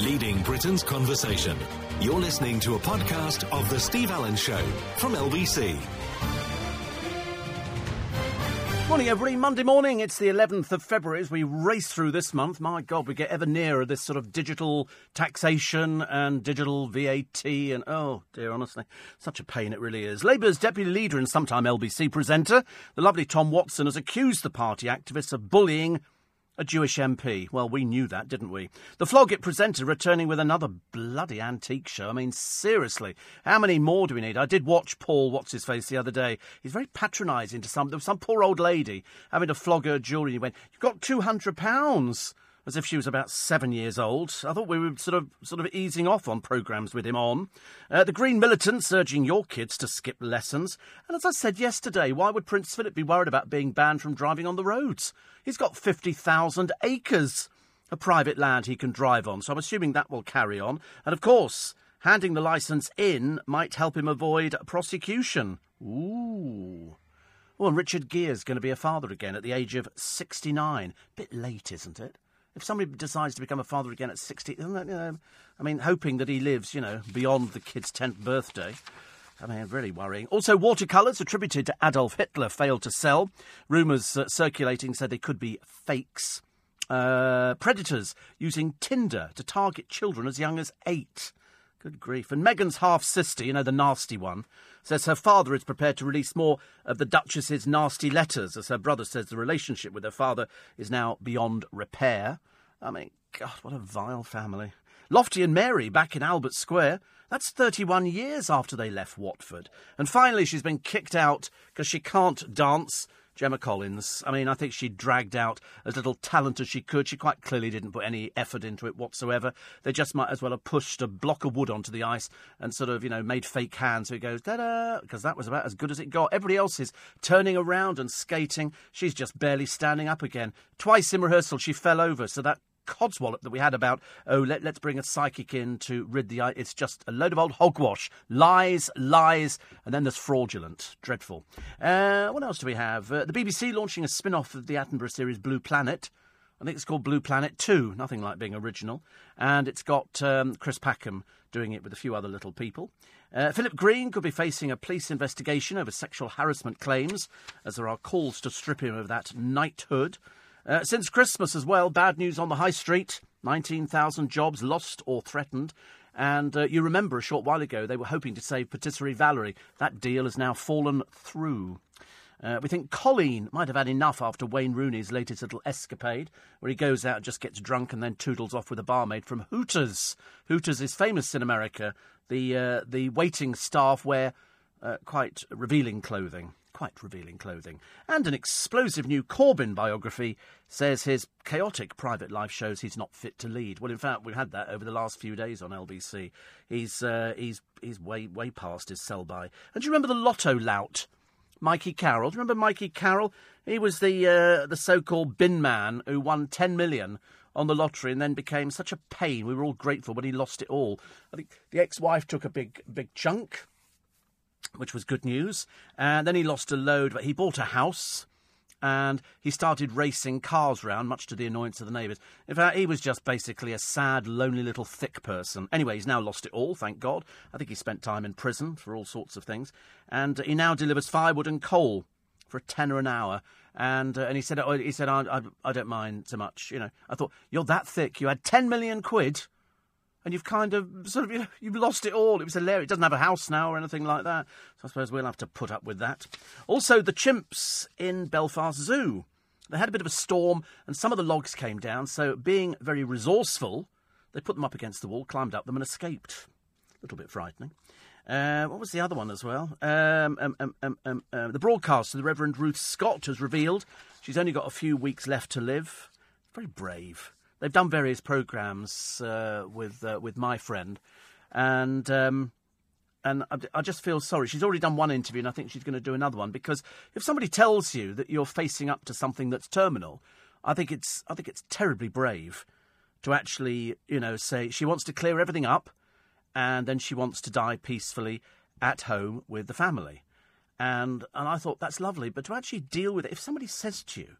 leading Britain's conversation. You're listening to a podcast of The Steve Allen Show from LBC. Morning, everybody. Monday morning. It's the 11th of February as we race through this month. My God, we get ever nearer this sort of digital taxation and digital VAT, and oh dear, honestly, such a pain it really is. Labour's deputy leader and sometime LBC presenter, the lovely Tom Watson, has accused the party activists of bullying a Jewish MP. Well, we knew that, didn't we? The Flog It presenter returning with another bloody antique show. I mean, seriously, how many more do we need? I did watch Paul What's His Face the other day. He's very patronising to some. There was some poor old lady having to flog her jewellery. He went, You've got £200 as if she was about seven years old. I thought we were sort of sort of easing off on programmes with him on. Uh, the Green Militants urging your kids to skip lessons. And as I said yesterday, why would Prince Philip be worried about being banned from driving on the roads? He's got 50,000 acres of private land he can drive on, so I'm assuming that will carry on. And of course, handing the licence in might help him avoid prosecution. Ooh. Well, and Richard Gere's going to be a father again at the age of 69. Bit late, isn't it? If somebody decides to become a father again at 60, isn't that, you know, I mean, hoping that he lives, you know, beyond the kid's 10th birthday. I mean, really worrying. Also, watercolours attributed to Adolf Hitler failed to sell. Rumours uh, circulating said they could be fakes. Uh, predators using Tinder to target children as young as eight. Good grief. And Meghan's half sister, you know, the nasty one, says her father is prepared to release more of the Duchess's nasty letters, as her brother says the relationship with her father is now beyond repair. I mean, God, what a vile family. Lofty and Mary back in Albert Square. That's 31 years after they left Watford. And finally, she's been kicked out because she can't dance Gemma Collins. I mean, I think she dragged out as little talent as she could. She quite clearly didn't put any effort into it whatsoever. They just might as well have pushed a block of wood onto the ice and sort of, you know, made fake hands so it goes da da, because that was about as good as it got. Everybody else is turning around and skating. She's just barely standing up again. Twice in rehearsal, she fell over, so that codswallop that we had about, oh, let, us bring a psychic in to rid the. It's just a load of old hogwash. Lies, lies, and then there's fraudulent. Dreadful. Uh, what else do we have? Uh, the BBC launching a spin off of the Attenborough series Blue Planet. I think it's called Blue Planet 2, nothing like being original. And it's got um, Chris Packham doing it with a few other little people. Uh, Philip Green could be facing a police investigation over sexual harassment claims, as there are calls to strip him of that knighthood. Uh, since Christmas as well, bad news on the high street 19,000 jobs lost or threatened. And uh, you remember a short while ago they were hoping to save Patisserie Valerie. That deal has now fallen through. Uh, we think Colleen might have had enough after Wayne Rooney's latest little escapade, where he goes out, just gets drunk, and then toodles off with a barmaid from Hooters. Hooters is famous in America. The uh, the waiting staff wear uh, quite revealing clothing quite revealing clothing. And an explosive new Corbyn biography says his chaotic private life shows he's not fit to lead. Well, in fact, we had that over the last few days on LBC. He's, uh, he's, he's way, way past his sell by. And do you remember the lotto lout? Mikey Carroll. Do you remember Mikey Carroll? He was the uh, the so-called bin man who won ten million on the lottery and then became such a pain. We were all grateful when he lost it all. I think the ex-wife took a big big chunk which was good news. And then he lost a load, but he bought a house and he started racing cars round, much to the annoyance of the neighbours. In fact, he was just basically a sad, lonely little thick person. Anyway, he's now lost it all, thank God. I think he spent time in prison for all sorts of things. And he now delivers firewood and coal for a tenner an hour. And uh, and he said, oh, he said, I, I, I don't mind so much. You know, I thought you're that thick. You had ten million quid and you've kind of sort of you know, you've lost it all. It was hilarious. It doesn't have a house now or anything like that. So I suppose we'll have to put up with that. Also, the chimps in Belfast Zoo. They had a bit of a storm, and some of the logs came down. So, being very resourceful, they put them up against the wall, climbed up them, and escaped. A little bit frightening. Uh, what was the other one as well? Um, um, um, um, um uh, the the Reverend Ruth Scott, has revealed she's only got a few weeks left to live. Very brave they've done various programs uh, with uh, with my friend, and um, and I, I, just feel sorry. She's already done one interview, and I think she's going to do another one because if somebody tells you that you're facing up to something that's terminal, I think it's I think it's terribly brave to actually you know say she wants to clear everything up, and then she wants to die peacefully at home with the family. And and I thought that's lovely, but to actually deal with it, if somebody says to you,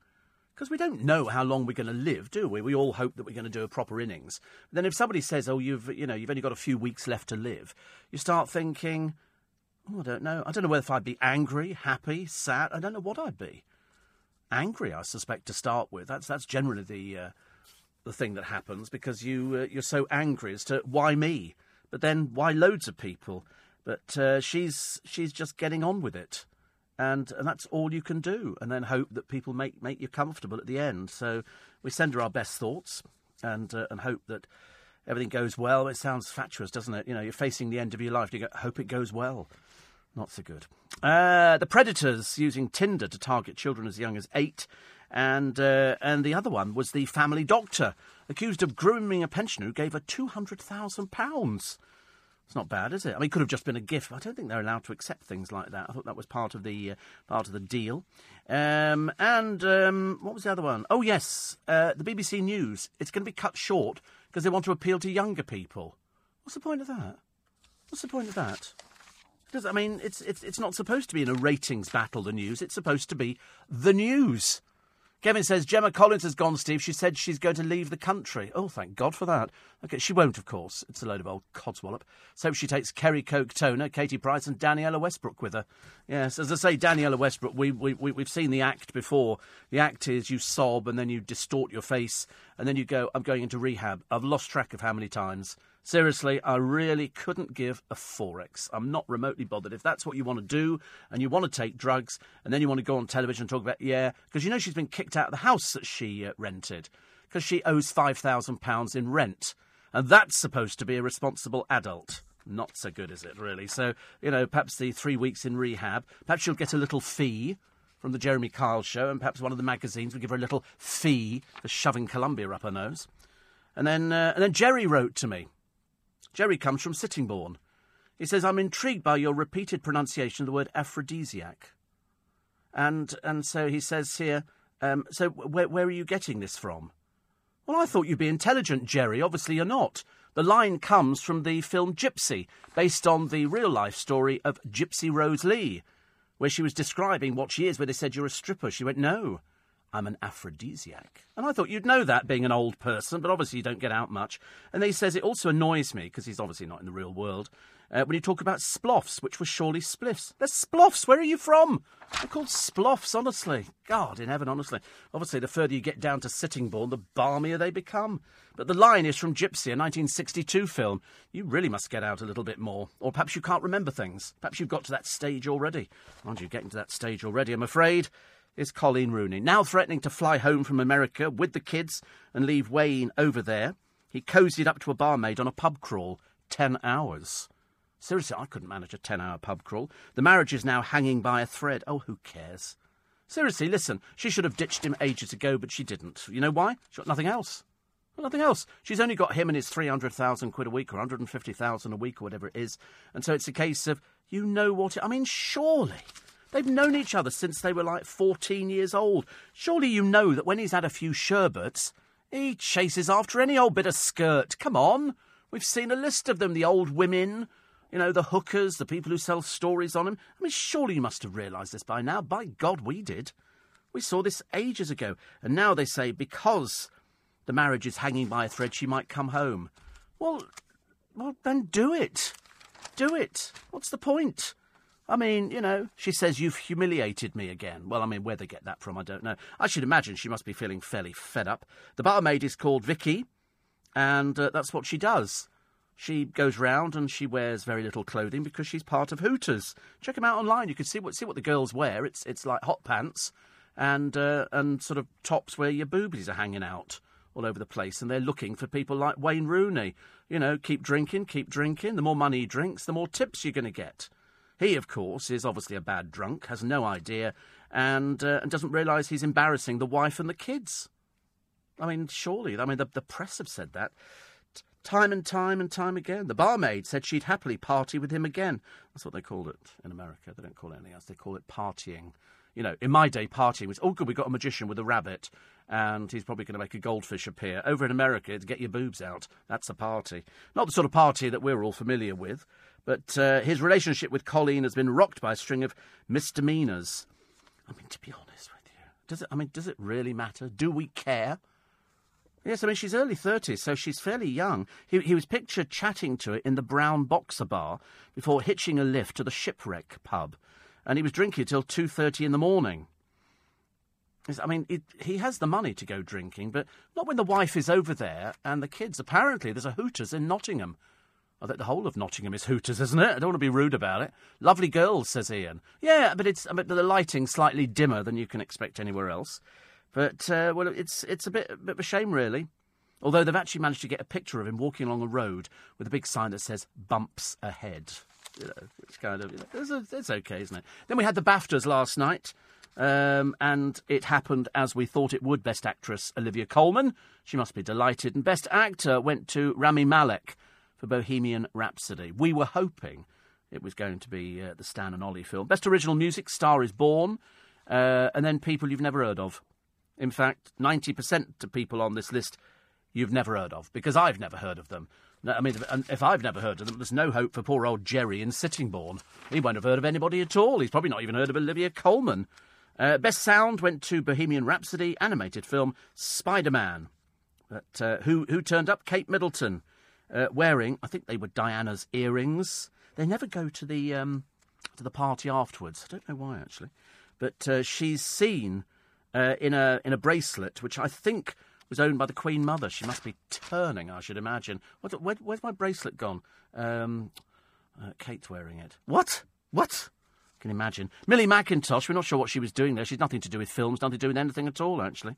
Because we don't know how long we're going to live, do we? We all hope that we're going to do a proper innings. Then if somebody says, "Oh, you've you know you've only got a few weeks left to live," you start thinking, oh, "I don't know. I don't know whether I'd be angry, happy, sad. I don't know what I'd be. Angry, I suspect to start with. That's that's generally the uh, the thing that happens because you uh, you're so angry as to why me, but then why loads of people. But uh, she's she's just getting on with it, and and that's all you can do. And then hope that people make make you comfortable at the end. So we send her our best thoughts, and uh, and hope that everything goes well. It sounds fatuous, doesn't it? You know, you're facing the end of your life. You go, hope it goes well. Not so good. Uh, the Predators using Tinder to target children as young as eight and uh, and the other one was the family doctor accused of grooming a pensioner who gave her two hundred thousand pounds. It's not bad, is it? I mean, it could have just been a gift. I don't think they're allowed to accept things like that. I thought that was part of the uh, part of the deal. Um, and um, what was the other one? Oh yes, uh, the BBC News. It's going to be cut short because they want to appeal to younger people. What's the point of that? What's the point of that? Because I mean, it's it's it's not supposed to be in a ratings battle. The news. It's supposed to be the news. Kevin says Gemma Collins has gone, Steve. She said she's going to leave the country. Oh, thank God for that. Okay, she won't, of course. It's a load of old codswallop. So she takes Kerry Coke Toner, Katie Price, and Danniella Westbrook with her. Yes, as I say, Danniella Westbrook, we, we, we, we've seen the act before. The act is you sob and then you distort your face and then you go, I'm going into rehab. I've lost track of how many times. Seriously, I really couldn't give a forex. I'm not remotely bothered. If that's what you want to do and you want to take drugs and then you want to go on television and talk about, yeah, because you know she's been kicked out of the house that she uh, rented because she owes £5,000 in rent. And that's supposed to be a responsible adult. Not so good, is it, really? So, you know, perhaps the three weeks in rehab, perhaps she'll get a little fee from the Jeremy Kyle show, and perhaps one of the magazines will give her a little fee for shoving Columbia up her nose. And then, uh, and then Jerry wrote to me. Jerry comes from Sittingbourne. He says, I'm intrigued by your repeated pronunciation of the word aphrodisiac. And, and so he says here, um, so where, where are you getting this from? Well, I thought you'd be intelligent, Jerry. Obviously, you're not. The line comes from the film Gypsy, based on the real life story of Gypsy Rose Lee, where she was describing what she is, where they said, You're a stripper. She went, No, I'm an aphrodisiac. And I thought you'd know that being an old person, but obviously you don't get out much. And he says it also annoys me, because he's obviously not in the real world, uh, when you talk about sploffs, which were surely spliffs. They're sploffs. Where are you from? They're called sploffs, honestly. God in heaven, honestly. Obviously, the further you get down to Sittingbourne, the balmier they become. But the line is from Gypsy, a 1962 film. You really must get out a little bit more. Or perhaps you can't remember things. Perhaps you've got to that stage already. Aren't you getting to that stage already, I'm afraid? Is Colleen Rooney, now threatening to fly home from America with the kids and leave Wayne over there. He cozied up to a barmaid on a pub crawl. Ten hours. Seriously, I couldn't manage a ten hour pub crawl. The marriage is now hanging by a thread. Oh, who cares? Seriously, listen, she should have ditched him ages ago, but she didn't. You know why? She's got nothing else. nothing else. She's only got him and his 300,000 quid a week or 150,000 a week or whatever it is. And so it's a case of, you know what? It, I mean, surely They've known each other since they were like 14 years old. Surely you know that when he's had a few sherbets, he chases after any old bit of skirt. Come on. We've seen a list of them the old women, you know, the hookers, the people who sell stories on him. I mean, surely you must have realised this by now. By God, we did. We saw this ages ago. And now they say because the marriage is hanging by a thread, she might come home. Well, well, then do it. Do it. What's the point? I mean, you know, she says you've humiliated me again. Well, I mean, where they get that from, I don't know. I should imagine she must be feeling fairly fed up. The barmaid is called Vicky, and uh, that's what she does. She goes round and she wears very little clothing because she's part of Hooters. Check them out online. You can see what see what the girls wear. It's it's like hot pants and uh, and sort of tops where your boobies are hanging out all over the place, and they're looking for people like Wayne Rooney. You know, keep drinking, keep drinking. The more money he drinks, the more tips you're going to get. He, of course, is obviously a bad drunk, has no idea, and, uh, and doesn't realise he's embarrassing the wife and the kids. I mean, surely, I mean, the, the press have said that time and time and time again. The barmaid said she'd happily party with him again. That's what they called it in America. They don't call it anything else. They call it partying. You know, in my day, partying was, oh, good, we got a magician with a rabbit, and he's probably going to make a goldfish appear. Over in America, to get your boobs out. That's a party. Not the sort of party that we're all familiar with. But uh, his relationship with Colleen has been rocked by a string of misdemeanours. I mean, to be honest with you, Does it? I mean, does it really matter? Do we care? Yes, I mean she's early thirties, so she's fairly young. He, he was pictured chatting to it in the Brown Boxer Bar before hitching a lift to the Shipwreck pub, and he was drinking till two thirty in the morning. I mean, it, he has the money to go drinking, but not when the wife is over there and the kids. Apparently, there's a Hooters in Nottingham. I think the whole of Nottingham is Hooters, isn't it? I don't want to be rude about it. Lovely girls, says Ian. Yeah, but it's but the lighting's slightly dimmer than you can expect anywhere else. But uh, well, it's it's a bit, a bit of a shame, really. Although they've actually managed to get a picture of him walking along a road with a big sign that says "bumps ahead." You know, it's kind of you know, it's, it's okay, isn't it? Then we had the Baftas last night. Um, and it happened as we thought it would. Best Actress Olivia Colman, she must be delighted, and Best Actor went to Rami Malek for Bohemian Rhapsody. We were hoping it was going to be uh, the Stan and Ollie film. Best Original Music, Star is Born, uh, and then people you've never heard of. In fact, 90% of people on this list you've never heard of, because I've never heard of them. I mean, if I've never heard of them, there's no hope for poor old Jerry in Sittingbourne. He won't have heard of anybody at all. He's probably not even heard of Olivia Colman. Uh, best sound went to Bohemian Rhapsody, animated film Spider Man. But uh, who who turned up? Kate Middleton, uh, wearing I think they were Diana's earrings. They never go to the um, to the party afterwards. I don't know why actually, but uh, she's seen uh, in a in a bracelet which I think was owned by the Queen Mother. She must be turning, I should imagine. What, where, where's my bracelet gone? Um, uh, Kate's wearing it. What? What? can imagine. Millie Mackintosh. we're not sure what she was doing there. She's nothing to do with films, nothing to do with anything at all, actually.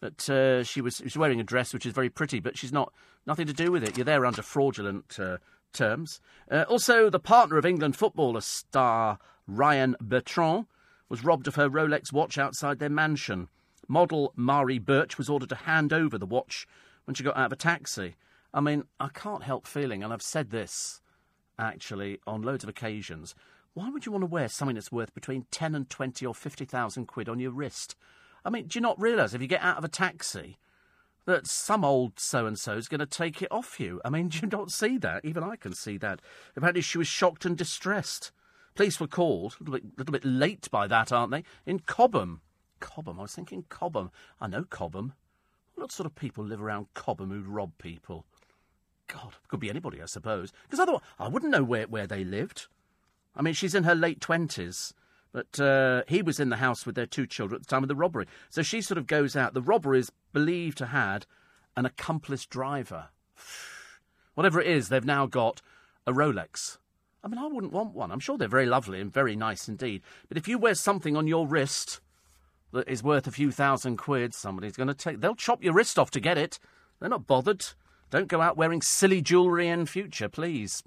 But uh, she, was, she was wearing a dress which is very pretty, but she's not nothing to do with it. You're there under fraudulent uh, terms. Uh, also, the partner of England footballer star Ryan Bertrand was robbed of her Rolex watch outside their mansion. Model Mari Birch was ordered to hand over the watch when she got out of a taxi. I mean, I can't help feeling, and I've said this actually on loads of occasions, why would you want to wear something that's worth between 10 and 20 or 50,000 quid on your wrist? I mean, do you not realise if you get out of a taxi that some old so and so is going to take it off you? I mean, do you not see that? Even I can see that. Apparently, she was shocked and distressed. Police were called, a little bit, little bit late by that, aren't they? In Cobham. Cobham, I was thinking Cobham. I know Cobham. What sort of people live around Cobham who'd rob people? God, could be anybody, I suppose. Because otherwise, I wouldn't know where, where they lived. I mean, she's in her late 20s. But uh, he was in the house with their two children at the time of the robbery. So she sort of goes out. The robber is believed to had an accomplice driver. Whatever it is, they've now got a Rolex. I mean, I wouldn't want one. I'm sure they're very lovely and very nice indeed. But if you wear something on your wrist that is worth a few thousand quid, somebody's going to take. They'll chop your wrist off to get it. They're not bothered. Don't go out wearing silly jewellery in future, please.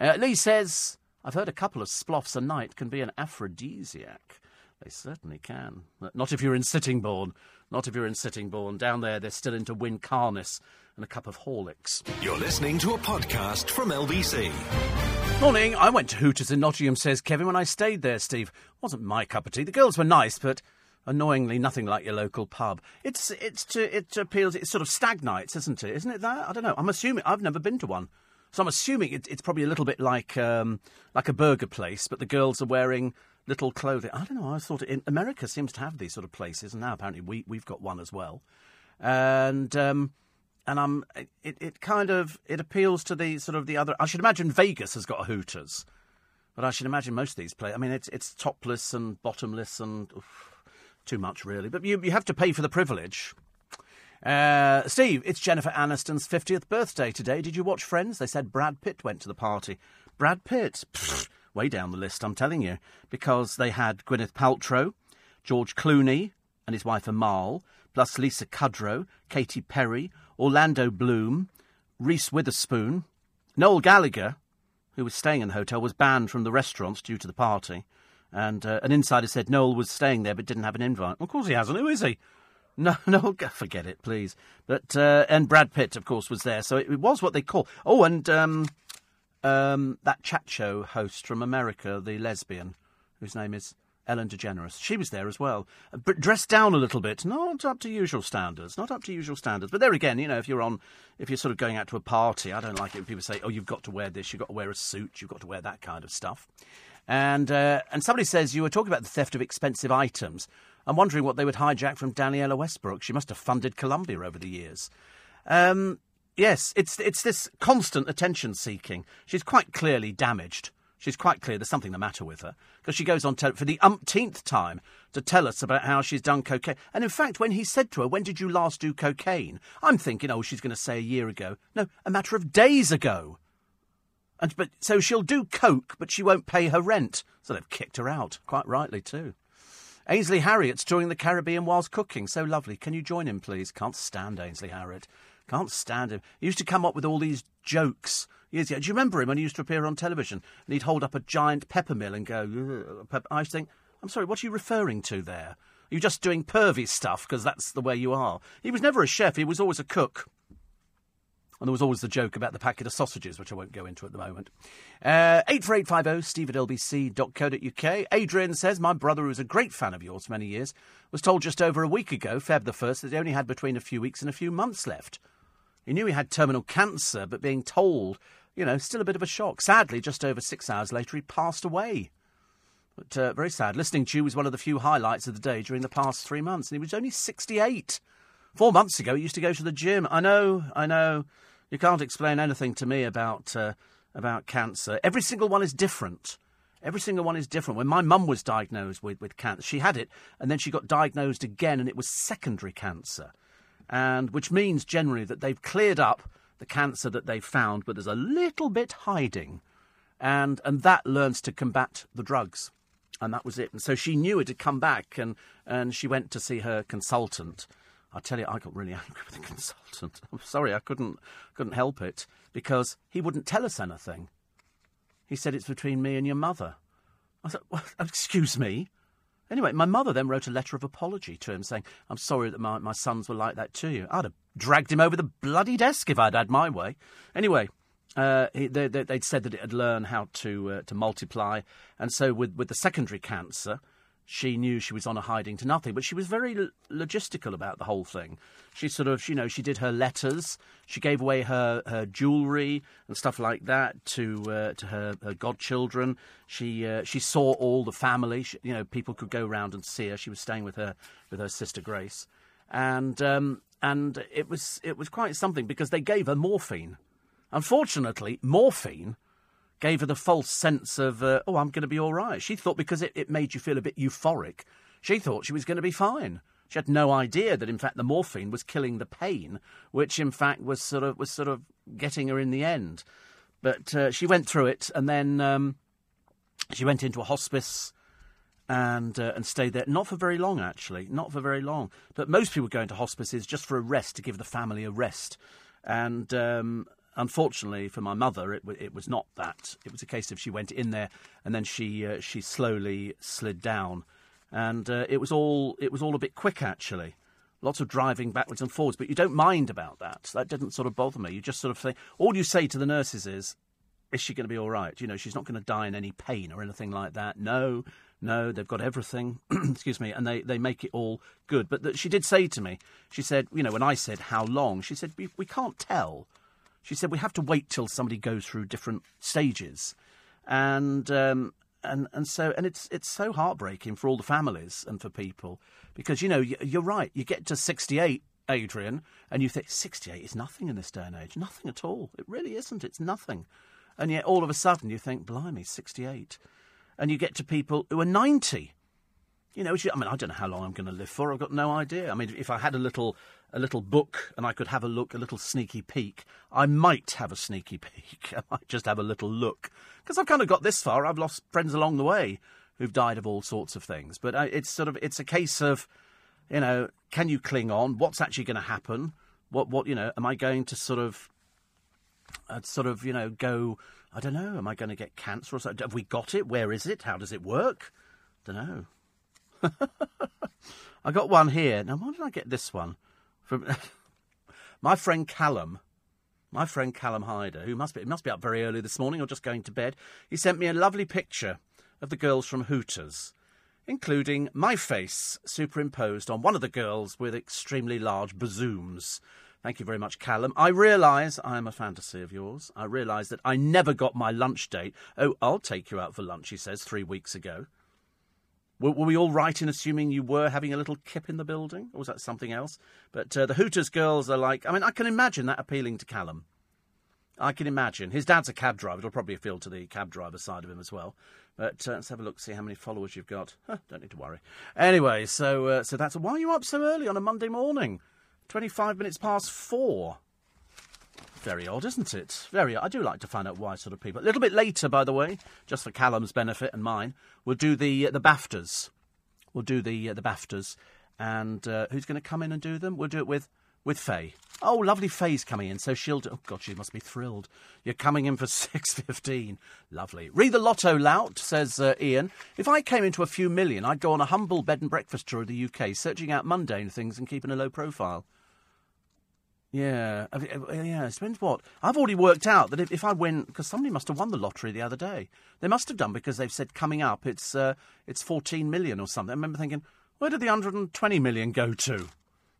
Uh, Lee says I've heard a couple of sploffs a night can be an aphrodisiac. They certainly can. Not if you're in Sittingbourne. Not if you're in Sittingbourne. Down there, they're still into Wincarnis and a cup of Horlicks. You're listening to a podcast from LBC. Morning. I went to Hooters in Nottingham, says Kevin, when I stayed there, Steve. Wasn't my cup of tea. The girls were nice, but annoyingly nothing like your local pub. It's it's to, it appeals. It sort of stagnates, isn't it? Isn't it that? I don't know. I'm assuming I've never been to one. So I'm assuming it, it's probably a little bit like um, like a burger place, but the girls are wearing little clothing. I don't know. I thought America seems to have these sort of places, and now apparently we we've got one as well. And um, and I'm it, it kind of it appeals to the sort of the other. I should imagine Vegas has got a Hooters, but I should imagine most of these places. I mean, it's it's topless and bottomless and oof, too much really. But you you have to pay for the privilege. Uh, Steve, it's Jennifer Aniston's 50th birthday today. Did you watch Friends? They said Brad Pitt went to the party. Brad Pitt? Pfft, way down the list, I'm telling you. Because they had Gwyneth Paltrow, George Clooney and his wife Amal, plus Lisa Kudrow, Katy Perry, Orlando Bloom, Reese Witherspoon, Noel Gallagher, who was staying in the hotel, was banned from the restaurants due to the party. And uh, an insider said Noel was staying there but didn't have an invite. Of course he hasn't. Who is he? No, no, forget it, please. But uh, and Brad Pitt, of course, was there, so it, it was what they call. Oh, and um, um, that chat show host from America, the lesbian, whose name is Ellen DeGeneres. She was there as well, but dressed down a little bit, not up to usual standards, not up to usual standards. But there again, you know, if you're on, if you're sort of going out to a party, I don't like it when people say, "Oh, you've got to wear this, you've got to wear a suit, you've got to wear that kind of stuff." And uh, and somebody says you were talking about the theft of expensive items. I'm wondering what they would hijack from Danniella Westbrook. She must have funded Columbia over the years. Um, yes, it's it's this constant attention seeking. She's quite clearly damaged. She's quite clear there's something the matter with her because she goes on for the umpteenth time to tell us about how she's done cocaine. And in fact, when he said to her, "When did you last do cocaine?" I'm thinking, oh, she's going to say a year ago. No, a matter of days ago. And but so she'll do coke, but she won't pay her rent. So they've kicked her out, quite rightly too. Ainsley Harriott's touring the Caribbean whilst cooking. So lovely. Can you join him, please? Can't stand Ainsley Harriott. Can't stand him. He used to come up with all these jokes years ago. Do you remember him when he used to appear on television? And he'd hold up a giant pepper mill and go, I think, I'm sorry, what are you referring to there? Are you just doing pervy stuff because that's the way you are? He was never a chef, he was always a cook. And there was always the joke about the packet of sausages, which I won't go into at the moment. Uh, 84850 steve at lbc.co.uk. Adrian says, My brother, who was a great fan of yours for many years, was told just over a week ago, Feb the 1st, that he only had between a few weeks and a few months left. He knew he had terminal cancer, but being told, you know, still a bit of a shock. Sadly, just over six hours later, he passed away. But uh, very sad. Listening to you was one of the few highlights of the day during the past three months, and he was only 68. Four months ago, he used to go to the gym. I know, I know. You can't explain anything to me about uh, about cancer. Every single one is different. Every single one is different. When my mum was diagnosed with, with cancer, she had it, and then she got diagnosed again, and it was secondary cancer and which means generally that they've cleared up the cancer that they've found, but there's a little bit hiding, and and that learns to combat the drugs, and that was it. And so she knew it had come back, and and she went to see her consultant. I tell you, I got really angry with the consultant. I'm sorry, I couldn't couldn't help it because he wouldn't tell us anything. He said it's between me and your mother. I said, well, excuse me. Anyway, my mother then wrote a letter of apology to him saying, I'm sorry that my, my sons were like that to you. I'd have dragged him over the bloody desk if I'd had my way. Anyway, uh, they, would they, said that it had learned how to uh, to multiply, and so with with the secondary cancer, she knew she was on a hiding to nothing, but she was very logistical about the whole thing. She sort of, you know, she did her letters, she gave away her, her jewellery and stuff like that to uh, to her, her godchildren. She uh, she saw all the family. She, you know, people could go round and see her. She was staying with her with her sister Grace, and um, and it was it was quite something because they gave her morphine. Unfortunately, morphine gave her the false sense of, uh, oh, I'm going to be all right. She thought because it, it made you feel a bit euphoric, she thought she was going to be fine. She had no idea that, in fact, the morphine was killing the pain, which, in fact, was sort of was sort of getting her in the end. But uh, she went through it, and then um, she went into a hospice and uh, and stayed there. Not for very long, actually, not for very long. But most people go into hospices just for a rest to give the family a rest. And um, unfortunately for my mother, it, it was not that. It was a case of she went in there and then she uh, she slowly slid down, and uh, it was all it was all a bit quick actually. Lots of driving backwards and forwards, but you don't mind about that. That didn't sort of bother me. You just sort of think all you say to the nurses is, "Is she going to be all right? You know, she's not going to die in any pain or anything like that." No, no, they've got everything. excuse me, and they, they make it all good. But the, she did say to me, she said, you know, when I said how long, she said we, we can't tell she said we have to wait till somebody goes through different stages, and um, and and so and it's it's so heartbreaking for all the families and for people because you know you're right. You get to sixty eight, Adrian, and you think sixty eight is nothing in this day and age, nothing at all. It really isn't. It's nothing, and yet all of a sudden you think, blimey, sixty eight, and you get to people who are ninety. You know, I mean, I don't know how long I'm going to live for. I've got no idea. I mean, if I had a little a little book and I could have a look, a little sneaky peek, I might have a sneaky peek. I might just have a little look. Because I've kind of got this far. I've lost friends along the way who've died of all sorts of things. But uh, it's sort of, it's a case of, you know, can you cling on? What's actually going to happen? What, what, you know, am I going to sort of, uh, sort of, you know, go, I don't know, am I going to get cancer or something? Have we got it? Where is it? How does it work? Don't know. I got one here. Now, why did I get this one? From my friend Callum, my friend Callum Hyder, who must be must be up very early this morning or just going to bed. He sent me a lovely picture of the girls from Hooters, including my face superimposed on one of the girls with extremely large bazooms. Thank you very much, Callum. I realise I am a fantasy of yours. I realise that I never got my lunch date. Oh, I'll take you out for lunch, he says, three weeks ago. Were, were, we all right in assuming you were having a little kip in the building, or was that something else? But uh, the Hooters girls are like, I mean, I can imagine that appealing to Callum. I can imagine. His dad's a cab driver. It'll probably appeal to the cab driver side of him as well. But uh, let's have a look, see how many followers you've got. Huh, don't need to worry. Anyway, so uh, so that's why are you up so early on a Monday morning? Twenty-five minutes past four. Very odd, isn't it? Very. I do like to find out why sort of people. A little bit later, by the way, just for Callum's benefit and mine, we'll do the uh, the Baftas. We'll do the uh, the Baftas, and uh, who's going to come in and do them? We'll do it with with Faye. Oh, lovely Faye's coming in, so she'll. Do, oh God, she must be thrilled. You're coming in for six fifteen. Lovely. Read the lotto lout, says uh, Ian. If I came into a few million, I'd go on a humble bed and breakfast tour of the UK, searching out mundane things and keeping a low profile. Yeah, yeah. It depends what. I've already worked out that if, if I win, because somebody must have won the lottery the other day. They must have done because they've said coming up it's uh, it's 14 million or something. I remember thinking, where did the 120 million go to?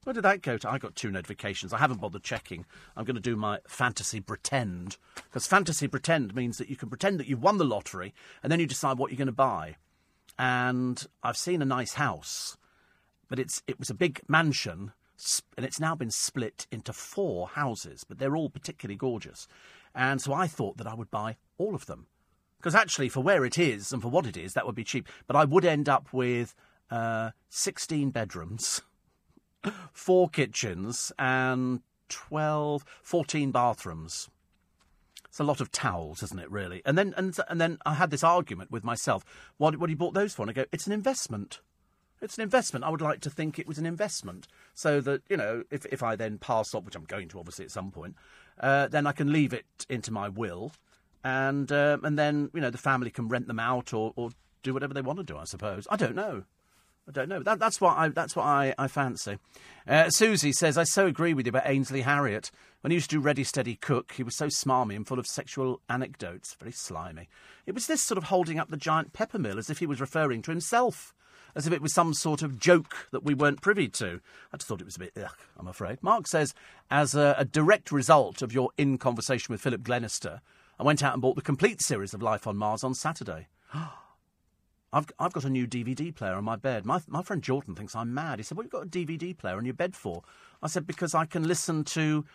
Where did that go to? I got two notifications. I haven't bothered checking. I'm going to do my fantasy pretend because fantasy pretend means that you can pretend that you've won the lottery and then you decide what you're going to buy. And I've seen a nice house, but it's it was a big mansion and it's now been split into four houses, but they're all particularly gorgeous. And so I thought that I would buy all of them. Because actually, for where it is and for what it is, that would be cheap. But I would end up with uh, 16 bedrooms, four kitchens, and 12, 14 bathrooms. It's a lot of towels, isn't it, really? And then, and, and then I had this argument with myself. What, what do you bought those for? And I go, it's an investment. It's an investment. I would like to think it was an investment, so that you know, if if I then pass on, which I'm going to obviously at some point, uh, then I can leave it into my will, and uh, and then you know the family can rent them out or, or do whatever they want to do. I suppose. I don't know. I don't know. That, that's what I that's what I, I fancy. Uh, Susie says, I so agree with you about Ainsley Harriott. When he used to do Ready Steady Cook, he was so smarmy and full of sexual anecdotes, very slimy. It was this sort of holding up the giant pepper mill as if he was referring to himself as if it was some sort of joke that we weren't privy to. I just thought it was a bit, ugh, I'm afraid. Mark says, as a, a direct result of your in conversation with Philip Glenister, I went out and bought the complete series of Life on Mars on Saturday. I've, I've got a new DVD player on my bed. My, my friend Jordan thinks I'm mad. He said, What have you got a DVD player on your bed for? I said, Because I can listen to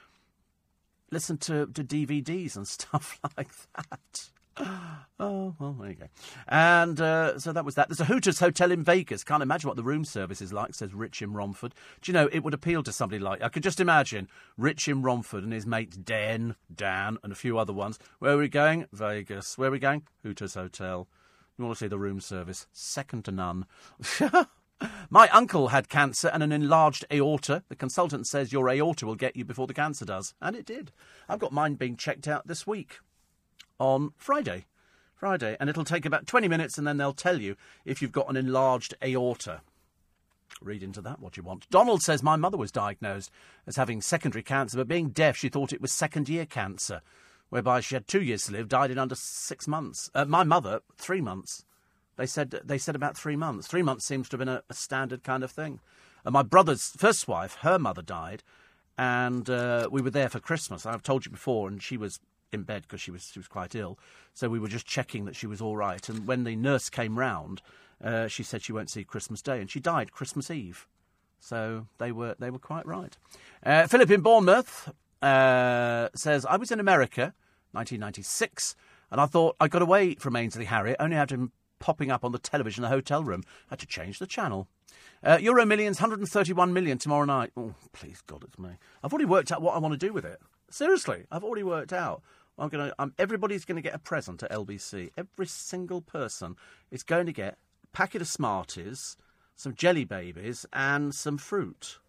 listen to, to DVDs and stuff like that. oh, well, there you go. And uh, so that was that. There's a Hooters hotel in Vegas. Can't imagine what the room service is like, says Rich in Romford. Do you know, it would appeal to somebody like. I could just imagine Rich in Romford and his mates Den, Dan, and a few other ones. Where are we going? Vegas. Where are we going? Hooters Hotel. You want to see the room service? Second to none. My uncle had cancer and an enlarged aorta. The consultant says your aorta will get you before the cancer does. And it did. I've got mine being checked out this week on Friday. Friday. And it'll take about 20 minutes and then they'll tell you if you've got an enlarged aorta. Read into that what you want. Donald says my mother was diagnosed as having secondary cancer, but being deaf, she thought it was second year cancer, whereby she had two years to live, died in under six months. Uh, my mother, three months. They said they said about three months. Three months seems to have been a, a standard kind of thing. My brother's first wife, her mother died, and uh, we were there for Christmas. I've told you before, and she was in bed because she was she was quite ill. So we were just checking that she was all right. And when the nurse came round, uh, she said she won't see Christmas Day, and she died Christmas Eve. So they were they were quite right. Uh, Philip in Bournemouth uh, says I was in America, 1996, and I thought I got away from Ainsley Harriott. Only had him popping up on the television in the hotel room. I had to change the channel. Uh, Euro Millions, 131 million tomorrow night. Oh, please God, it's me. I've already worked out what I want to do with it. Seriously, I've already worked out. I'm going to. Everybody's going to get a present at LBC. Every single person is going to get a packet of Smarties, some jelly babies, and some fruit.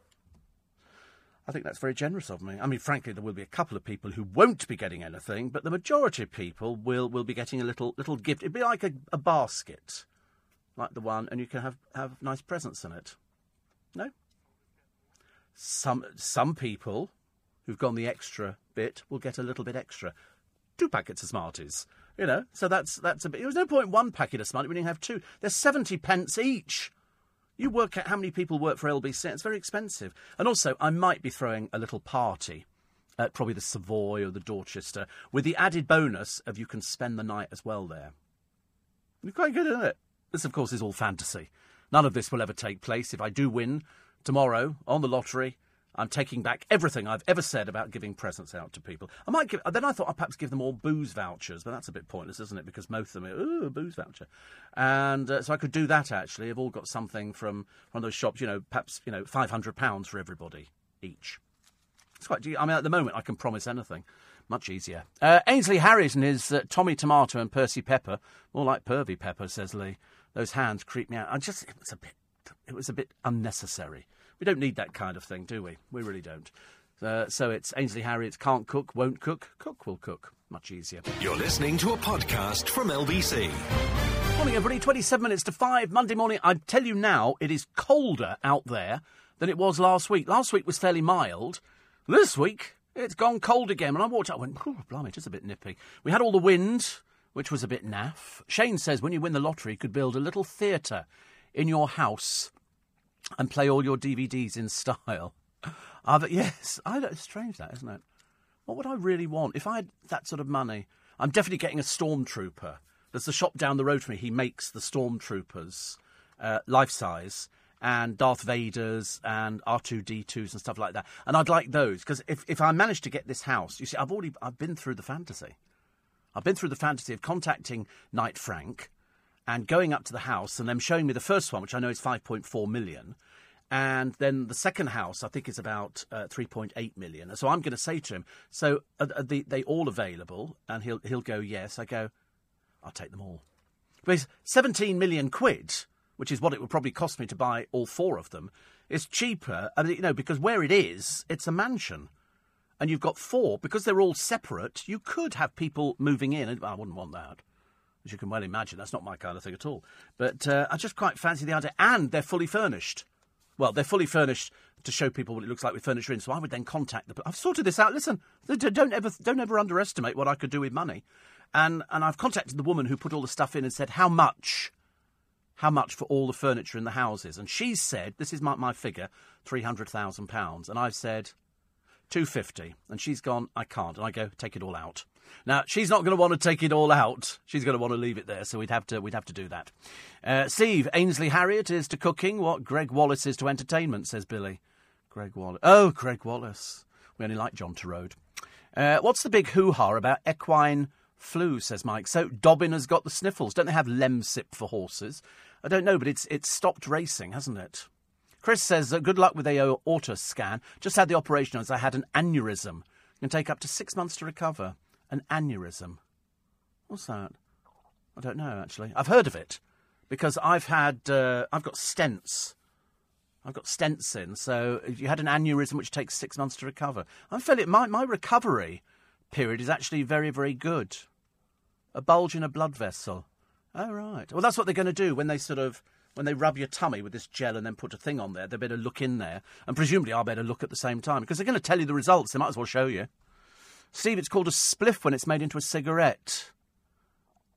I think that's very generous of me. I mean, frankly, there will be a couple of people who won't be getting anything, but the majority of people will, will be getting a little little gift. It'd be like a, a basket, like the one, and you can have, have nice presents in it. No. Some some people who've gone the extra bit will get a little bit extra. Two packets of Smarties, you know. So that's that's a bit. There's no point one packet of Smarties when you have two. They're seventy pence each. You work out how many people work for LBC. It's very expensive. And also, I might be throwing a little party at probably the Savoy or the Dorchester with the added bonus of you can spend the night as well there. It's quite good, isn't it? This, of course, is all fantasy. None of this will ever take place. If I do win tomorrow on the lottery, I'm taking back everything I've ever said about giving presents out to people. I might give. Then I thought I'd perhaps give them all booze vouchers, but that's a bit pointless, isn't it? Because most of them are ooh booze voucher, and uh, so I could do that. Actually, they've all got something from one of those shops. You know, perhaps you know five hundred pounds for everybody each. It's quite. I mean, at the moment, I can promise anything. Much easier. Uh, Ainsley Harriott is uh, Tommy Tomato and Percy Pepper. More like Pervy Pepper, says Lee. Those hands creep me out. I just, it was a bit, it was a bit unnecessary. We don't need that kind of thing, do we? We really don't. Uh, so it's Ainsley Harriott can't cook, won't cook, cook will cook. Much easier. You're listening to a podcast from LBC. Morning, everybody. 27 minutes to 5, Monday morning. I tell you now, it is colder out there than it was last week. Last week was fairly mild. This week, it's gone cold again. And I walked out and went, oh, blimey, just a bit nippy. We had all the wind, which was a bit naff. Shane says when you win the lottery, you could build a little theatre in your house and play all your DVDs in style. Uh, yes, I don't, it's strange that, isn't it? What would I really want? If I had that sort of money, I'm definitely getting a stormtrooper. There's the shop down the road from me. He makes the stormtroopers uh, life size and Darth Vader's and R2D2s and stuff like that. And I'd like those because if, if I manage to get this house, you see, I've already I've been through the fantasy. I've been through the fantasy of contacting Knight Frank and going up to the house and them showing me the first one, which I know is 5.4 million. And then the second house, I think, is about uh, 3.8 million. So I'm going to say to him, "So are, are they, they all available?" And he'll he'll go, "Yes." I go, "I'll take them all." Because 17 million quid which is what it would probably cost me to buy all four of them, is cheaper. Mean, you know, because where it is, it's a mansion. And you've got four, because they're all separate, you could have people moving in. And I wouldn't want that. As you can well imagine, that's not my kind of thing at all. But uh, I just quite fancy the idea. And they're fully furnished. Well, they're fully furnished to show people what it looks like with furniture in. So I would then contact the. I've sorted this out. Listen, don't ever, don't ever underestimate what I could do with money. And and I've contacted the woman who put all the stuff in and said how much how much for all the furniture in the houses. And she said, this is my, my figure, £300,000. And I've said, 250 And she's gone, I can't. And I go, take it all out. Now, she's not going to want to take it all out. She's going to want to leave it there, so we'd have to, we'd have to do that. Uh, Steve, Ainsley Harriott is to cooking what Gregg Wallace is to entertainment, says Billy. Gregg Wallace. Oh, Gregg Wallace. We only like John Torode. Uh, what's the big hoo-ha about equine flu, says Mike. So Dobbin has got the sniffles. Don't they have Lemsip for horses? I don't know, but it's it's stopped racing, hasn't it? Chris says, uh, good luck with the aorta scan. Just had the operation as I had an aneurysm. It can take up to six months to recover. An aneurysm. What's that? I don't know, actually. I've heard of it because I've had, uh, I've got stents. I've got stents in, so if you had an aneurysm which takes six months to recover. I'm feeling my, my recovery period is actually very, very good. A bulge in a blood vessel. Oh, right. Well, that's what they're going to do when they sort of when they rub your tummy with this gel and then put a thing on there. They better look in there, and presumably I'll better look at the same time because they're going to tell you the results. They might as well show you. Steve, it's called a spliff when it's made into a cigarette.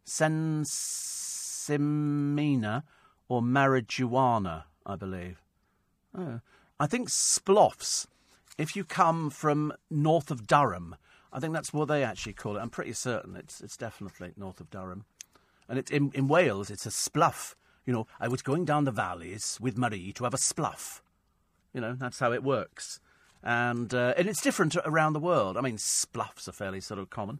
sinsemilla or marijuana, I believe. Oh. I think sploffs, if you come from north of Durham, I think that's what they actually call it. I'm pretty certain it's, it's definitely north of Durham. And in, in Wales, it's a spluff. You know, I was going down the valleys with Marie to have a spluff. You know, that's how it works. And, uh, and it's different around the world. I mean, spluffs are fairly sort of common.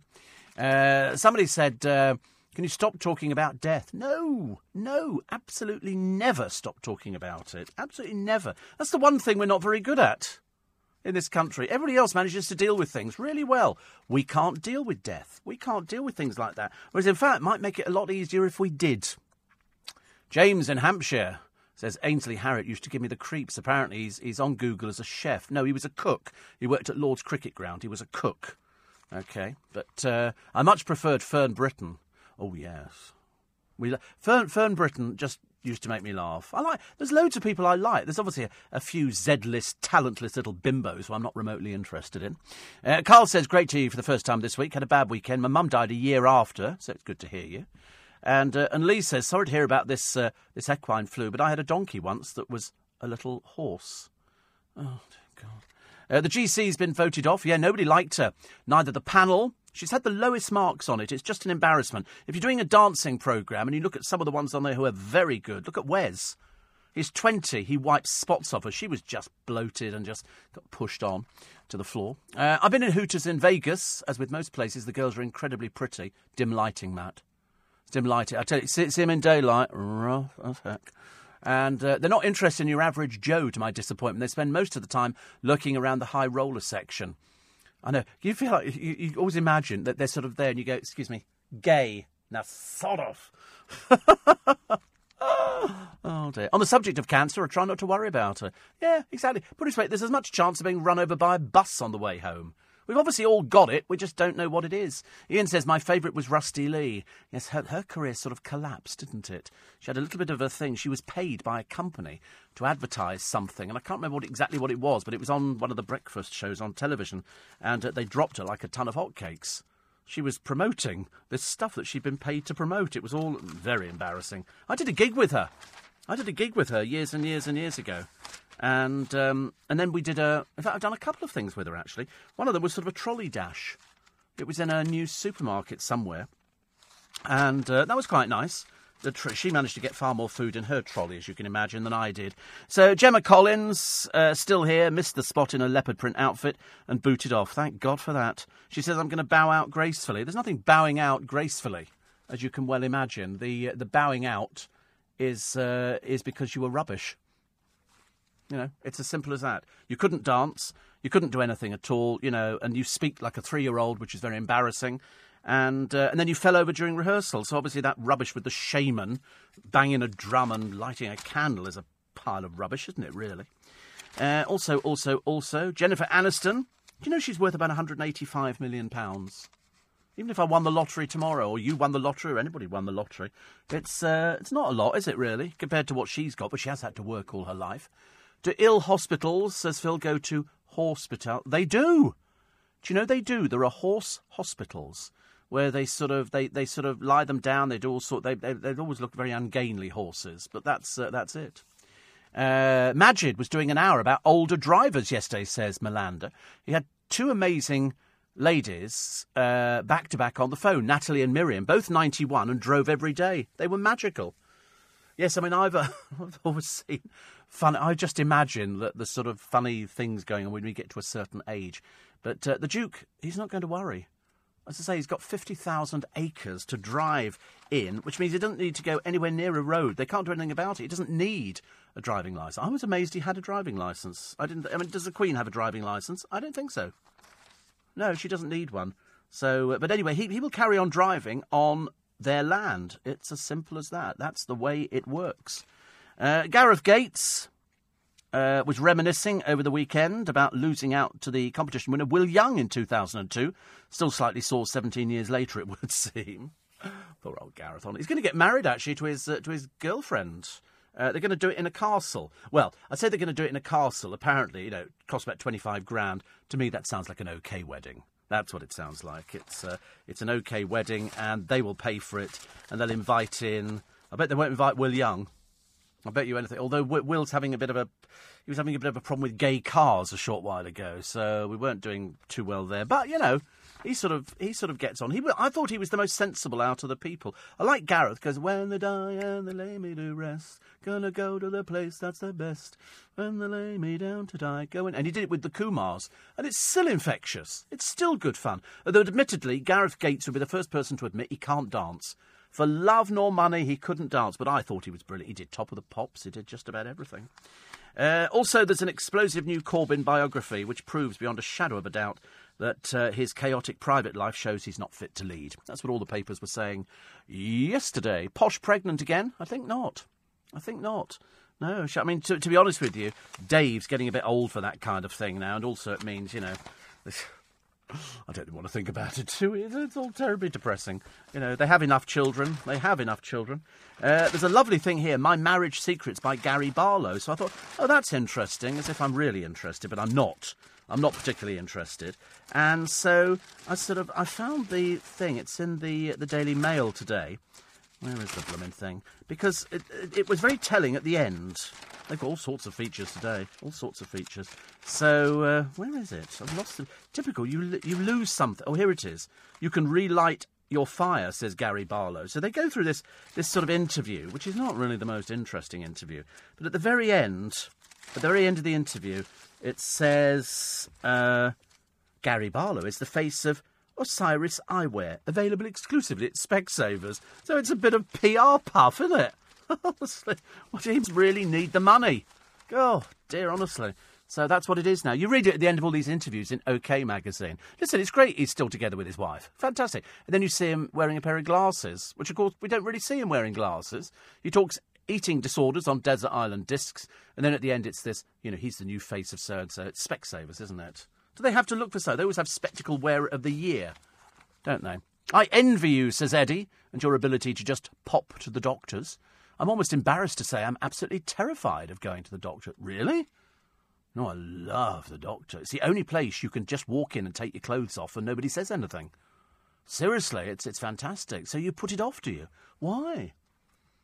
Uh, somebody said, uh, Can you stop talking about death? No, no, absolutely never stop talking about it. Absolutely never. That's the one thing we're not very good at in this country. Everybody else manages to deal with things really well. We can't deal with death. We can't deal with things like that. Whereas, in fact, it might make it a lot easier if we did. James in Hampshire says Ainsley Harriott used to give me the creeps. Apparently, he's, he's on Google as a chef. No, he was a cook. He worked at Lord's Cricket Ground. He was a cook. Okay, but uh, I much preferred Fern Britton. Oh yes, we Fern Fern Britton just used to make me laugh. I like. There's loads of people I like. There's obviously a, a few Z-list, talentless little bimbos who I'm not remotely interested in. Uh, Carl says, "Great to hear you for the first time this week. Had a bad weekend. My mum died a year after, so it's good to hear you." And uh, and Lee says, "Sorry to hear about this uh, this equine flu, but I had a donkey once that was a little horse." Oh God. Uh, the GC's been voted off. Yeah, nobody liked her. Neither the panel She's had the lowest marks on it. It's just an embarrassment. If you're doing a dancing programme and you look at some of the ones on there who are very good, look at Wes. He's 20. He wipes spots off her. She was just bloated and just got pushed on to the floor. Uh, I've been in Hooters in Vegas. As with most places, the girls are incredibly pretty. Dim lighting, Matt. Dim lighting. I tell you, see them in daylight. Rough as heck. And uh, they're not interested in your average Joe, to my disappointment. They spend most of the time lurking around the high roller section. I know. You feel like you, you always imagine that they're sort of there and you go, excuse me, gay. Now, sod off. Oh dear. On the subject of cancer, I try not to worry about it. Yeah, exactly. Put it this way, there's as much chance of being run over by a bus on the way home. We've obviously all got it, we just don't know what it is. Ian says my favourite was Rusty Lee. Yes, her, her career sort of collapsed, didn't it? She had a little bit of a thing. She was paid by a company to advertise something, and I can't remember what, exactly what it was, but it was on one of the breakfast shows on television, and uh, they dropped her like a ton of hotcakes she was promoting this stuff that she'd been paid to promote. It was all very embarrassing. I did a gig with her. I did a gig with her years and years and years ago. And um, and then we did a. In fact, I've done a couple of things with her actually. One of them was sort of a trolley dash. It was in a new supermarket somewhere, and uh, that was quite nice. Tr- she managed to get far more food in her trolley, as you can imagine, than I did. So Gemma Collins, uh, still here, missed the spot in a leopard print outfit and booted off. Thank God for that. She says, I'm going to bow out gracefully. There's nothing bowing out gracefully, as you can well imagine. The, uh, the bowing out is, uh, is because you were rubbish. You know, it's as simple as that. You couldn't dance, you couldn't do anything at all, you know, and you speak like a three year old, which is very embarrassing. And, uh, and then you fell over during rehearsal. So obviously, that rubbish with the shaman banging a drum and lighting a candle is a pile of rubbish, isn't it, really? Uh, also, also, also, Jennifer Aniston. Do you know she's worth about 185 million pounds? Even if I won the lottery tomorrow, or you won the lottery, or anybody won the lottery, it's uh, it's not a lot, is it really, compared to what she's got? But she has had to work all her life. Do ill hospitals, says Phil, go to hospital? They do. Do you know they do? There are horse hospitals where they sort of they, they sort of lie them down. They do all sort. They they, they always look very ungainly horses, but that's uh, that's it. Uh, Majid was doing an hour about older drivers yesterday, says Melanda. He had two amazing ladies uh, back to back on the phone, Natalie and Miriam, both 91 and drove every day. They were magical. Yes, I mean, I've, uh, I've always seen fun. I just imagine that the sort of funny things going on when we get to a certain age. But uh, the Duke, he's not going to worry. As I say, he's got 50,000 acres to drive in, which means he doesn't need to go anywhere near a road. They can't do anything about it. He doesn't need a driving licence. I was amazed he had a driving licence. I didn't. I mean, does the Queen have a driving licence? I don't think so. No, she doesn't need one. So, uh, but anyway, he, he will carry on driving on their land. It's as simple as that. That's the way it works. Uh, Gareth Gates uh, was reminiscing over the weekend about losing out to the competition winner Will Young in 2002. Still slightly sore 17 years later, it would seem. Poor old Gareth on. He's going to get married actually to his uh, to his girlfriend. Uh, they're going to do it in a castle. Well, I say they're going to do it in a castle. Apparently, you know, it costs about twenty-five grand. To me, that sounds like an okay wedding. That's what it sounds like. It's uh, it's an okay wedding, and they will pay for it, and they'll invite in. I bet they won't invite Will Young. I bet you anything. Although Will's having a bit of a, he was having a bit of a problem with gay cars a short while ago, so we weren't doing too well there. But you know, he sort of he sort of gets on. He I thought he was the most sensible out of the people. I like Gareth because when they die and they lay me to rest, gonna go to the place that's the best. When they lay me down to die, going and he did it with the Kumars, and it's still infectious. It's still good fun. Although admittedly, Gareth Gates would be the first person to admit he can't dance. For love nor money, he couldn't dance, but I thought he was brilliant. He did Top of the Pops, he did just about everything. Uh, also, there's an explosive new Corbyn biography which proves beyond a shadow of a doubt that uh, his chaotic private life shows he's not fit to lead. That's what all the papers were saying yesterday. Posh pregnant again? I think not. I think not. No, I mean, to, to be honest with you, Dave's getting a bit old for that kind of thing now, and also it means, you know. I don't want to think about it too. It's all terribly depressing. You know, they have enough children. They have enough children. Uh, there's a lovely thing here, My Marriage Secrets by Gary Barlow. So I thought, oh, that's interesting, as if I'm really interested, but I'm not. I'm not particularly interested. And so I sort of, I found the thing. It's in the, the Daily Mail today. Where is the blooming thing? Because it, it, it was very telling at the end. They've got all sorts of features today. All sorts of features. So, uh, where is it? I've lost it. Typical, you, you lose something. Oh, here it is. You can relight your fire, says Gary Barlow. So they go through this, this sort of interview, which is not really the most interesting interview. But at the very end, at the very end of the interview, it says uh, Gary Barlow is the face of Osiris Eyewear, available exclusively at Specsavers. So it's a bit of PR puff, isn't it? honestly, what teams really need the money? Oh, dear, honestly. So that's what it is now. You read it at the end of all these interviews in OK magazine. Listen, it's great he's still together with his wife. Fantastic. And then you see him wearing a pair of glasses, which of course we don't really see him wearing glasses. He talks eating disorders on desert island discs, and then at the end it's this, you know, he's the new face of so and so. It's Specsavers, isn't it? Do they have to look for so? They always have spectacle wearer of the year, don't they? I envy you, says Eddie, and your ability to just pop to the doctors. I'm almost embarrassed to say I'm absolutely terrified of going to the doctor. Really? No, I love the doctor. It's the only place you can just walk in and take your clothes off and nobody says anything. Seriously, it's it's fantastic. So you put it off, do you? Why?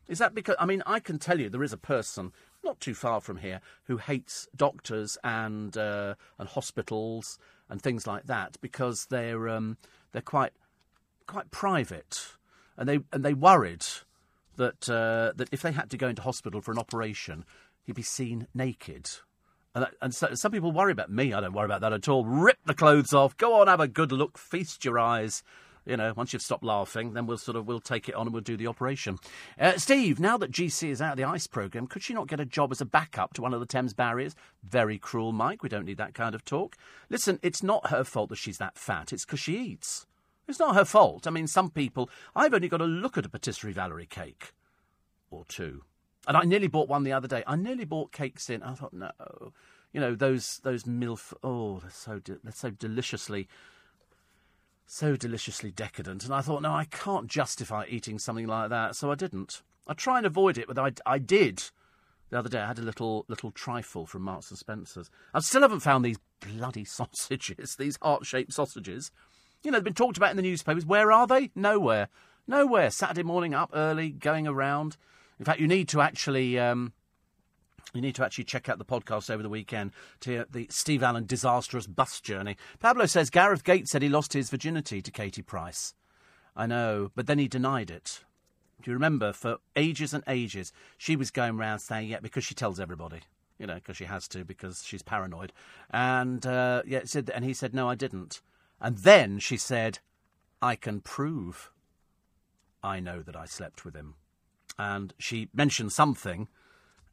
Is that because I mean I can tell you there is a person not too far from here who hates doctors and uh, and hospitals and things like that because they're um, they're quite quite private and they and they worried that uh, that if they had to go into hospital for an operation, he'd be seen naked. And, that, and so, some people worry about me. I don't worry about that at all. Rip the clothes off. Go on, have a good look. Feast your eyes. You know, once you've stopped laughing, then we'll sort of we'll take it on and we'll do the operation. Uh, Steve, now that GC is out of the ice program, could she not get a job as a backup to one of the Thames barriers? Very cruel, Mike. We don't need that kind of talk. Listen, it's not her fault that she's that fat. It's because she eats. It's not her fault. I mean, some people. I've only got to look at a patisserie Valerie cake or two. And I nearly bought one the other day. I nearly bought cakes in. I thought, no, you know those those milf. Oh, they're so de- they're so deliciously, so deliciously decadent. And I thought, no, I can't justify eating something like that. So I didn't. I try and avoid it, but I, I did. The other day, I had a little little trifle from Marks and Spencers. I still haven't found these bloody sausages, these heart-shaped sausages. You know, they've been talked about in the newspapers. Where are they? Nowhere. Nowhere. Saturday morning, up early, going around. In fact, you need to actually. Um, you need to actually check out the podcast over the weekend to hear the Steve Allen disastrous bus journey. Pablo says Gareth Gates said he lost his virginity to Katie Price. I know, but then he denied it. Do you remember? For ages and ages, she was going around saying, yeah, because she tells everybody. You know, because she has to, because she's paranoid. And, uh, yeah, said, and he said, no, I didn't. And then she said, I can prove I know that I slept with him. And she mentioned something,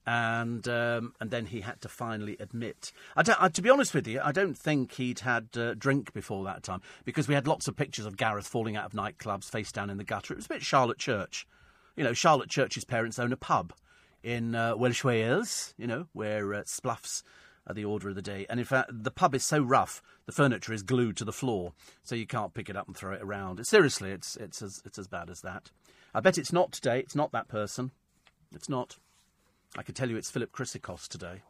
and um, and then he had to finally admit. I I, to be honest with you, I don't think he'd had uh, drink before that time because we had lots of pictures of Gareth falling out of nightclubs, face down in the gutter. It was a bit Charlotte Church. You know, Charlotte Church's parents own a pub in uh, Welsh Wales, you know, where uh, spluffs are the order of the day. And in fact, the pub is so rough, the furniture is glued to the floor, so you can't pick it up and throw it around. Seriously, it's, it's, as, it's as bad as that. I bet it's not today. It's not that person. It's not. I can tell you it's Philip Chrysikos today.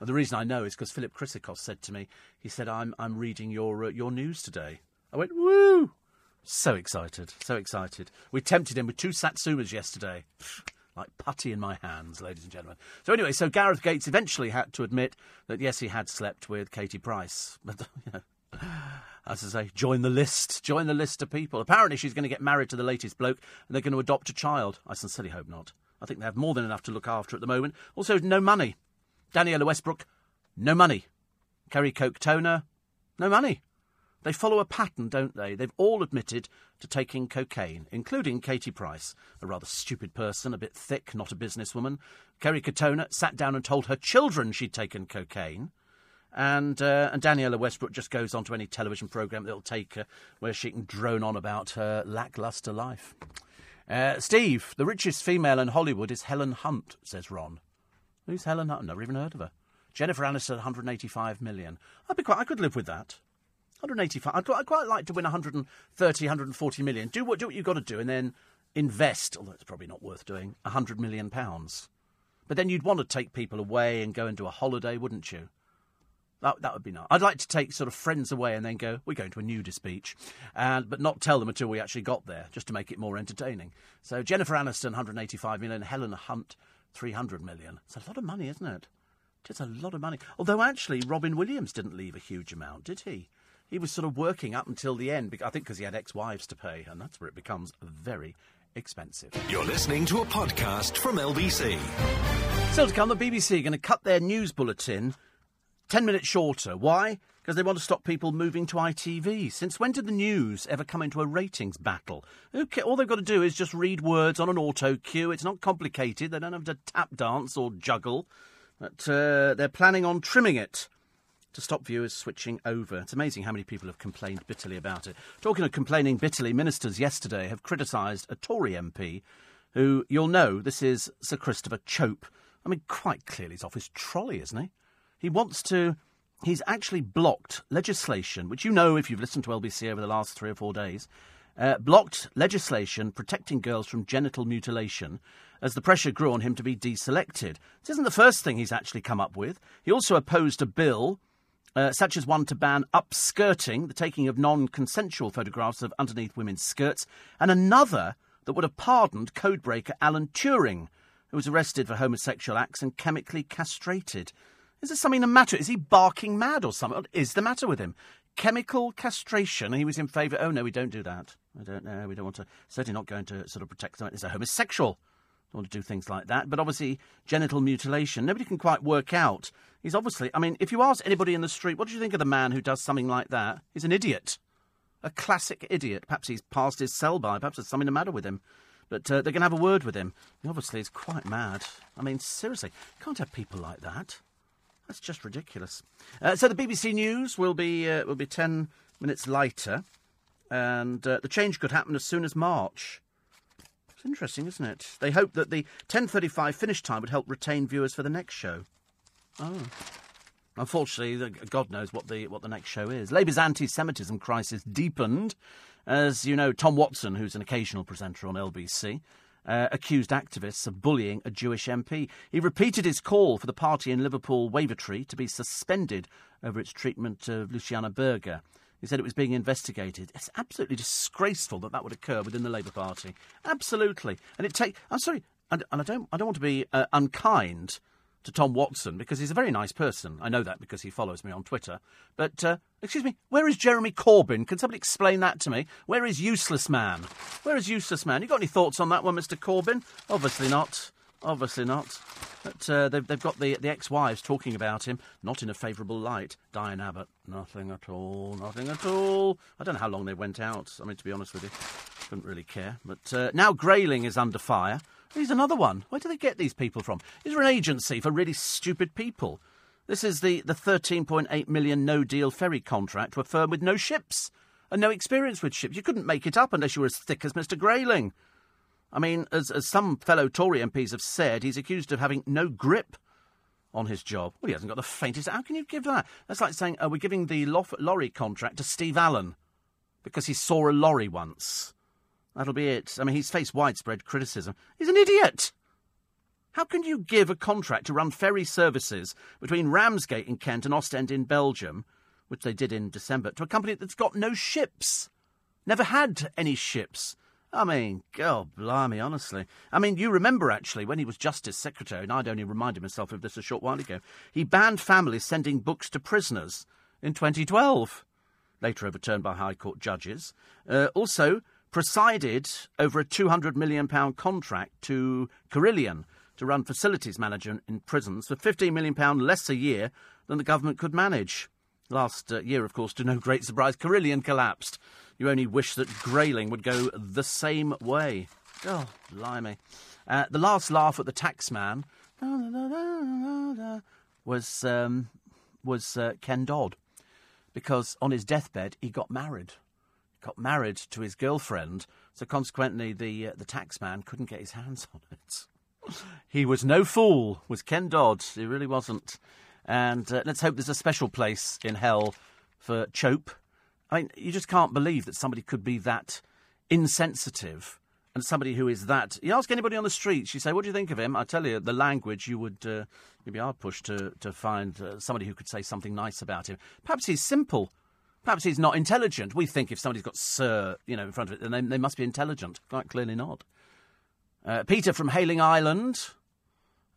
And the reason I know is because Philip Chrysikos said to me, he said, I'm, I'm reading your, uh, your news today. I went, woo! So excited, so excited. We tempted him with two Satsumas yesterday. like putty in my hands, ladies and gentlemen. So anyway, so Gareth Gates eventually had to admit that yes, he had slept with Katie Price. But you know, as I say, join the list. Join the list of people. Apparently, she's going to get married to the latest bloke, and they're going to adopt a child. I sincerely hope not. I think they have more than enough to look after at the moment. Also, no money. Danniella Westbrook, no money. Kerry Katona, no money. They follow a pattern, don't they? They've all admitted to taking cocaine, including Katie Price, a rather stupid person, a bit thick, not a businesswoman. Kerry Katona sat down and told her children she'd taken cocaine. And, uh, and Danniella Westbrook just goes on to any television programme that'll take her where she can drone on about her lacklustre life. Uh, Steve, the richest female in Hollywood is Helen Hunt, says Ron. Who's Helen Hunt? Never even heard of her. Jennifer Aniston, 185 million. I'd be quite, I could live with that. 185. I'd, I'd quite like to win 130, 140 million. Do what, do what you've got to do and then invest, although it's probably not worth doing, 100 million pounds. But then you'd want to take people away and go do a holiday, wouldn't you? That, that would be nice. I'd like to take sort of friends away and then go, we're going to a nudist beach, and, but not tell them until we actually got there, just to make it more entertaining. So Jennifer Aniston, 185 million, Helen Hunt, 300 million. It's a lot of money, isn't it? It's a lot of money. Although actually, Robin Williams didn't leave a huge amount, did he? he was sort of working up until the end. I think because he had ex-wives to pay, and that's where it becomes very expensive. You're listening to a podcast from LBC. Still to come, the BBC are going to cut their news bulletin 10 minutes shorter. Why? Because they want to stop people moving to ITV. Since when did the news ever come into a ratings battle? Okay, all they've got to do is just read words on an auto cue. It's not complicated. They don't have to tap dance or juggle. But uh, they're planning on trimming it to stop viewers switching over. It's amazing how many people have complained bitterly about it. Talking of complaining bitterly, ministers yesterday have criticised a Tory MP who, you'll know, this is Sir Christopher Chope. I mean, quite clearly he's off his trolley, isn't he? He wants to. He's actually blocked legislation, which you know if you've listened to LBC over the last three or four days, uh, blocked legislation protecting girls from genital mutilation as the pressure grew on him to be deselected. This isn't the first thing he's actually come up with. He also opposed a bill uh, such as one to ban upskirting, the taking of non consensual photographs of underneath women's skirts, and another that would have pardoned codebreaker Alan Turing, who was arrested for homosexual acts and chemically castrated. Is there something the matter? Is he barking mad or something? What is the matter with him? Chemical castration. He was in favour. Oh no, we don't do that. I don't know. We don't want to. Certainly not going to sort of protect someone. It's a homosexual. Don't want to do things like that. But obviously, genital mutilation. Nobody can quite work out. He's obviously. I mean, if you ask anybody in the street, what do you think of the man who does something like that? He's an idiot. A classic idiot. Perhaps he's passed his sell by. Perhaps there's something the matter with him. But uh, they're going to have a word with him. He obviously is quite mad. I mean, seriously, can't have people like that. That's just ridiculous. Uh, so the BBC News will be uh, will be ten minutes later, and uh, the change could happen as soon as March. It's interesting, isn't it? They hope that the ten thirty-five finish time would help retain viewers for the next show. Oh. Unfortunately, God knows what the what the next show is. Labour's anti-Semitism crisis deepened, as you know. Tom Watson, who's an occasional presenter on LBC, uh, accused activists of bullying a Jewish MP. He repeated his call for the party in Liverpool Wavertree to be suspended over its treatment of Luciana Berger. He said it was being investigated. It's absolutely disgraceful that that would occur within the Labour Party. Absolutely, and it take. I'm sorry, and, and I don't. I don't want to be uh, unkind to Tom Watson because he's a very nice person. I know that because he follows me on Twitter. But, uh, excuse me, where is Jeremy Corbyn? Can somebody explain that to me? Where is Useless Man? Where is Useless Man? You got any thoughts on that one, Mr. Corbyn? Obviously not. Obviously not. But uh, they've, they've got the, the ex wives talking about him, not in a favourable light. Diane Abbott, nothing at all, nothing at all. I don't know how long they went out. I mean, to be honest with you, couldn't really care. But uh, now Grayling is under fire. Here's another one. Where do they get these people from? Is there an agency for really stupid people? This is the, the 13.8 million no deal ferry contract to a firm with no ships and no experience with ships. You couldn't make it up unless you were as thick as Mr. Grayling. I mean, as, as some fellow Tory MPs have said, he's accused of having no grip on his job. Well, he hasn't got the faintest. How can you give that? That's like saying, oh, we're giving the lof- lorry contract to Steve Allen because he saw a lorry once. That'll be it. I mean, he's faced widespread criticism. He's an idiot. How can you give a contract to run ferry services between Ramsgate in Kent and Ostend in Belgium, which they did in December, to a company that's got no ships? Never had any ships. I mean, God blimey, honestly. I mean, you remember actually when he was Justice Secretary, and I'd only reminded myself of this a short while ago, he banned families sending books to prisoners in 2012, later overturned by High Court judges. Uh, also, presided over a £200 million contract to Carillion to run facilities management in prisons for £15 million less a year than the government could manage. Last uh, year, of course, to no great surprise, Carillion collapsed. You only wish that Grayling would go the same way. Oh, blimey. Uh, the last laugh at the taxman was, um, was uh, Ken Dodd, because on his deathbed he got married. Got married to his girlfriend, so consequently the, uh, the taxman couldn't get his hands on it. He was no fool, was Ken Dodd. He really wasn't. And uh, let's hope there's a special place in hell for Chope. I mean, you just can't believe that somebody could be that insensitive and somebody who is that. You ask anybody on the streets, you say, "What do you think of him?" I tell you, the language you would uh, you'd be hard pushed to to find uh, somebody who could say something nice about him. Perhaps he's simple. Perhaps he's not intelligent. We think if somebody's got "sir," you know, in front of it, then they, they must be intelligent. Quite clearly not. Uh, Peter from Hayling Island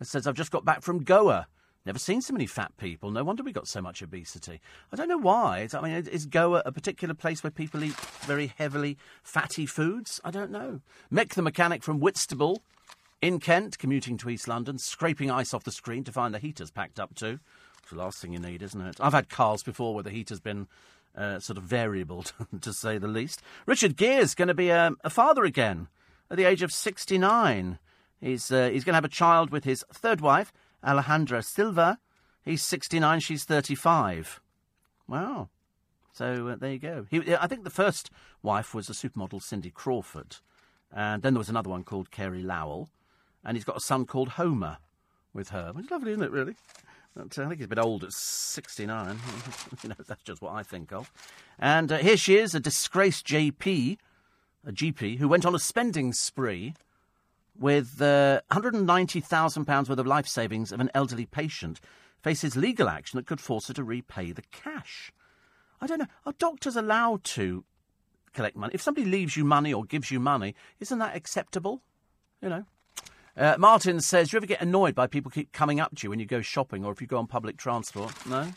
says, "I've just got back from Goa." Never seen so many fat people. No wonder we got so much obesity. I don't know why. It's, I mean, is Goa a particular place where people eat very heavily fatty foods? I don't know. Mick the mechanic from Whitstable in Kent, commuting to East London, scraping ice off the screen to find the heaters packed up too. It's the last thing you need, isn't it? I've had cars before where the heater's been uh, sort of variable, to say the least. Richard Gere's going to be a, a, father again at the age of 69. He's, uh, he's going to have a child with his third wife, Alejandra Silva. He's 69, she's 35. Wow. So uh, there you go. He, I think the first wife was a supermodel, Cindy Crawford. And then there was another one called Carey Lowell. And he's got a son called Homer with her. It's lovely, isn't it, really? I think he's a bit old at 69. you know, that's just what I think of. And uh, here she is, a disgraced JP, a GP, who went on a spending spree with uh, £190,000 worth of life savings of an elderly patient, faces legal action that could force her to repay the cash. I don't know. Are doctors allowed to collect money? If somebody leaves you money or gives you money, isn't that acceptable? You know. Uh, Martin says, Do you ever get annoyed by people keep coming up to you when you go shopping or if you go on public transport? No?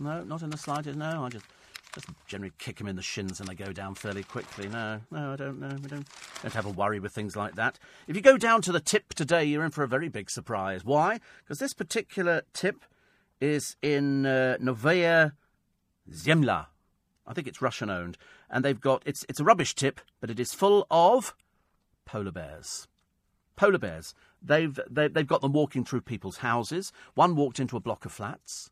No, not in the slightest. No, I just just generally kick them in the shins and they go down fairly quickly. No, no, I don't know. We don't, don't have a worry with things like that. If you go down to the tip today, you're in for a very big surprise. Why? Because this particular tip is in uh, Novaya Zemlya. I think it's Russian owned. And they've got, it's, it's a rubbish tip, but it is full of polar bears. Polar bears. They've, they, they've got them walking through people's houses. One walked into a block of flats.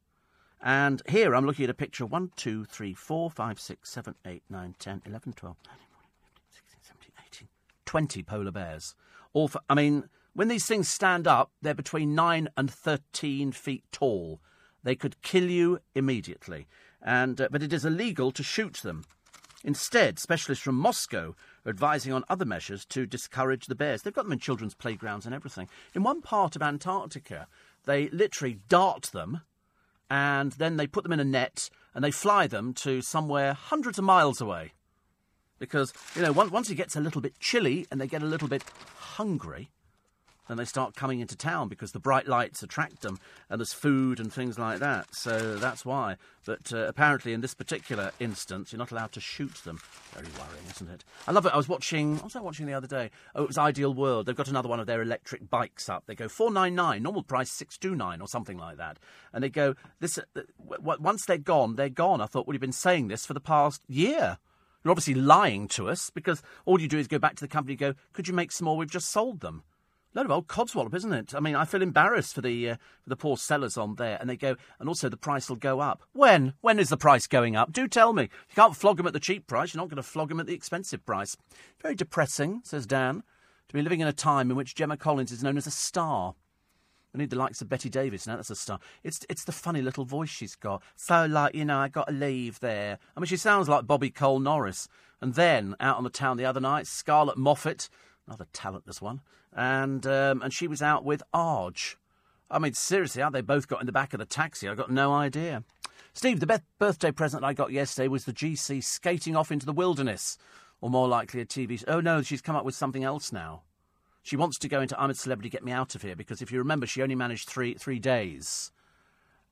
And here I'm looking at a picture of 1, 2, 3, 4, 5, 6, 7, 8, 9, 10, 11, 12, 13, 14, 15, 16, 17, 18, 20 polar bears. All for, I mean, when these things stand up, they're between 9 and 13 feet tall. They could kill you immediately. And, uh, but it is illegal to shoot them. Instead, specialists from Moscow advising on other measures to discourage the bears. They've got them in children's playgrounds and everything. In one part of Antarctica, they literally dart them and then they put them in a net and they fly them to somewhere hundreds of miles away. Because, you know, once it gets a little bit chilly and they get a little bit hungry, then they start coming into town because the bright lights attract them and there's food and things like that. So that's why. But uh, apparently, in this particular instance, you're not allowed to shoot them. Very worrying, isn't it? I love it. I was watching. What was I watching the other day? Oh, it was Ideal World. They've got another one of their electric bikes up. They go four nine nine, normal price six two nine or something like that. And they go this. Uh, w- once they're gone, they're gone. I thought, well, you've been saying this for the past year. You're obviously lying to us because all you do is go back to the company and go, could you make some more? We've just sold them load of old codswallop, isn't it? I mean, I feel embarrassed for the uh, for the poor sellers on there, and they go, and also the price will go up. When? When is the price going up? Do tell me. You can't flog them at the cheap price. You're not going to flog them at the expensive price. Very depressing, says Dan, to be living in a time in which Gemma Collins is known as a star. We need the likes of Bette Davis now. That's a star. It's it's the funny little voice she's got. So like you know, I got to leave there. I mean, she sounds like Bobby Cole Norris. And then out on the town the other night, Scarlett Moffatt another talentless one, and um, and she was out with Arg. I mean, seriously, how they both got in the back of the taxi, I got no idea. Steve, the best birthday present I got yesterday was the GC skating off into the wilderness, or more likely a TV. Oh no, she's come up with something else now. She wants to go into I'm a Celebrity, Get Me Out of Here because if you remember, she only managed three three days.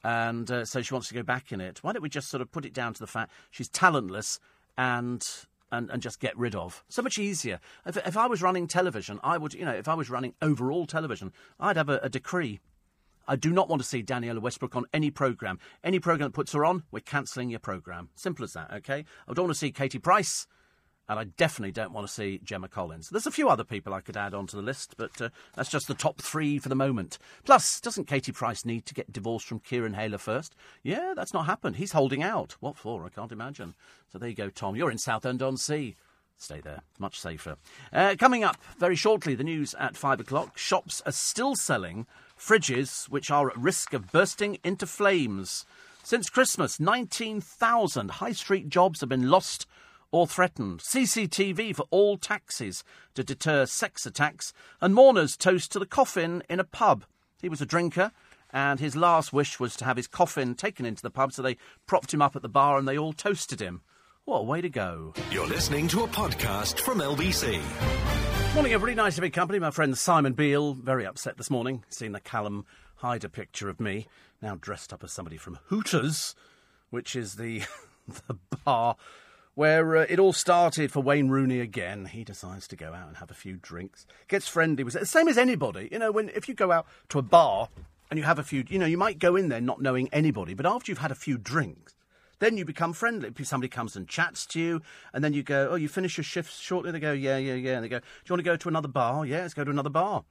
And uh, so she wants to go back in it. Why don't we just sort of put it down to the fact she's talentless and and, and just get rid of. So much easier. If, if I was running television, I would, you know, if I was running overall television, I'd have a, a decree. I do not want to see Danniella Westbrook on any programme. Any programme that puts her on, we're cancelling your programme. Simple as that, okay? I don't want to see Katie Price and I definitely don't want to see Gemma Collins. There's a few other people I could add onto the list, but uh, that's just the top three for the moment. Plus, doesn't Katie Price need to get divorced from Kieran Hayler first? Yeah, that's not happened. He's holding out. What for? I can't imagine. So there you go, Tom. You're in Southend on Sea. Stay there. Much safer. Uh, coming up very shortly, the news at five o'clock. Shops are still selling fridges which are at risk of bursting into flames. Since Christmas, 19,000 high street jobs have been lost or threatened. CCTV for all taxis to deter sex attacks. And mourners toast to the coffin in a pub. He was a drinker, and his last wish was to have his coffin taken into the pub, so they propped him up at the bar and they all toasted him. What a way to go. You're listening to a podcast from LBC. Morning, everybody. Nice to be company. My friend Simon Beale, very upset this morning, seeing the Callum hide a picture of me now dressed up as somebody from Hooters, which is the the bar where uh, it all started for Wayne Rooney again. He decides to go out and have a few drinks, gets friendly with it. The same as anybody, you know. When if you go out to a bar and you have a few, you know, you might go in there not knowing anybody, but after you've had a few drinks, then you become friendly. Somebody comes and chats to you, and then you go, "Oh, you finish your shift shortly." They go, "Yeah, yeah, yeah." And they go, "Do you want to go to another bar?" Yeah, let's go to another bar.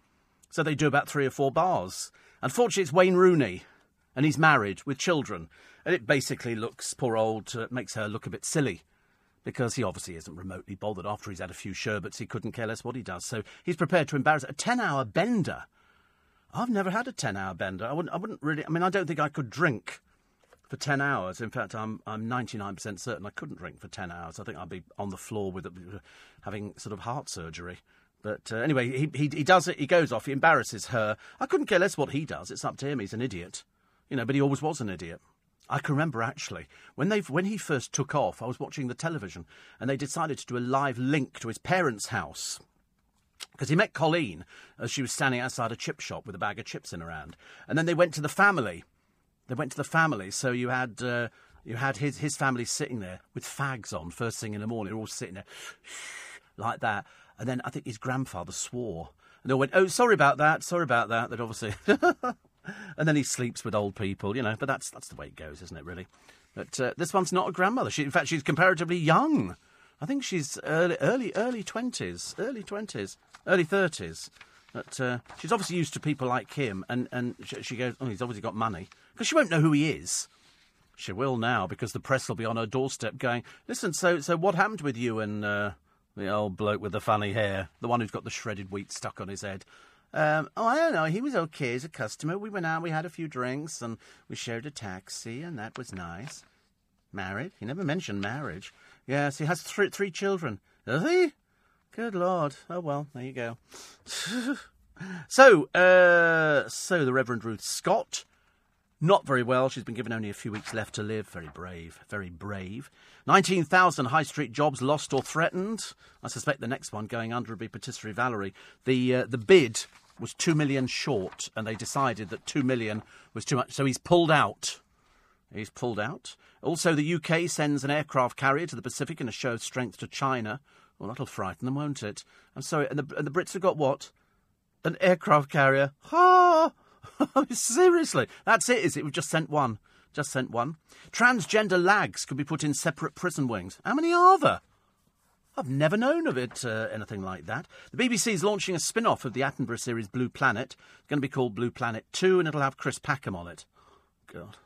So they do about three or four bars. Unfortunately, it's Wayne Rooney, and he's married with children, and it basically looks poor old uh, makes her look a bit silly because he obviously isn't remotely bothered. After he's had a few sherbets, he couldn't care less what he does. So he's prepared to embarrass a ten-hour bender. I've never had a ten-hour bender. I wouldn't. I wouldn't really. I mean, I don't think I could drink for 10 hours. In fact, I'm, I'm 99% certain I couldn't drink for 10 hours. I think I'd be on the floor with having sort of heart surgery. But uh, anyway, he, he, he does it, he goes off, he embarrasses her. I couldn't care less what he does, it's up to him, he's an idiot. You know, but he always was an idiot. I can remember actually when they when he first took off. I was watching the television, and they decided to do a live link to his parents' house because he met Colleen as she was standing outside a chip shop with a bag of chips in her hand, and then they went to the family, they went to the family. So you had uh, you had his his family sitting there with fags on first thing in the morning. All sitting there like that. And then I think his grandfather swore. And they all went, "Oh, sorry about that. Sorry about that." That obviously. and then he sleeps with old people, you know. But that's that's the way it goes, isn't it? Really. But uh, this one's not a grandmother. She, in fact, she's comparatively young. I think she's early, early, early twenties, early twenties, early thirties. But uh, she's obviously used to people like him, and, and she, she goes, "Oh, he's obviously got money." because she won't know who he is. She will now because the press will be on her doorstep going, listen, so so what happened with you and uh, the old bloke with the funny hair, the one who's got the shredded wheat stuck on his head? Um, oh, I don't know. He was okay as a customer. We went out, we had a few drinks, and we shared a taxi, and that was nice. Married? He never mentioned marriage. Yes, he has three, three children. Does he? Good Lord. Oh, well, there you go. so, uh, so the Reverend Ruth Scott not very well. She's been given only a few weeks left to live. Very brave, very brave. 19,000 high street jobs lost or threatened. I suspect the next one going under would be Patisserie Valerie. The, uh, the bid was 2 million short, and they decided that 2 million was too much. So he's pulled out. He's pulled out. Also, the UK sends an aircraft carrier to the Pacific in a show of strength to China. Well, that'll frighten them, won't it? I'm sorry. And the, and the Brits have got what? An aircraft carrier. Ha! Seriously, that's it, is it? We've just sent one. Just sent one. Transgender lags could be put in separate prison wings. How many are there? I've never known of it, uh, anything like that. The BBC is launching a spin off of the Attenborough series Blue Planet. It's going to be called Blue Planet 2, and it'll have Chris Packham on it. God.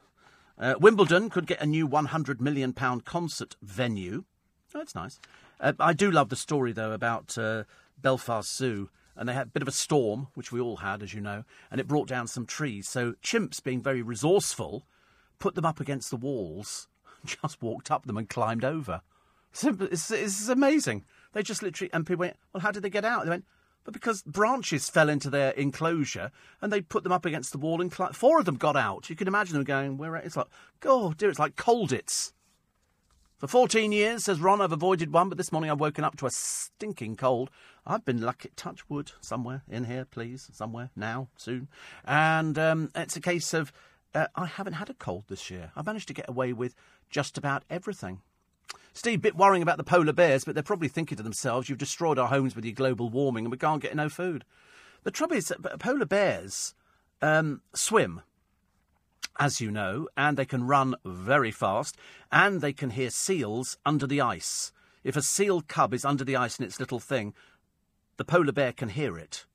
Uh, Wimbledon could get a new £100 million concert venue. Oh, that's nice. Uh, I do love the story, though, about uh, Belfast Zoo and they had a bit of a storm, which we all had, as you know, and it brought down some trees. So chimps, being very resourceful, put them up against the walls, just walked up them and climbed over. It's, it's amazing. They just literally, and people went, well, how did they get out? They went, but because branches fell into their enclosure and they put them up against the wall and climbed. Four of them got out. You can imagine them going, where it's like, oh dear, it's like Colditz. For 14 years, says Ron, I've avoided one, but this morning I've woken up to a stinking cold. I've been lucky, touch wood, somewhere in here, please, somewhere, now, soon. And um, it's a case of uh, I haven't had a cold this year. I've managed to get away with just about everything. Steve, bit worrying about the polar bears, but they're probably thinking to themselves, you've destroyed our homes with your global warming and we can't get no food. The trouble is, that polar bears um, swim as you know, and they can run very fast, and they can hear seals under the ice. If a seal cub is under the ice in its little thing, the polar bear can hear it.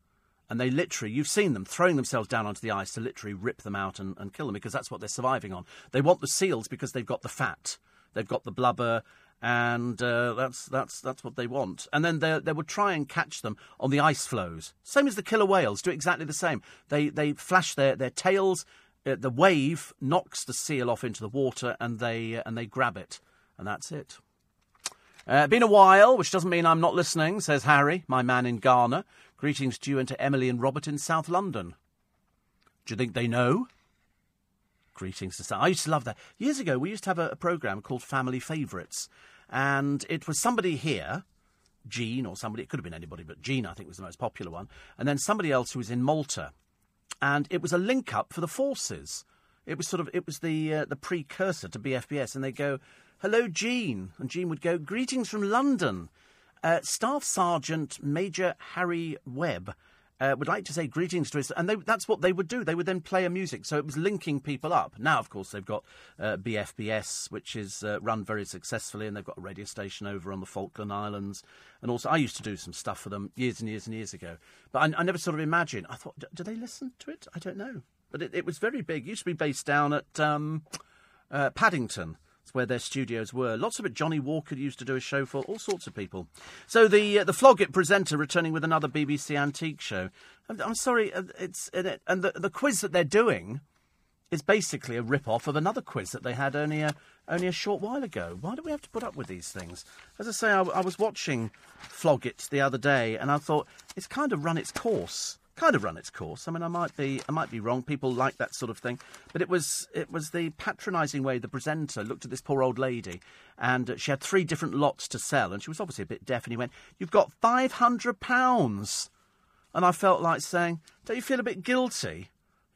And they literally, you've seen them throwing themselves down onto the ice to literally rip them out and, and kill them because that's what they're surviving on. They want the seals because they've got the fat, they've got the blubber, and uh, that's that's that's what they want. And then they they would try and catch them on the ice floes, same as the killer whales do exactly the same. They they flash their their tails uh, the wave knocks the seal off into the water, and they uh, and they grab it, and that's it. Uh, been a while, which doesn't mean I'm not listening, says Harry, my man in Ghana. Greetings to you and to Emily and Robert in South London. Do you think they know? Greetings to South. I used to love that. Years ago, we used to have a, a programme called Family Favourites, and it was somebody here, Jean or somebody, it could have been anybody, but Jean, I think, was the most popular one, and then somebody else who was in Malta and it was a link up for the forces. It was sort of it was the uh, the precursor to BFBS, and they go, "Hello, Jean," and Jean would go, "Greetings from London." Uh, Staff Sergeant Major Harry Webb uh, would like to say greetings to us, and they, that's what they would do. They would then play a music, so it was linking people up. Now, of course, they've got uh, BFBS, which is uh, run very successfully, and they've got a radio station over on the Falkland Islands, and also I used to do some stuff for them years and years and years ago. But I, I never sort of imagined. I thought, do they listen to it? I don't know, but it, it was very big. It used to be based down at um, uh, Paddington where their studios were. Lots of it. Johnnie Walker used to do a show for all sorts of people. So the uh, the Flog It presenter returning with another BBC antique show. I'm, I'm sorry, uh, it's it, and the the quiz that they're doing is basically a rip off of another quiz that they had only a only a short while ago. Why do we have to put up with these things? As I say, I, I was watching Flog It the other day, and I thought it's kind of run its course kind of run its course. I mean, I might be, I might be wrong. People like that sort of thing, but it was, it was the patronising way the presenter looked at this poor old lady, and she had three different lots to sell, and she was obviously a bit deaf. And he went, "You've got five hundred pounds," and I felt like saying, "Don't you feel a bit guilty?"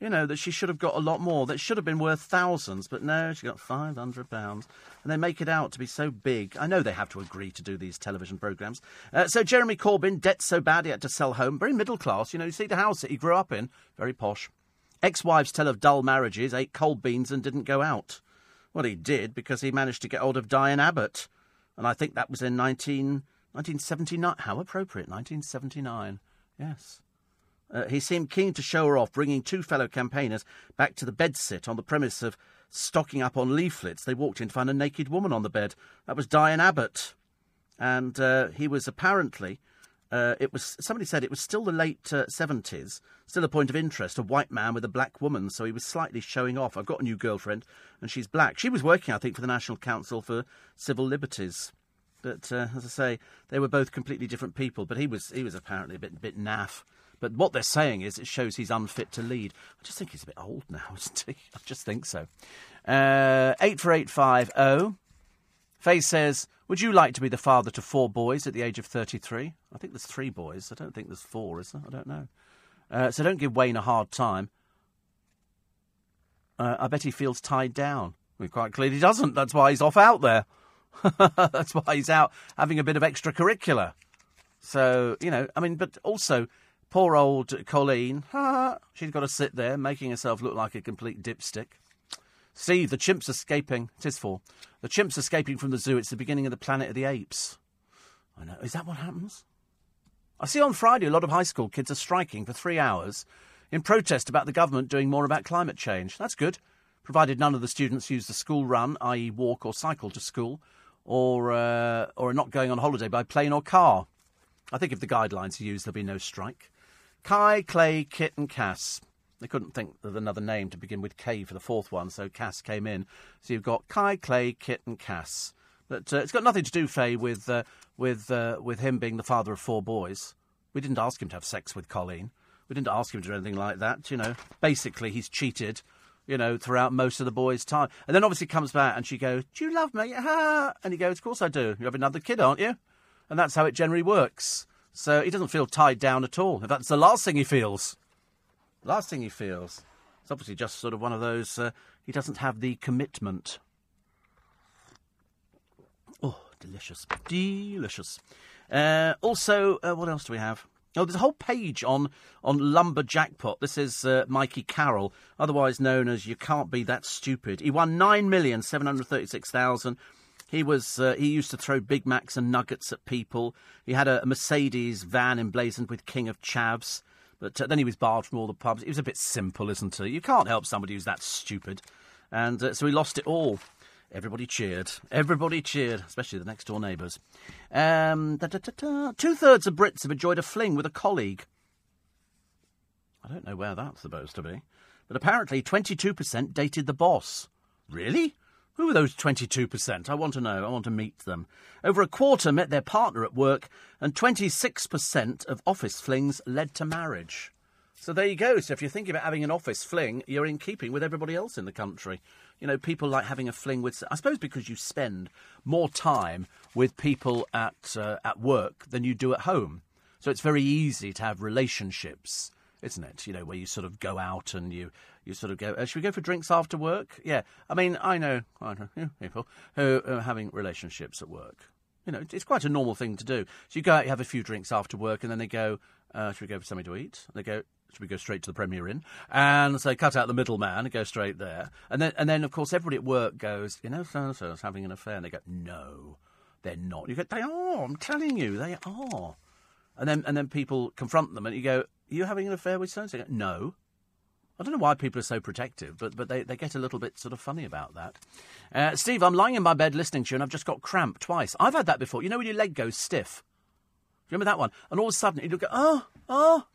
You know, that she should have got a lot more, that should have been worth thousands, but no, she got £500. And they make it out to be so big. I know they have to agree to do these television programmes. Uh, so Jeremy Corbyn, debt so bad he had to sell home. Very middle class, you know, you see the house that he grew up in. Very posh. Ex wives tell of dull marriages, ate cold beans and didn't go out. Well, he did because he managed to get hold of Diane Abbott. And I think that was in 19, 1979. How appropriate, 1979. Yes. Uh, he seemed keen to show her off, bringing two fellow campaigners back to the bedsit on the premise of stocking up on leaflets. They walked in to find a naked woman on the bed. That was Diane Abbott. And uh, he was apparently, uh, it was somebody said it was still the late uh, 70s, still a point of interest, a white man with a black woman, so he was slightly showing off. I've got a new girlfriend, and she's black. She was working, I think, for the National Council for Civil Liberties. But uh, as I say, they were both completely different people. But he was he was apparently a bit bit naff. But what they're saying is it shows he's unfit to lead. I just think he's a bit old now, isn't he? I just think so. Uh, 84850. Faye says, Would you like to be the father to four boys at the age of 33? I think there's three boys. I don't think there's four, is there? I don't know. Uh, so don't give Wayne a hard time. Uh, I bet he feels tied down. Well, quite clearly doesn't. That's why he's off out there. That's why he's out having a bit of extracurricular. So, you know, I mean, but also, poor old Colleen, she's got to sit there making herself look like a complete dipstick. Steve, the chimp's escaping. Tis for. The chimp's escaping from the zoo. It's the beginning of the planet of the apes. I know. Is that what happens? I see on Friday a lot of high school kids are striking for three hours in protest about the government doing more about climate change. That's good, provided none of the students use the school run, i.e., walk or cycle to school, or uh, or are not going on holiday by plane or car. I think if the guidelines are used, there'll be no strike. Kai, Clay, Kit, and Cass. They couldn't think of another name to begin with K for the fourth one, so Cass came in. So you've got Kai, Clay, Kit, and Cass. But uh, it's got nothing to do, Faye, with uh, with uh, with him being the father of four boys. We didn't ask him to have sex with Colleen. We didn't ask him to do anything like that. You know, basically he's cheated you know, throughout most of the boys' time. And then obviously comes back and she goes, Do you love me? And he goes, Of course I do. You have another kid, aren't you? And that's how it generally works. So he doesn't feel tied down at all. In fact, it's the last thing he feels. Last thing he feels. It's obviously just sort of one of those, uh, he doesn't have the commitment. Oh, delicious. Delicious. Uh, also, uh, what else do we have? Oh, there's a whole page on on lumber jackpot. This is uh, Mikey Carroll, otherwise known as "You Can't Be That Stupid." He won nine million seven hundred thirty-six thousand. He was uh, he used to throw Big Macs and nuggets at people. He had a Mercedes van emblazoned with King of Chavs, but uh, then he was barred from all the pubs. He was a bit simple, isn't he? You can't help somebody who's that stupid, and uh, so he lost it all. Everybody cheered. Everybody cheered, especially the next door neighbours. Um, Two thirds of Brits have enjoyed a fling with a colleague. I don't know where that's supposed to be. But apparently 22% dated the boss. Really? Who are those 22%? I want to know. I want to meet them. Over a quarter met their partner at work, and 26% of office flings led to marriage. So there you go. So if you're thinking about having an office fling, you're in keeping with everybody else in the country. You know, people like having a fling with. I suppose because you spend more time with people at uh, at work than you do at home, so it's very easy to have relationships isn't it? You know, where you sort of go out and you, you sort of go, uh, should we go for drinks after work? Yeah. I mean, I know, I know people who are having relationships at work. You know, it's quite a normal thing to do. So you go out, you have a few drinks after work, and then they go, uh, should we go for something to eat? And they go, should we go straight to the Premier Inn? And so cut out the middleman and go straight there. And then, and then of course, everybody at work goes, you know, so and so is having an affair. And they go, no, they're not. You go, they are. I'm telling you, they are. And then, and then people confront them, and you go, are you having an affair with so and so? No. I don't know why people are so protective, but, but they, they get a little bit sort of funny about that. Uh, Steve, I'm lying in my bed listening to you and I've just got cramp twice. I've had that before. You know when your leg goes stiff? Remember that one? And all of a sudden you go, oh, oh,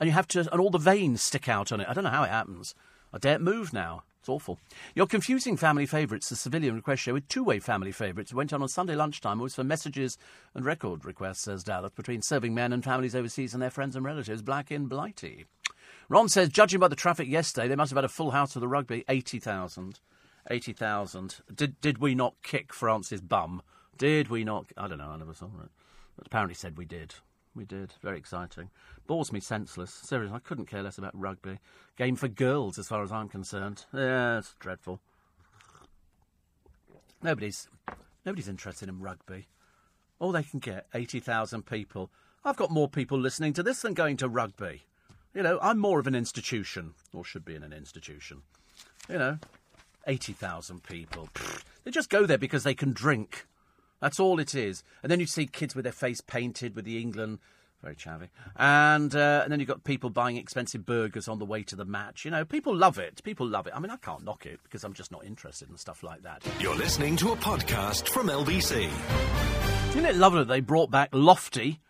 and you have to, and all the veins stick out on it. I don't know how it happens. I daren't move now. It's awful. You're confusing family favourites, the civilian request show, with two-way family favourites. It went on on Sunday lunchtime. It was for messages and record requests, says Dallas, between serving men and families overseas and their friends and relatives, black in Blighty. Ron says, judging by the traffic yesterday, they must have had a full house for the rugby. 80,000. 80,000. Did, did we not kick France's bum? Did we not? I don't know, I never saw it. But apparently said we did. We did. Very exciting. Bores me senseless. Seriously, I couldn't care less about rugby. Game for girls, as far as I'm concerned. Yeah, it's dreadful. Nobody's, nobody's interested in rugby. All they can get, 80,000 people. I've got more people listening to this than going to rugby. You know, I'm more of an institution, or should be in an institution. You know, 80,000 people. Pfft, they just go there because they can drink. That's all it is. And then you see kids with their face painted with the England. Very chavvy. And, uh, and then you've got people buying expensive burgers on the way to the match. You know, people love it. People love it. I mean, I can't knock it because I'm just not interested in stuff like that. You're listening to a podcast from LBC. Isn't it lovely that they brought back Lofty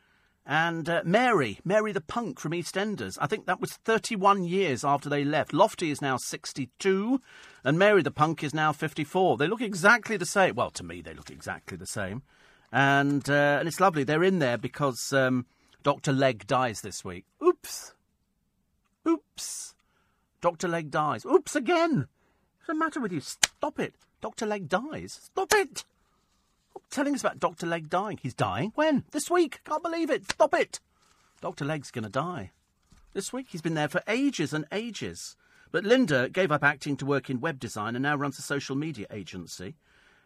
and uh, Mary, Mary the punk from EastEnders. I think that was 31 years after they left. Lofty is now 62, and Mary the punk is now 54. They look exactly the same. Well, to me, they look exactly the same. And, uh, and it's lovely. They're in there because um, Dr. Legg dies this week. Oops. Oops. Dr. Legg dies. Oops again. What's the matter with you? Stop it. Dr. Legg dies. Stop it telling us about Dr. Legg dying. He's dying? When? This week. Can't believe it. Stop it. Dr. Legg's going to die. This week. He's been there for ages and ages. But Linda gave up acting to work in web design and now runs a social media agency.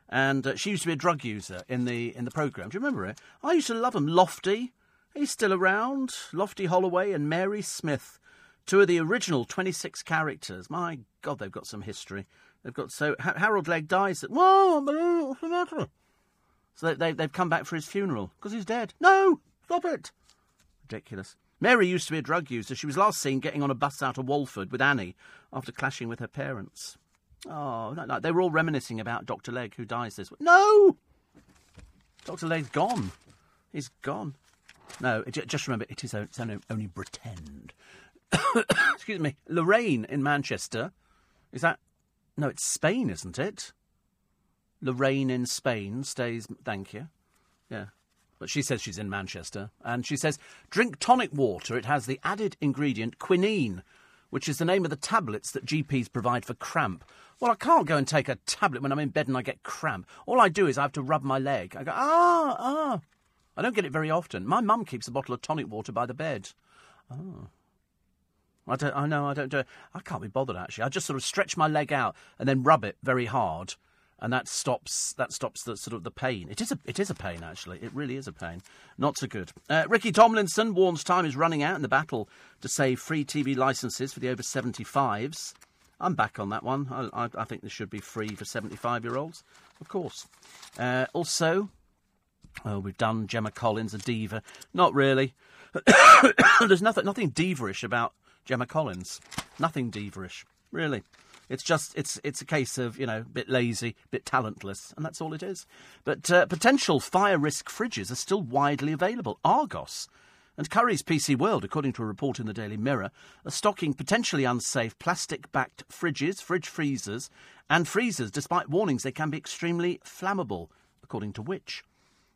And uh, she used to be a drug user in the in the program. Do you remember it? I used to love him. Lofty, he's still around. Lofty Holloway and Mary Smith, two of the original twenty six characters. My God, they've got some history. They've got so Harold Legg dies. Whoa, what's the matter? So they, have come back for his funeral because he's dead. No, stop it. Ridiculous. Mary used to be a drug user. She was last seen getting on a bus out of Walford with Annie after clashing with her parents. Oh, no, no. they were all reminiscing about Dr. Legg, who dies this week. No! Dr. Legg's gone. He's gone. No, just remember, it is only, only pretend. Excuse me. Lorraine in Manchester. Is that. No, it's Spain, isn't it? Lorraine in Spain stays. Thank you. Yeah. But she says she's in Manchester. And she says, drink tonic water. It has the added ingredient quinine, which is the name of the tablets that GPs provide for cramp. Well, I can't go and take a tablet when I'm in bed and I get cramp. All I do is I have to rub my leg. I go, ah, ah. I don't get it very often. My mum keeps a bottle of tonic water by the bed. Oh. I don't. I know. I don't do it. I can't be bothered actually. I just sort of stretch my leg out and then rub it very hard, and that stops that stops the sort of the pain. It is a it is a pain actually. It really is a pain. Not so good. Uh, Ricky Tomlinson warns time is running out in the battle to save free TV licences for the over seventy fives. I'm back on that one. I, I, I think this should be free for seventy five year olds, of course. Uh, also, oh, we've done Gemma Collins, a diva. Not really. There's nothing nothing diva-ish about Gemma Collins. Nothing diva-ish, really. It's just it's it's a case of you know a bit lazy, a bit talentless, and that's all it is. But uh, potential fire risk fridges are still widely available. Argos and Currys PC World, according to a report in the Daily Mirror, are stocking potentially unsafe plastic-backed fridges, fridge freezers, and freezers, despite warnings they can be extremely flammable. According to which,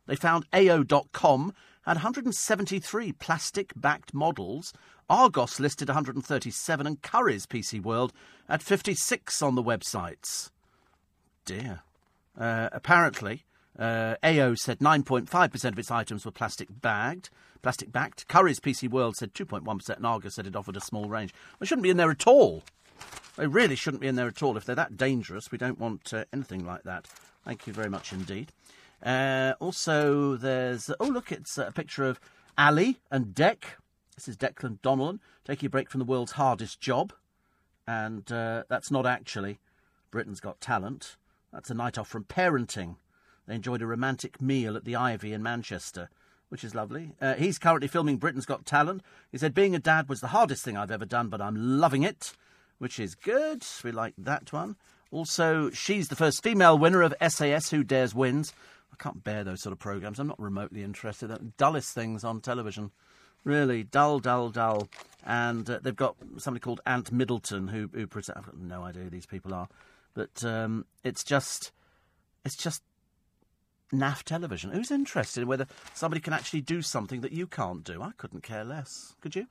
they found AO.com had 173 plastic backed models. Argos listed 137 and Currys PC World at 56 on the websites. Dear. Uh, apparently, Uh, AO said 9.5% of its items were plastic bagged. Plastic backed. Currys PC World said 2.1%, and Argos said it offered a small range. They shouldn't be in there at all. They really shouldn't be in there at all. If they're that dangerous, we don't want uh, anything like that. Thank you very much indeed. Uh, also, there's. Oh, look, it's a picture of Ali and Dec. This is Declan Donnelly taking a break from the world's hardest job. And uh, that's not actually Britain's Got Talent. That's a night off from parenting. They enjoyed a romantic meal at the Ivy in Manchester, which is lovely. Uh, he's currently filming Britain's Got Talent. He said, Being a dad was the hardest thing I've ever done, but I'm loving it, which is good. We like that one. Also, she's the first female winner of SAS Who Dares Wins. I can't bear those sort of programmes. I'm not remotely interested. The dullest things on television. Really dull, dull, dull. And uh, they've got somebody called Ant Middleton who, who presents. I've got no idea who these people are, but um, it's just, it's just naff television. Who's interested in whether somebody can actually do something that you can't do? I couldn't care less. Could you?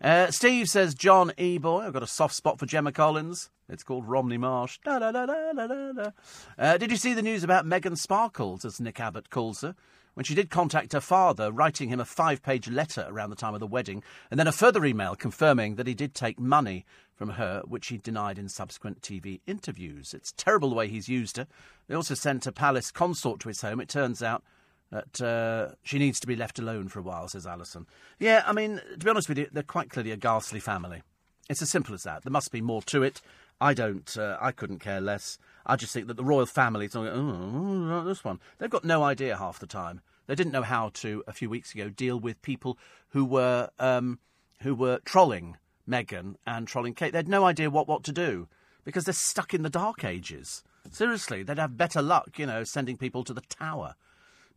Uh, Steve says, John E. Boy, I've got a soft spot for Gemma Collins. It's called Romney Marsh. Da, da, da. Uh, did you see the news about Megan Sparkles, as Nick Abbot calls her? When she did contact her father, writing him a five page letter around the time of the wedding, and then a further email confirming that he did take money from her, which he denied in subsequent TV interviews. It's terrible the way he's used her. They also sent a palace consort to his home. It turns out that uh, she needs to be left alone for a while, says Alison. Yeah, I mean, to be honest with you, they're quite clearly a ghastly family. It's as simple as that. There must be more to it. I don't. Uh, I couldn't care less. I just think that the royal family. Oh, oh, this one. They've got no idea half the time. They didn't know how to a few weeks ago deal with people who were um, who were trolling Meghan and trolling Kate. They had no idea what what to do because they're stuck in the dark ages. Seriously, they'd have better luck, you know, sending people to the tower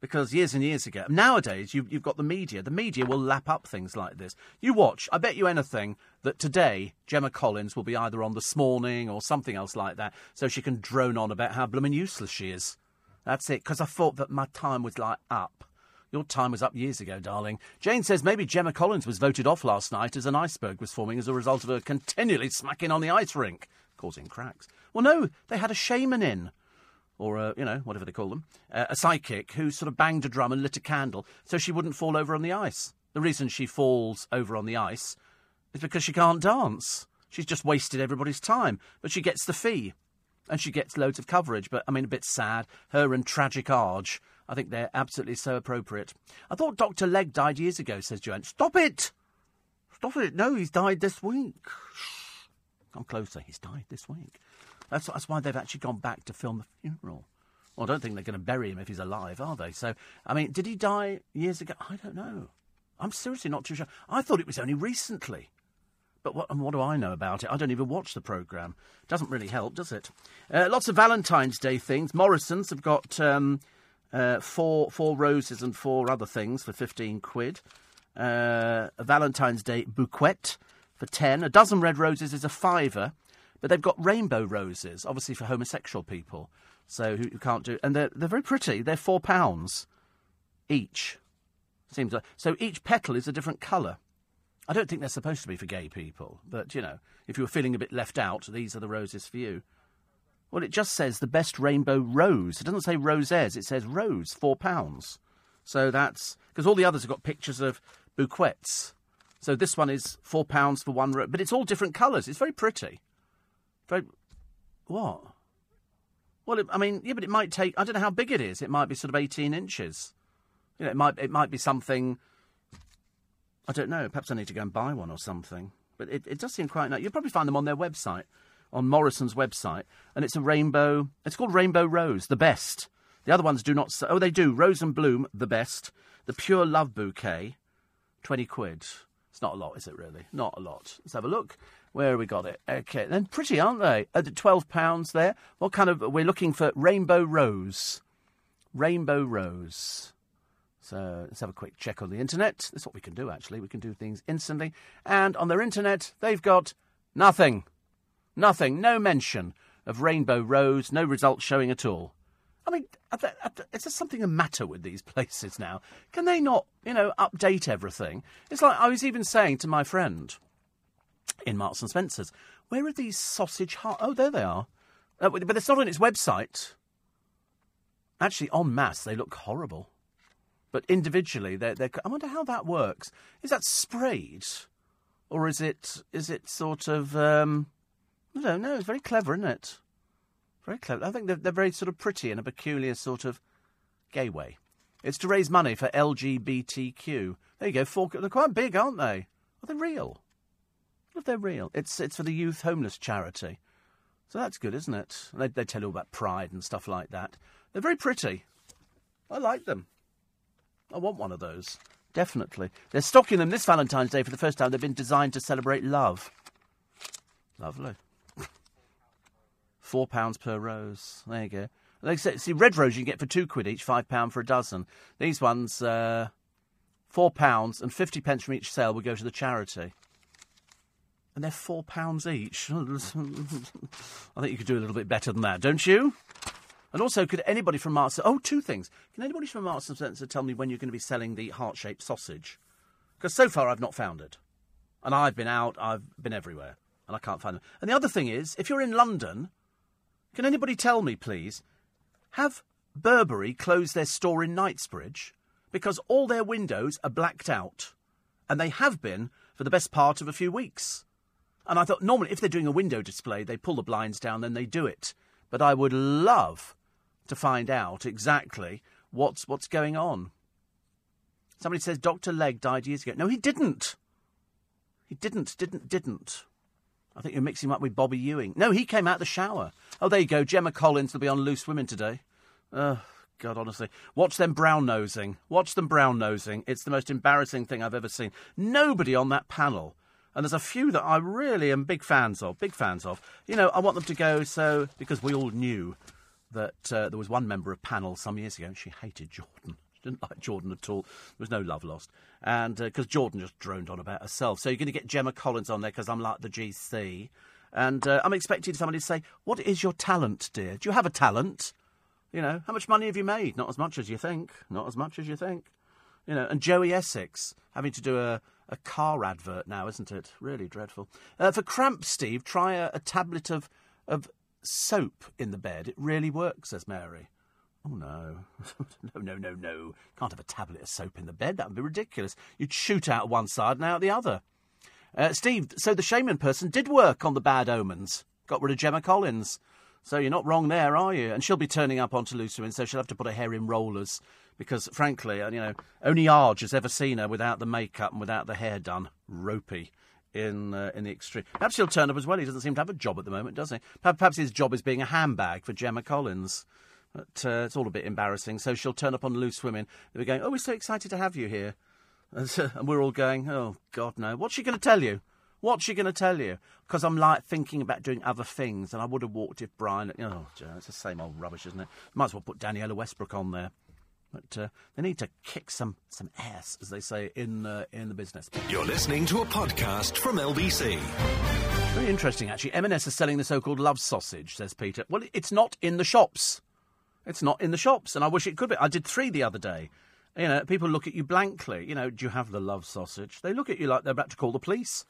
because years and years ago, nowadays you, have got the media. The media will lap up things like this. You watch, I bet you anything that today Gemma Collins will be either on This Morning or something else like that, so she can drone on about how blooming useless she is. That's it, because I thought that my time was like up. Your time was up years ago, darling. Jane says maybe Gemma Collins was voted off last night as an iceberg was forming as a result of her continually smacking on the ice rink, causing cracks. Well, no, they had a shaman in or a, you know, whatever they call them, uh, a psychic who sort of banged a drum and lit a candle so she wouldn't fall over on the ice. The reason she falls over on the ice is because she can't dance. She's just wasted everybody's time, but she gets the fee. And she gets loads of coverage, but I mean, a bit sad. Her and Tragic Arge, I think they're absolutely so appropriate. I thought Dr. Legg died years ago, says Joanne. Stop it! Stop it! No, he's died this week. Come closer. He's died this week. That's, that's why they've actually gone back to film the funeral. Well, I don't think they're going to bury him if he's alive, are they? So, I mean, did he die years ago? I don't know. I'm seriously not too sure. I thought it was only recently. But what, what do I know about it? I don't even watch the programme. Doesn't really help, does it? Uh, lots of Valentine's Day things. Morrison's have got um, uh, four, four roses and four other things for 15 quid. Uh, a Valentine's Day bouquet for 10. A dozen red roses is a fiver. But they've got rainbow roses, obviously for homosexual people, so who, who can't do. And they're they're very pretty. They're four pounds each. Seems like so. Each petal is a different colour. I don't think they're supposed to be for gay people, but you know, if you were feeling a bit left out, these are the roses for you. Well, it just says the best rainbow rose. It doesn't say roses. It says rose, four pounds. So that's because all the others have got pictures of bouquets. So this one is four pounds for one rose, but it's all different colours. It's very pretty. Very. What? Well, it, I mean, yeah, but it might take. I don't know how big it is. It might be sort of eighteen inches. You know, it might it might be something. I don't know. Perhaps I need to go and buy one or something. But it, it does seem quite nice. You'll probably find them on their website, on Morrison's website, and it's a rainbow. It's called Rainbow Rose, the best. The other ones do not. Oh, they do. Rose and Bloom, the best. The Pure Love Bouquet, twenty quid. It's not a lot, is it? Really, not a lot. Let's have a look. Where we got it? Okay, then pretty, aren't they? At twelve pounds there. What kind of? We're looking for rainbow rose. Rainbow rose. So let's have a quick check on the internet. That's what we can do. Actually, we can do things instantly. And on their internet, they've got nothing, nothing, no mention of rainbow rose. No results showing at all. I mean, is there something the matter with these places now? Can they not, you know, update everything? It's like I was even saying to my friend in Marks and Spencer's. Where are these sausage hearts? Oh, there they are. Uh, but it's not on its website. Actually, en masse, they look horrible. But individually, they're, they're. I wonder how that works. Is that sprayed, or is it is it sort of? Um, I don't know. It's very clever, isn't it? Very clever. I think they're, they're very sort of pretty in a peculiar sort of gay way. It's to raise money for LGBTQ. There you go. Four, they're quite big, aren't they? Are they real? If they're real? It's it's for the youth homeless charity. So that's good, isn't it? They, they tell you all about pride and stuff like that. They're very pretty. I like them. I want one of those. Definitely. They're stocking them this Valentine's Day for the first time. They've been designed to celebrate love. Lovely. Four pounds per rose. There you go. Say, see, red rose you can get for two quid each, five pound for a dozen. These ones, uh, four pounds and fifty pence from each sale will go to the charity. And they're four pounds each. I think you could do a little bit better than that, don't you? And also, could anybody from Marks? Oh, two things. Can anybody from Marks and Spencer tell me when you're going to be selling the heart-shaped sausage? Because so far I've not found it, and I've been out, I've been everywhere, and I can't find them. And the other thing is, if you're in London, can anybody tell me, please, have Burberry closed their store in Knightsbridge because all their windows are blacked out, and they have been for the best part of a few weeks. And I thought normally if they're doing a window display, they pull the blinds down, then they do it. But I would love to find out exactly what's what's going on. Somebody says Dr. Legg died years ago. No, he didn't. He didn't, didn't, didn't. I think you're mixing him up with Bobby Ewing. No, he came out the shower. Oh, there you go. Gemma Collins will be on Loose Women today. God, honestly. Watch them brown nosing. Watch them brown nosing. It's the most embarrassing thing I've ever seen. Nobody on that panel. And there's a few that I really am big fans of. Big fans of. You know, I want them to go so, because we all knew that uh, there was one member of panel some years ago, and she hated Jordan. She didn't like Jordan at all. There was no love lost. And because uh, Jordan just droned on about herself. So you're going to get Gemma Collins on there because I'm like the GC. And uh, I'm expecting somebody to say, What is your talent, dear? Do you have a talent? You know, how much money have you made? Not as much as you think. Not as much as you think. You know, and Joey Essex having to do a, a car advert now, isn't it? Really dreadful. Uh, for cramp, Steve, try a, a tablet of, of soap in the bed. It really works, says Mary. Oh, no. no, no, no, no. Can't have a tablet of soap in the bed. That would be ridiculous. You'd shoot out one side and out the other. Uh, Steve, so the shaman person did work on the bad omens. Got rid of Gemma Collins. So you're not wrong there, are you? And she'll be turning up onto Lucian, so she'll have to put her hair in rollers. Because, frankly, uh, you know, only Arge has ever seen her without the makeup and without the hair done. Ropey in uh, in the extreme. Perhaps he'll turn up as well. He doesn't seem to have a job at the moment, does he? Perhaps his job is being a handbag for Gemma Collins. But uh, it's all a bit embarrassing. So she'll turn up on Loose Women. They'll be going, "Oh, we're so excited to have you here," and, and we're all going, "Oh God, no! What's she going to tell you? What's she going to tell you?" Because I'm like thinking about doing other things, and I would have walked if Brian. Oh, it's the same old rubbish, isn't it? Might as well put Danniella Westbrook on there. But uh, they need to kick some, some ass, as they say in, uh, in the business. You're listening to a podcast from LBC. Very interesting, actually. M&S is selling the so-called love sausage, says Peter. Well, it's not in the shops. It's not in the shops, and I wish it could be. I did three the other day. You know, people look at you blankly. You know, do you have the love sausage? They look at you like they're about to call the police.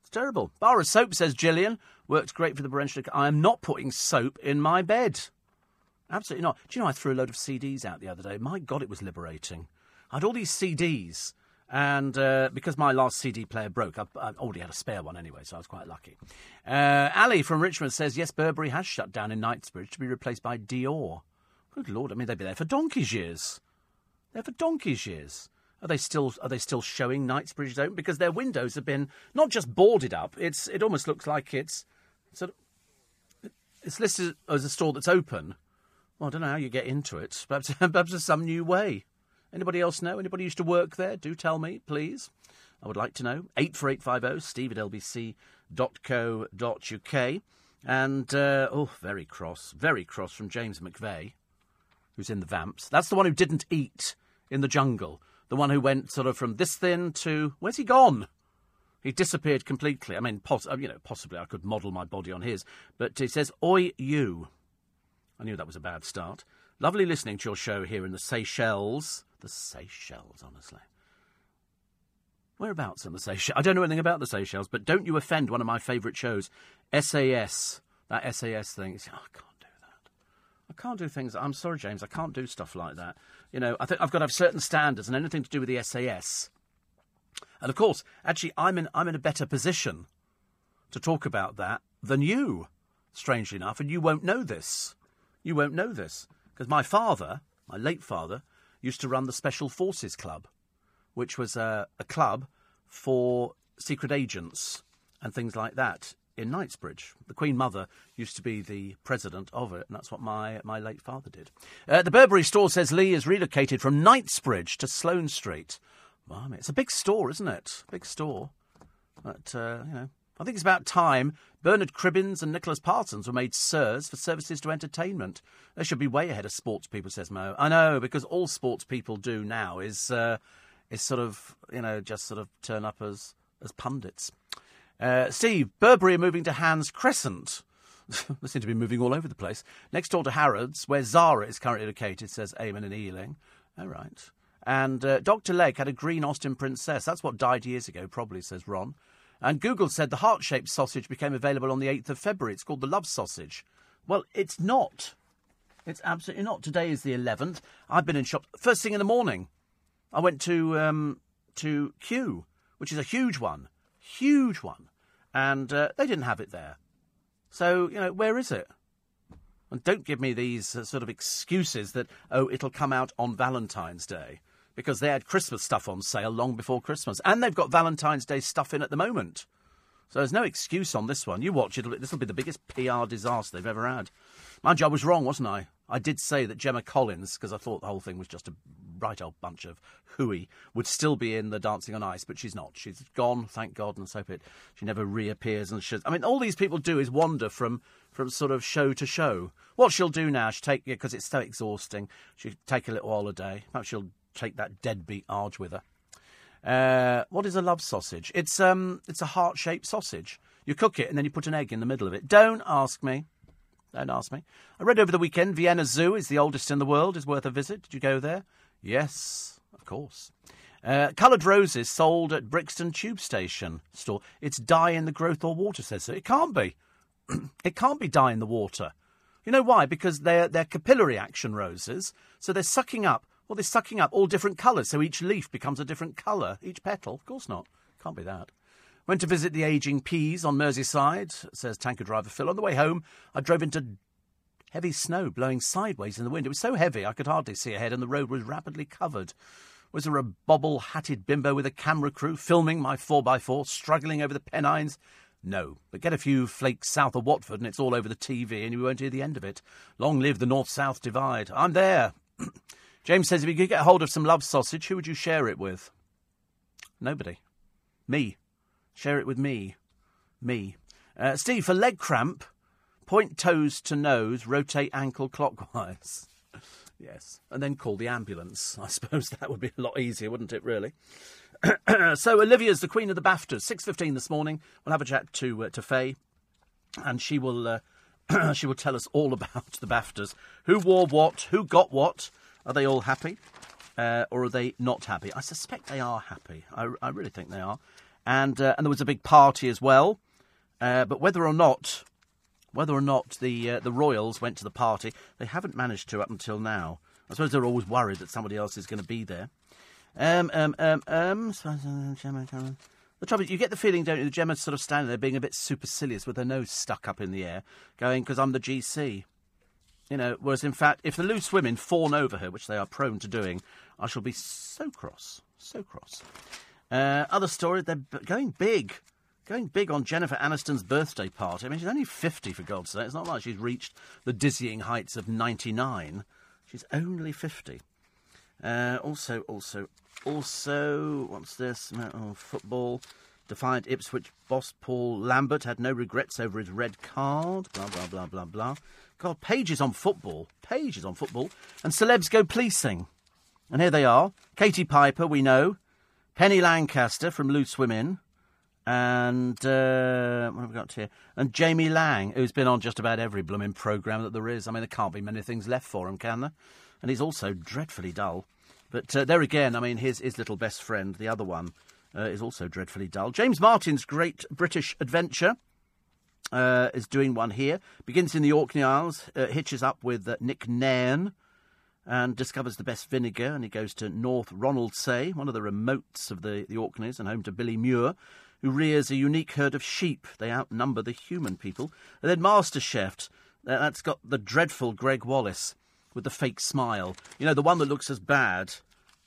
It's terrible. Bar of soap, says Gillian. Works great for the parental. I am not putting soap in my bed. Absolutely not. Do you know, I threw a load of CDs out the other day. My God, it was liberating. I had all these CDs, and uh, because my last CD player broke, I, I, already had a spare one anyway, so I was quite lucky. Uh, Ali from Richmond says, yes, Burberry has shut down in Knightsbridge to be replaced by Dior. Good Lord, I mean, they've been there for donkey's years. They're for donkey's years. Are they still are they still showing Knightsbridge open? Because their windows have been not just boarded up. It's it almost looks like it's sort of it's listed as a store that's open, well, I don't know how you get into it. Perhaps, perhaps there's some new way. Anybody else know? Anybody used to work there? Do tell me, please. I would like to know. 84850 steve at lbc.co.uk. And, uh, oh, very cross, very cross from James McVey, who's in the Vamps. That's the one who didn't eat in the jungle. The one who went sort of from this thin to. Where's he gone? He disappeared completely. I mean, poss- you know, possibly I could model my body on his. But he says, Oi, you. I knew that was a bad start. Lovely listening to your show here in the Seychelles. The Seychelles, honestly. Whereabouts in the Seychelles? I don't know anything about the Seychelles, but don't you offend one of my favourite shows, SAS. That SAS thing. Oh, I can't do that. I can't do things. I'm sorry, James. I can't do stuff like that. You know, I think I've got to have certain standards, and anything to do with the SAS. And of course, actually, I'm in I'm in a better position to talk about that than you. Strangely enough, and you won't know this. You won't know this because my father, my late father, used to run the Special Forces Club, which was a, a club for secret agents and things like that in Knightsbridge. The Queen Mother used to be the president of it, and that's what my, my late father did. Uh, the Burberry store says Lee is relocated from Knightsbridge to Sloane Street. Blimey, it's a big store, isn't it? Big store. But, uh, you know, I think it's about time Bernard Cribbins and Nicholas Parsons were made sirs for services to entertainment. They should be way ahead of sports people, says Mo. I know, because all sports people do now is, uh, is sort of, you know, just sort of turn up as, as pundits. Uh, Steve, Burberry are moving to Hans Crescent. they seem to be moving all over the place. Next door to Harrods, where Zara is currently located, says Eamon and Ealing. All right. And uh, Dr. Legg had a green Austin Princess. That's what died years ago, probably, says Ron. And Google said the heart shaped sausage became available on the 8th of February. It's called the Love Sausage. Well, it's not. It's absolutely not. Today is the 11th. I've been in shops. First thing in the morning, I went to, um, to Kew, which is a huge one. Huge one. And uh, they didn't have it there. So, you know, where is it? And don't give me these uh, sort of excuses that, oh, it'll come out on Valentine's Day because they had Christmas stuff on sale long before Christmas, and they've got Valentine's Day stuff in at the moment. So there's no excuse on this one. You watch it; this will be the biggest PR disaster they've ever had. Mind you, I was wrong, wasn't I? I did say that Gemma Collins, because I thought the whole thing was just a right old bunch of hooey, would still be in the Dancing on Ice, but she's not. She's gone, thank God, and so it. She never reappears, and she. I mean, all these people do is wander from from sort of show to show. What she'll do now, she'll take because it's so exhausting. She'll take a little holiday. Perhaps she'll take that deadbeat Arge with her. Uh, what is a love sausage? It's um, it's a heart-shaped sausage. You cook it and then you put an egg in the middle of it. Don't ask me. Don't ask me. I read over the weekend Vienna Zoo is the oldest in the world. Is worth a visit. Did you go there? Yes, of course. Uh, coloured roses sold at Brixton Tube Station store. It's dye in the growth or water, says it. It can't be. it can't be dye in the water. You know why? Because they're, they're capillary action roses, so they're sucking up well, they're sucking up all different colours, so each leaf becomes a different colour, each petal. Of course not. Can't be that. Went to visit the ageing Peas on Merseyside, says tanker driver Phil. On the way home, I drove into heavy snow blowing sideways in the wind. It was so heavy I could hardly see ahead, and the road was rapidly covered. Was there a bobble hatted bimbo with a camera crew filming my 4x4, struggling over the Pennines? No, but get a few flakes south of Watford and it's all over the TV and you won't hear the end of it. Long live the north south divide. I'm there. James says, if you could get hold of some love sausage, who would you share it with? Nobody. Me. Share it with me. Me. Uh, Steve, for leg cramp, point toes to nose, rotate ankle clockwise. yes. And then call the ambulance. I suppose that would be a lot easier, wouldn't it, really? so Olivia's the queen of the BAFTAs. 6.15 this morning. We'll have a chat to, uh, to Faye, and she will, uh, she will tell us all about the BAFTAs. Who wore what, who got what, are they all happy? Uh, or are they not happy? I suspect they are happy. I, I really think they are. And, uh, and there was a big party as well. Uh, but whether or not, whether or not the, uh, the Royals went to the party, they haven't managed to up until now. I suppose they're always worried that somebody else is going to be there. Um, um, um, um. The trouble is, you get the feeling, don't you, that Gemma's sort of standing there being a bit supercilious with her nose stuck up in the air, going, because I'm the GC. You know, whereas in fact, if the loose women fawn over her, which they are prone to doing, I shall be so cross, so cross. Uh, other story, they're going big. Going big on Jennifer Aniston's birthday party. I mean, she's only 50, for God's sake. It's not like she's reached the dizzying heights of 99. She's only 50. Uh, also, also, also, what's this? Oh, football. Defiant Ipswich boss Paul Lambert had no regrets over his red card. Blah, blah, blah, blah, blah. God, pages on football. Pages on football. And celebs go policing. And here they are. Katie Piper, we know. Penny Lancaster from Loose Women. And uh, what have we got here? And Jamie Laing, who's been on just about every blooming programme that there is. I mean, there can't be many things left for him, can there? And he's also dreadfully dull. But uh, there again, I mean, his, his little best friend, the other one, uh, is also dreadfully dull. James Martin's Great British Adventure. Uh, is doing one here. Begins in the Orkney Isles, uh, hitches up with uh, Nick Nairn and discovers the best vinegar, and he goes to North Ronaldsay, one of the remotes of the, the Orkneys, and home to Billy Muir, who rears a unique herd of sheep. They outnumber the human people. And then MasterChef, uh, that's got the dreadful Gregg Wallace with the fake smile. You know, the one that looks as bad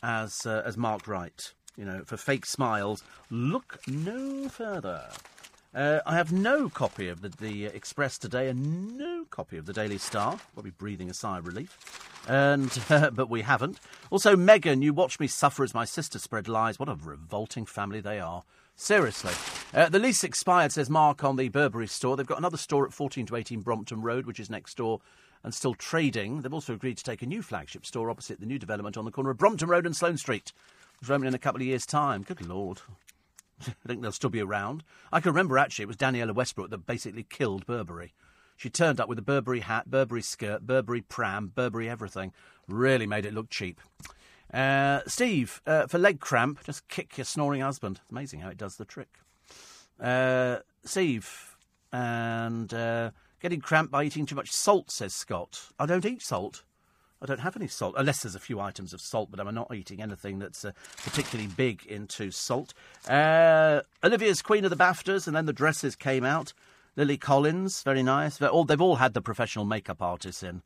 as uh, as Mark Wright. You know, for fake smiles, look no further. Uh, I have no copy of the, the Express today and no copy of the Daily Star. Probably breathing a sigh of relief. And uh, but we haven't. Also, Megan, you watch me suffer as my sister spread lies. What a revolting family they are. Seriously. Uh, the lease expired, says Mark on the Burberry store. They've got another store at 14 to 18 Brompton Road, which is next door and still trading. They've also agreed to take a new flagship store opposite the new development on the corner of Brompton Road and Sloane Street, which will open in a couple of years' time. Good Lord. I think they'll still be around. I can remember actually it was Danniella Westbrook that basically killed Burberry. She turned up with a Burberry hat, Burberry skirt, Burberry pram, Burberry everything. Really made it look cheap. Uh, Steve, uh, for leg cramp, just kick your snoring husband. Amazing how it does the trick. Uh, Steve, and uh, getting cramp by eating too much salt, says Scott. I don't eat salt. I don't have any salt, unless there's a few items of salt, but I'm not eating anything that's uh, particularly big into salt. Uh, Olivia's Queen of the BAFTAs, and then the dresses came out. Lily Collins, very nice. All, they've all had the professional makeup artists in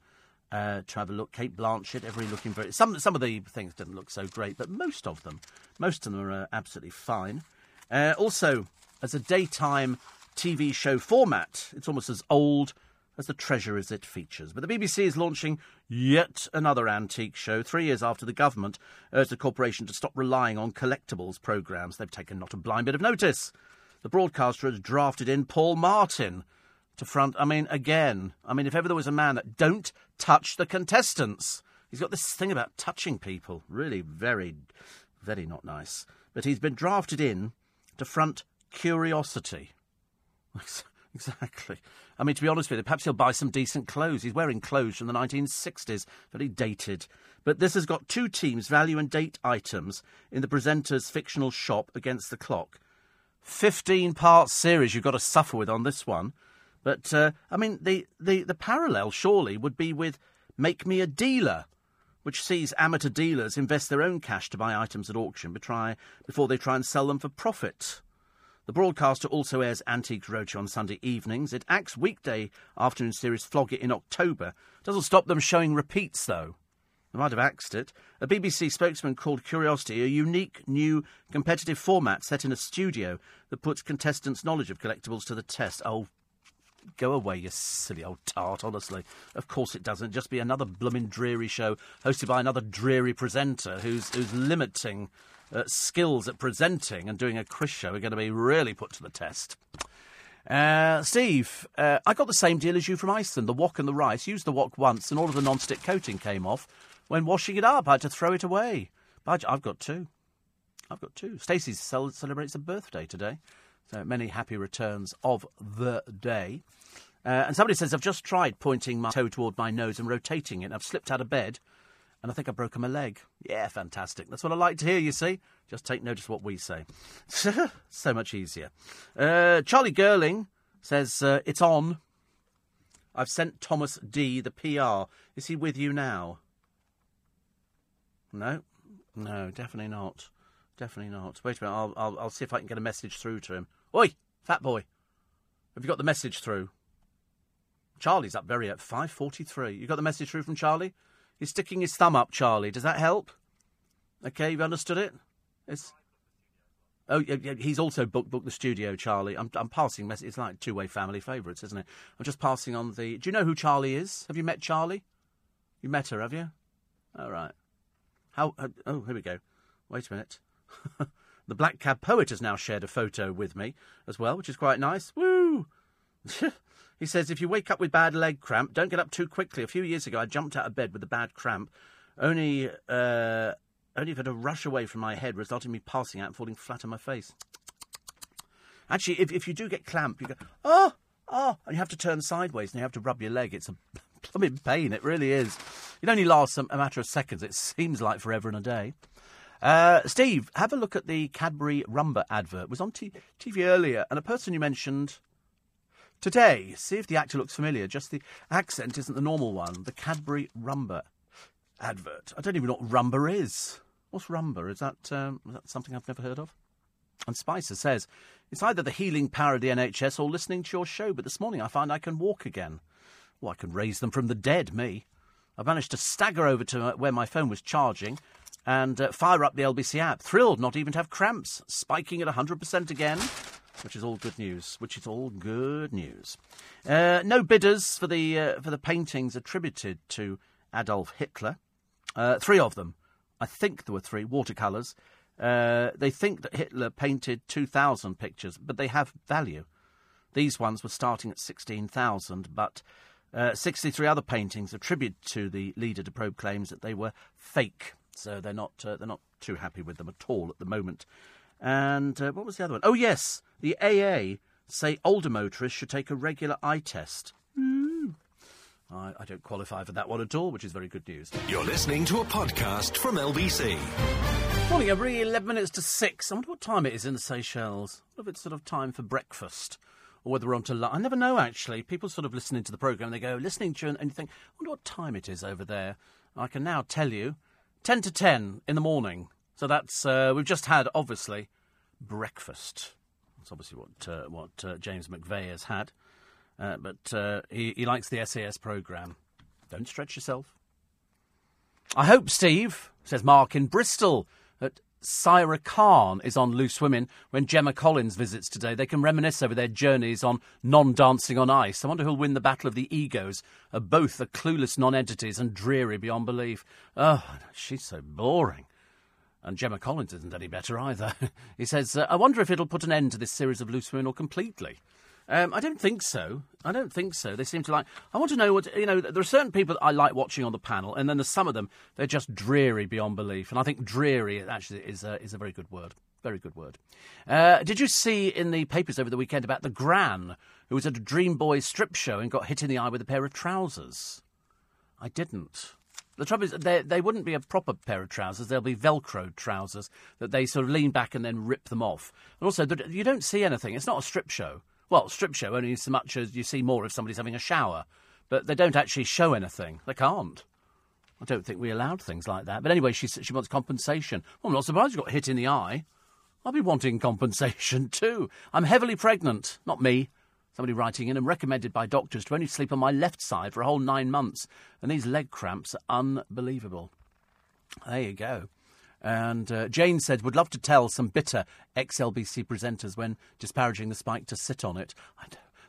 uh, to have a look. Cate Blanchett, every looking very. Some some of the things didn't look so great, but most of them, most of them are uh, absolutely fine. Uh, also, as a daytime TV show format, it's almost as old as the treasure treasures it features. But the BBC is launching yet another antique show three years after the government urged the corporation to stop relying on collectibles programmes. They've taken not a blind bit of notice. The broadcaster has drafted in Paul Martin to front. I mean, again, I mean, if ever there was a man that don't touch the contestants, he's got this thing about touching people. Really, very, very not nice. But he's been drafted in to front Curiosity. Exactly. I mean, to be honest with you, perhaps he'll buy some decent clothes. He's wearing clothes from the 1960s, very dated. But this has got two teams, value and date items, in the presenter's fictional shop against the clock. 15 part series you've got to suffer with on this one. But, uh, I mean, the, the, the parallel surely would be with Make Me a Dealer, which sees amateur dealers invest their own cash to buy items at auction before they try and sell them for profit. The broadcaster also airs Antiques Roadshow on Sunday evenings. It axed weekday afternoon series Flog It in October. Doesn't stop them showing repeats, though. They might have axed it. A BBC spokesman called Curiosity a unique, new, competitive format set in a studio that puts contestants' knowledge of collectibles to the test. Oh, go away, you silly old tart, honestly. Of course it doesn't. Just be another blooming dreary show hosted by another dreary presenter who's, who's limiting uh, skills at presenting and doing a quiz show are going to be really put to the test. Uh, Steve, uh, I got the same deal as you from Iceland. The wok and the rice. Used the wok once, and all of the non-stick coating came off. When washing it up, I had to throw it away. But I've got two. I've got two. Stacey celebrates a birthday today, so many happy returns of the day. Uh, and somebody says I've just tried pointing my toe toward my nose and rotating it. I've slipped out of bed and I think I've broken my leg. Yeah, fantastic. That's what I like to hear, you see. Just take notice of what we say. so much easier. Uh, Charlie Girling says, uh, It's on. I've sent Thomas D the PR. Is he with you now? No? No, definitely not. Definitely not. Wait a minute, I'll, I'll, I'll see if I can get a message through to him. Oi, fat boy. Have you got the message through? Charlie's up very at 5.43. You got the message through from Charlie? He's sticking his thumb up, Charlie. Does that help? Okay, you've understood it? It's... Oh, yeah, he's also booked booked the studio, Charlie. I'm, I'm passing message. It's like two way family favourites, isn't it? I'm just passing on the. Do you know who Charlie is? Have you met Charlie? You met her, have you? All right. How? Uh, oh, here we go. Wait a minute. the Black Cab Poet has now shared a photo with me as well, which is quite nice. Woo! He says, if you wake up with bad leg cramp, don't get up too quickly. A few years ago, I jumped out of bed with a bad cramp, only, uh, only for it to rush away from my head, resulting in me passing out and falling flat on my face. Actually, if, if you do get cramp, you go, oh, oh, and you have to turn sideways and you have to rub your leg. It's a plumbing pain, it really is. It only lasts a, a matter of seconds. It seems like forever and a day. Uh, Steve, have a look at the Cadbury Rumba advert. It was on t- TV earlier, and a person you mentioned Today, see if the actor looks familiar. Just the accent isn't the normal one. The Cadbury Rumba advert. I don't even know what Rumba is. What's Rumba? Is that, um, is that something I've never heard of? And Spicer says, It's either the healing power of the NHS or listening to your show, but this morning I find I can walk again. Well, I can raise them from the dead, me. I managed to stagger over to uh, where my phone was charging and uh, fire up the LBC app. Thrilled not even to have cramps, spiking at 100% again, which is all good news. Which is all good news. Uh, no bidders for the uh, for the paintings attributed to Adolf Hitler. Uh, three of them, I think there were three watercolours. Uh, they think that Hitler painted 2,000 pictures, but they have value. These ones were starting at 16,000, but uh, 63 other paintings attributed to the leader de Probe claims that they were fake. So they're not uh, they're not too happy with them at all at the moment. And uh, what was the other one? Oh yes, the AA say older motorists should take a regular eye test. Mm. I, I don't qualify for that one at all, which is very good news. You're listening to a podcast from LBC. Morning, every 11 minutes to 6. I wonder what time it is in the Seychelles. I wonder if it's sort of time for breakfast or whether we're on to lunch. I never know, actually. People sort of listening to the programme, they go, listening to you, and you think, I wonder what time it is over there. I can now tell you 10 to 10 in the morning. So that's, uh, we've just had, obviously, breakfast. That's obviously what, uh, what uh, James McVey has had. Uh, but uh, he, he likes the SAS programme. Don't stretch yourself. I hope, Steve, says Mark in Bristol, that Saira Khan is on Loose Women when Gemma Collins visits today. They can reminisce over their journeys on non dancing on ice. I wonder who'll win the battle of the egos of both the clueless non entities and dreary beyond belief. Oh, she's so boring. And Gemma Collins isn't any better either. he says, uh, I wonder if it'll put an end to this series of Loose Women or completely. Um, I don't think so. I don't think so. They seem to like. I want to know what you know. There are certain people that I like watching on the panel, and then there's some of them they're just dreary beyond belief. And I think dreary actually is a, is a very good word. Very good word. Uh, did you see in the papers over the weekend about the Gran who was at a Dream Boys strip show and got hit in the eye with a pair of trousers? I didn't. The trouble is, they, they wouldn't be a proper pair of trousers. They'll be Velcro trousers that they sort of lean back and then rip them off. And also, you don't see anything. It's not a strip show. Well, strip show only so much as you see more if somebody's having a shower, but they don't actually show anything. They can't. I don't think we allowed things like that. But anyway, she she wants compensation. Well, I'm not surprised you got hit in the eye. I'll be wanting compensation too. I'm heavily pregnant. Not me. Somebody writing in and recommended by doctors to only sleep on my left side for a whole nine months. And these leg cramps are unbelievable. There you go. And uh, Jane said, would love to tell some bitter XLBC presenters when disparaging the spike to sit on it.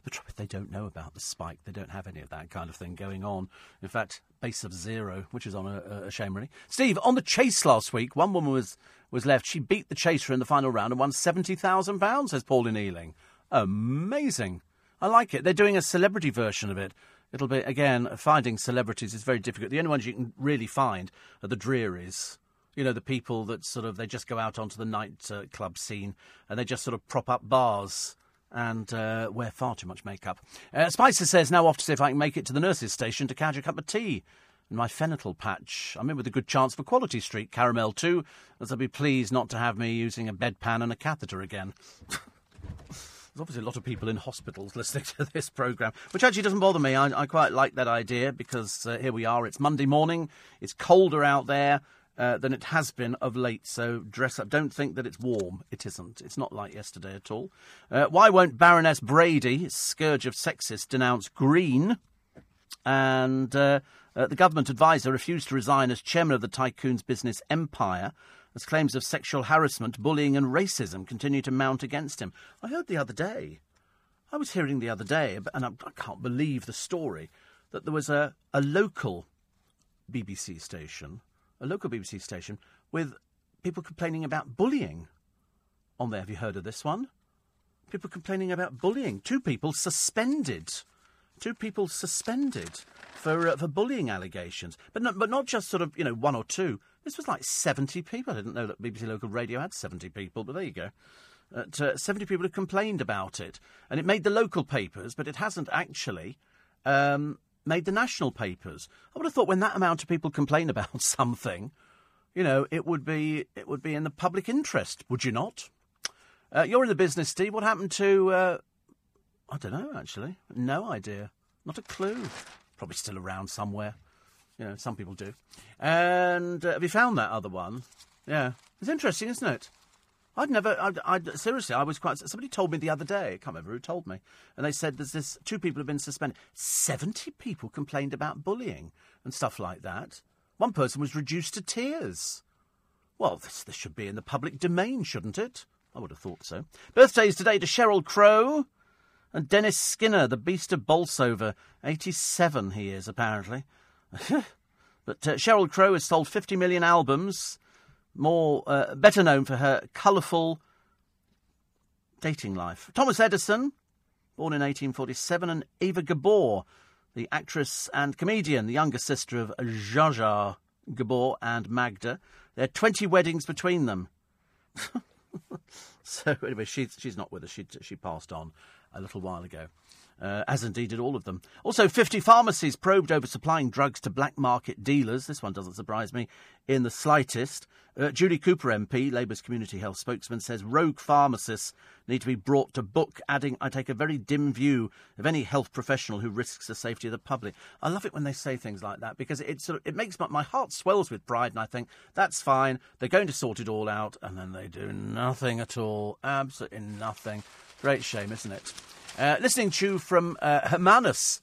The trouble is, they don't know about the spike. They don't have any of that kind of thing going on. In fact, base of zero, which is on a, a shame, really. Steve, on the chase last week, one woman was, was left. She beat the chaser in the final round and won £70,000, says Pauline Ealing. Amazing. I like it. They're doing a celebrity version of it. It'll be, again, finding celebrities is very difficult. The only ones you can really find are the Drearies you know, the people that sort of they just go out onto the night uh, scene and they just sort of prop up bars and uh, wear far too much makeup. Uh, Spicer says now off to see if I can make it to the nurse's station to catch a cup of tea. In my fentanyl patch, I'm in with a good chance for Quality Street caramel too, as I'll be pleased not to have me using a bedpan and a catheter again. There's obviously a lot of people in hospitals listening to this programme, which actually doesn't bother me. I, I quite like that idea because uh, here we are. It's Monday morning. It's colder out there uh, than it has been of late. So dress up. Don't think that it's warm. It isn't. It's not like yesterday at all. Uh, why won't Baroness Brady, scourge of sexists, denounce Green? And uh, uh, the government advisor refused to resign as chairman of the tycoon's business empire as claims of sexual harassment, bullying, and racism continue to mount against him. I heard the other day, I was hearing the other day, and I, I can't believe the story, that there was a, a local BBC station a local BBC station, with people complaining about bullying on there. Have you heard of this one? People complaining about bullying. Two people suspended. Two people suspended for uh, for bullying allegations, but not, but not just sort of you know one or two. This was like seventy people. I didn't know that BBC local radio had seventy people, but there you go. Uh, 70 people have complained about it. And it made the local papers, but it hasn't actually um, made the national papers. I would have thought when that amount of people complain about something, you know, it would be it would be in the public interest, would you not? Uh, you're in the business, Steve. What happened to uh, I don't know, actually. No idea. Not a clue. Probably still around somewhere. You know, some people do. And uh, have you found that other one? Yeah. It's interesting, isn't it? I'd never, I'd, I'd, seriously, I was quite, somebody told me the other day, I can't remember who told me, and they said there's this, two people have been suspended. 70 people complained about bullying and stuff like that. One person was reduced to tears. Well, this, this should be in the public domain, shouldn't it? I would have thought so. Birthdays today to Sheryl Crow and Dennis Skinner, the Beast of Bolsover. 87 he is, apparently. but uh, Sheryl Crow has sold 50 million albums more uh, better known for her colourful dating life. Thomas Edison, born in 1847, and Eva Gabor, the actress and comedian, the younger sister of Zsa Zsa Gabor and Magda. There are 20 weddings between them. so anyway, she's she's not with us. She she passed on a little while ago uh, as indeed did all of them. Also, 50 pharmacies probed over supplying drugs to black market dealers. This one doesn't surprise me in the slightest. Uh, Julie Cooper MP, Labour's community health spokesman, says rogue pharmacists need to be brought to book, adding, I take a very dim view of any health professional who risks the safety of the public. I love it when they say things like that because it sort of, it makes my, my heart swells with pride and I think, that's fine, they're going to sort it all out, and then they do nothing at all. Absolutely nothing. Great shame, isn't it? Uh, listening to from uh, Hermanus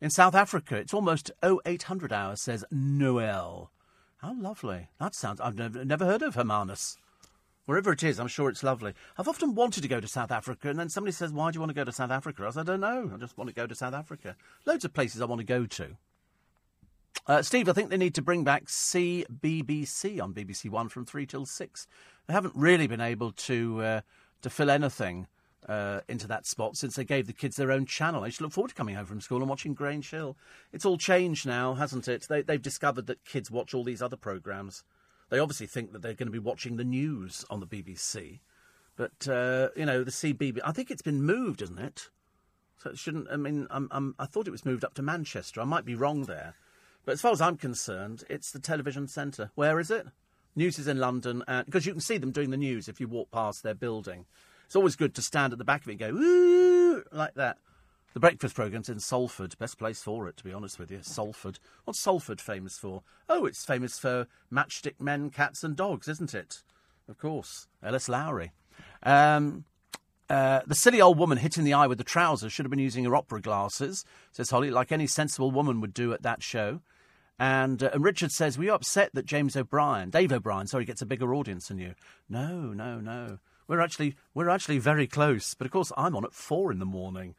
in South Africa. It's almost 0800 hours, says Noel. How lovely. That sounds. I've never, never heard of Hermanus. Wherever it is, I'm sure it's lovely. I've often wanted to go to South Africa, and then somebody says, Why do you want to go to South Africa? I said, I don't know. I just want to go to South Africa. Loads of places I want to go to. Uh, Steve, I think they need to bring back CBBC on BBC One from 3 till 6. They haven't really been able to, uh, to fill anything uh, into that spot since they gave the kids their own channel. I used to look forward to coming home from school and watching Grange Hill. It's all changed now, hasn't it? They, they've discovered that kids watch all these other programmes. They obviously think that they're going to be watching the news on the BBC. But, uh, you know, the CBB, I think it's been moved, isn't it? So it shouldn't, I mean, I'm, I'm, I thought it was moved up to Manchester. I might be wrong there. But as far as I'm concerned, it's the television centre. Where is it? News is in London, because you can see them doing the news if you walk past their building. It's always good to stand at the back of it and go, ooh, like that. The breakfast programme's in Salford. Best place for it, to be honest with you. Salford. What's Salford famous for? Oh, it's famous for matchstick men, cats, and dogs, isn't it? Of course. L.S. Lowry. Um, uh, the silly old woman hit in the eye with the trousers should have been using her opera glasses, says Holly, like any sensible woman would do at that show. And, uh, and Richard says, Were you upset that James O'Brien, Dave O'Brien, sorry, gets a bigger audience than you? No, no, no. We're actually we're actually very close, but of course I'm on at four in the morning.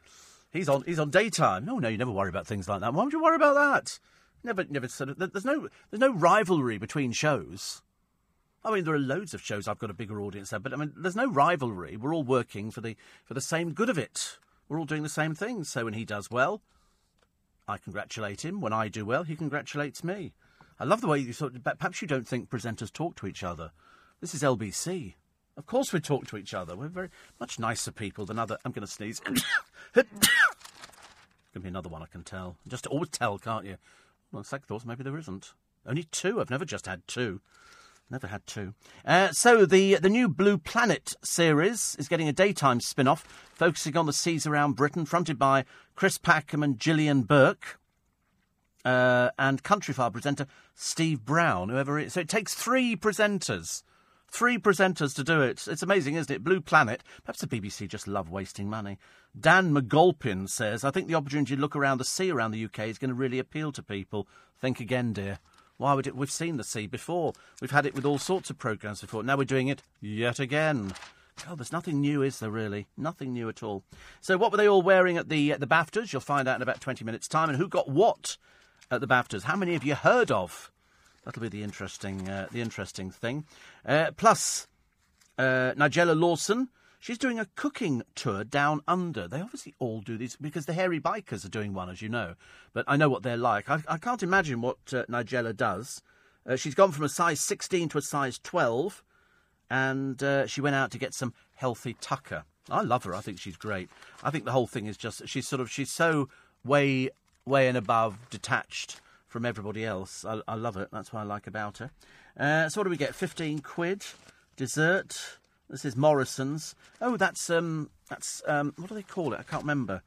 He's on he's on daytime. No, no, you never worry about things like that. Why would you worry about that? Never, never. There's no there's no rivalry between shows. I mean, there are loads of shows I've got a bigger audience there, but I mean, there's no rivalry. We're all working for the for the same good of it. We're all doing the same thing. So when he does well, I congratulate him. When I do well, he congratulates me. I love the way you sort of. Perhaps you don't think presenters talk to each other. This is LBC. Of course we talk to each other. We're very much nicer people than other. I'm going to sneeze. Give me another one, I can tell. Just always tell, can't you? Well, second thoughts, maybe there isn't. Only two. I've never just had two. Never had two. Uh, so the the new Blue Planet series is getting a daytime spin-off focusing on the seas around Britain, fronted by Chris Packham and Gillian Burke. Uh, and Countryfile presenter Steve Brown, whoever it is. So it takes three presenters Three presenters to do it. It's amazing, isn't it? Blue Planet. Perhaps the BBC just love wasting money. Dan McGolpin says, I think the opportunity to look around the sea around the UK is going to really appeal to people. Think again, dear. Why would it? We've seen the sea before. We've had it with all sorts of programmes before. Now we're doing it yet again. God, there's nothing new, is there really? Nothing new at all. So, what were they all wearing at the at the BAFTAs? You'll find out in about 20 minutes' time. And who got what at the BAFTAs? How many have you heard of? That'll be the interesting, uh, the interesting thing. Uh, plus, uh, Nigella Lawson. She's doing a cooking tour down under. They obviously all do these because the hairy bikers are doing one, as you know. But I know what they're like. I, I can't imagine what uh, Nigella does. Uh, she's gone from a size 16 to a size 12, and uh, she went out to get some healthy tucker. I love her. I think she's great. I think the whole thing is just she's sort of she's so way way and above detached from everybody else. I, I love it. That's what I like about her. Uh, so what do we get? 15 quid. Dessert. This is Morrisons. Oh, that's um, that's um, what do they call it? I can't remember.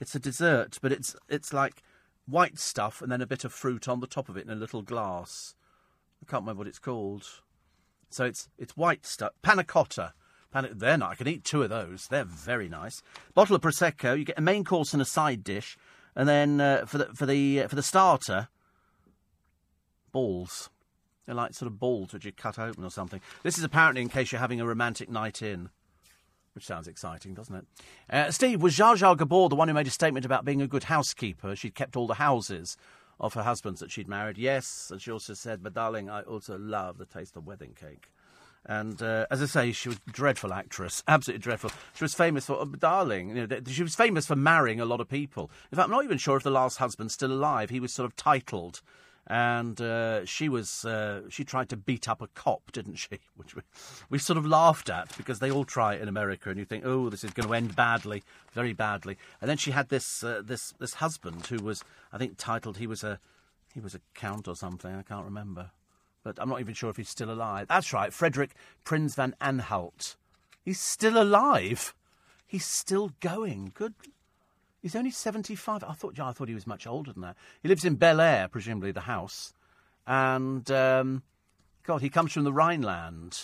It's a dessert, but it's it's like white stuff and then a bit of fruit on the top of it in a little glass. I can't remember what it's called. So it's it's white stuff. Panna cotta. They're not. I can eat two of those. They're very nice. Bottle of prosecco. You get a main course and a side dish, and then uh, for the for the uh, for the starter, balls. They're like sort of balls which you cut open or something. This is apparently in case you're having a romantic night in. Which sounds exciting, doesn't it? Uh, Steve, was Zsa Zsa Gabor the one who made a statement about being a good housekeeper? She'd kept all the houses of her husbands that she'd married. Yes, and she also said, but darling, I also love the taste of wedding cake. And uh, as I say, she was a dreadful actress, absolutely dreadful. She was famous for, oh, darling, you know, she was famous for marrying a lot of people. In fact, I'm not even sure if the last husband's still alive. He was sort of titled and uh, she was uh, she tried to beat up a cop, didn't she? Which we, we sort of laughed at because they all try it in America, and you think, oh, this is going to end badly, very badly. And then she had this uh, this this husband who was, I think, titled he was a he was a count or something. I can't remember, but I'm not even sure if he's still alive. That's right, Frederick Prince von Anhalt. He's still alive. He's still going. Good He's only 75. I thought, I thought he was much older than that. He lives in Bel Air, presumably the house. And, um, God, he comes from the Rhineland.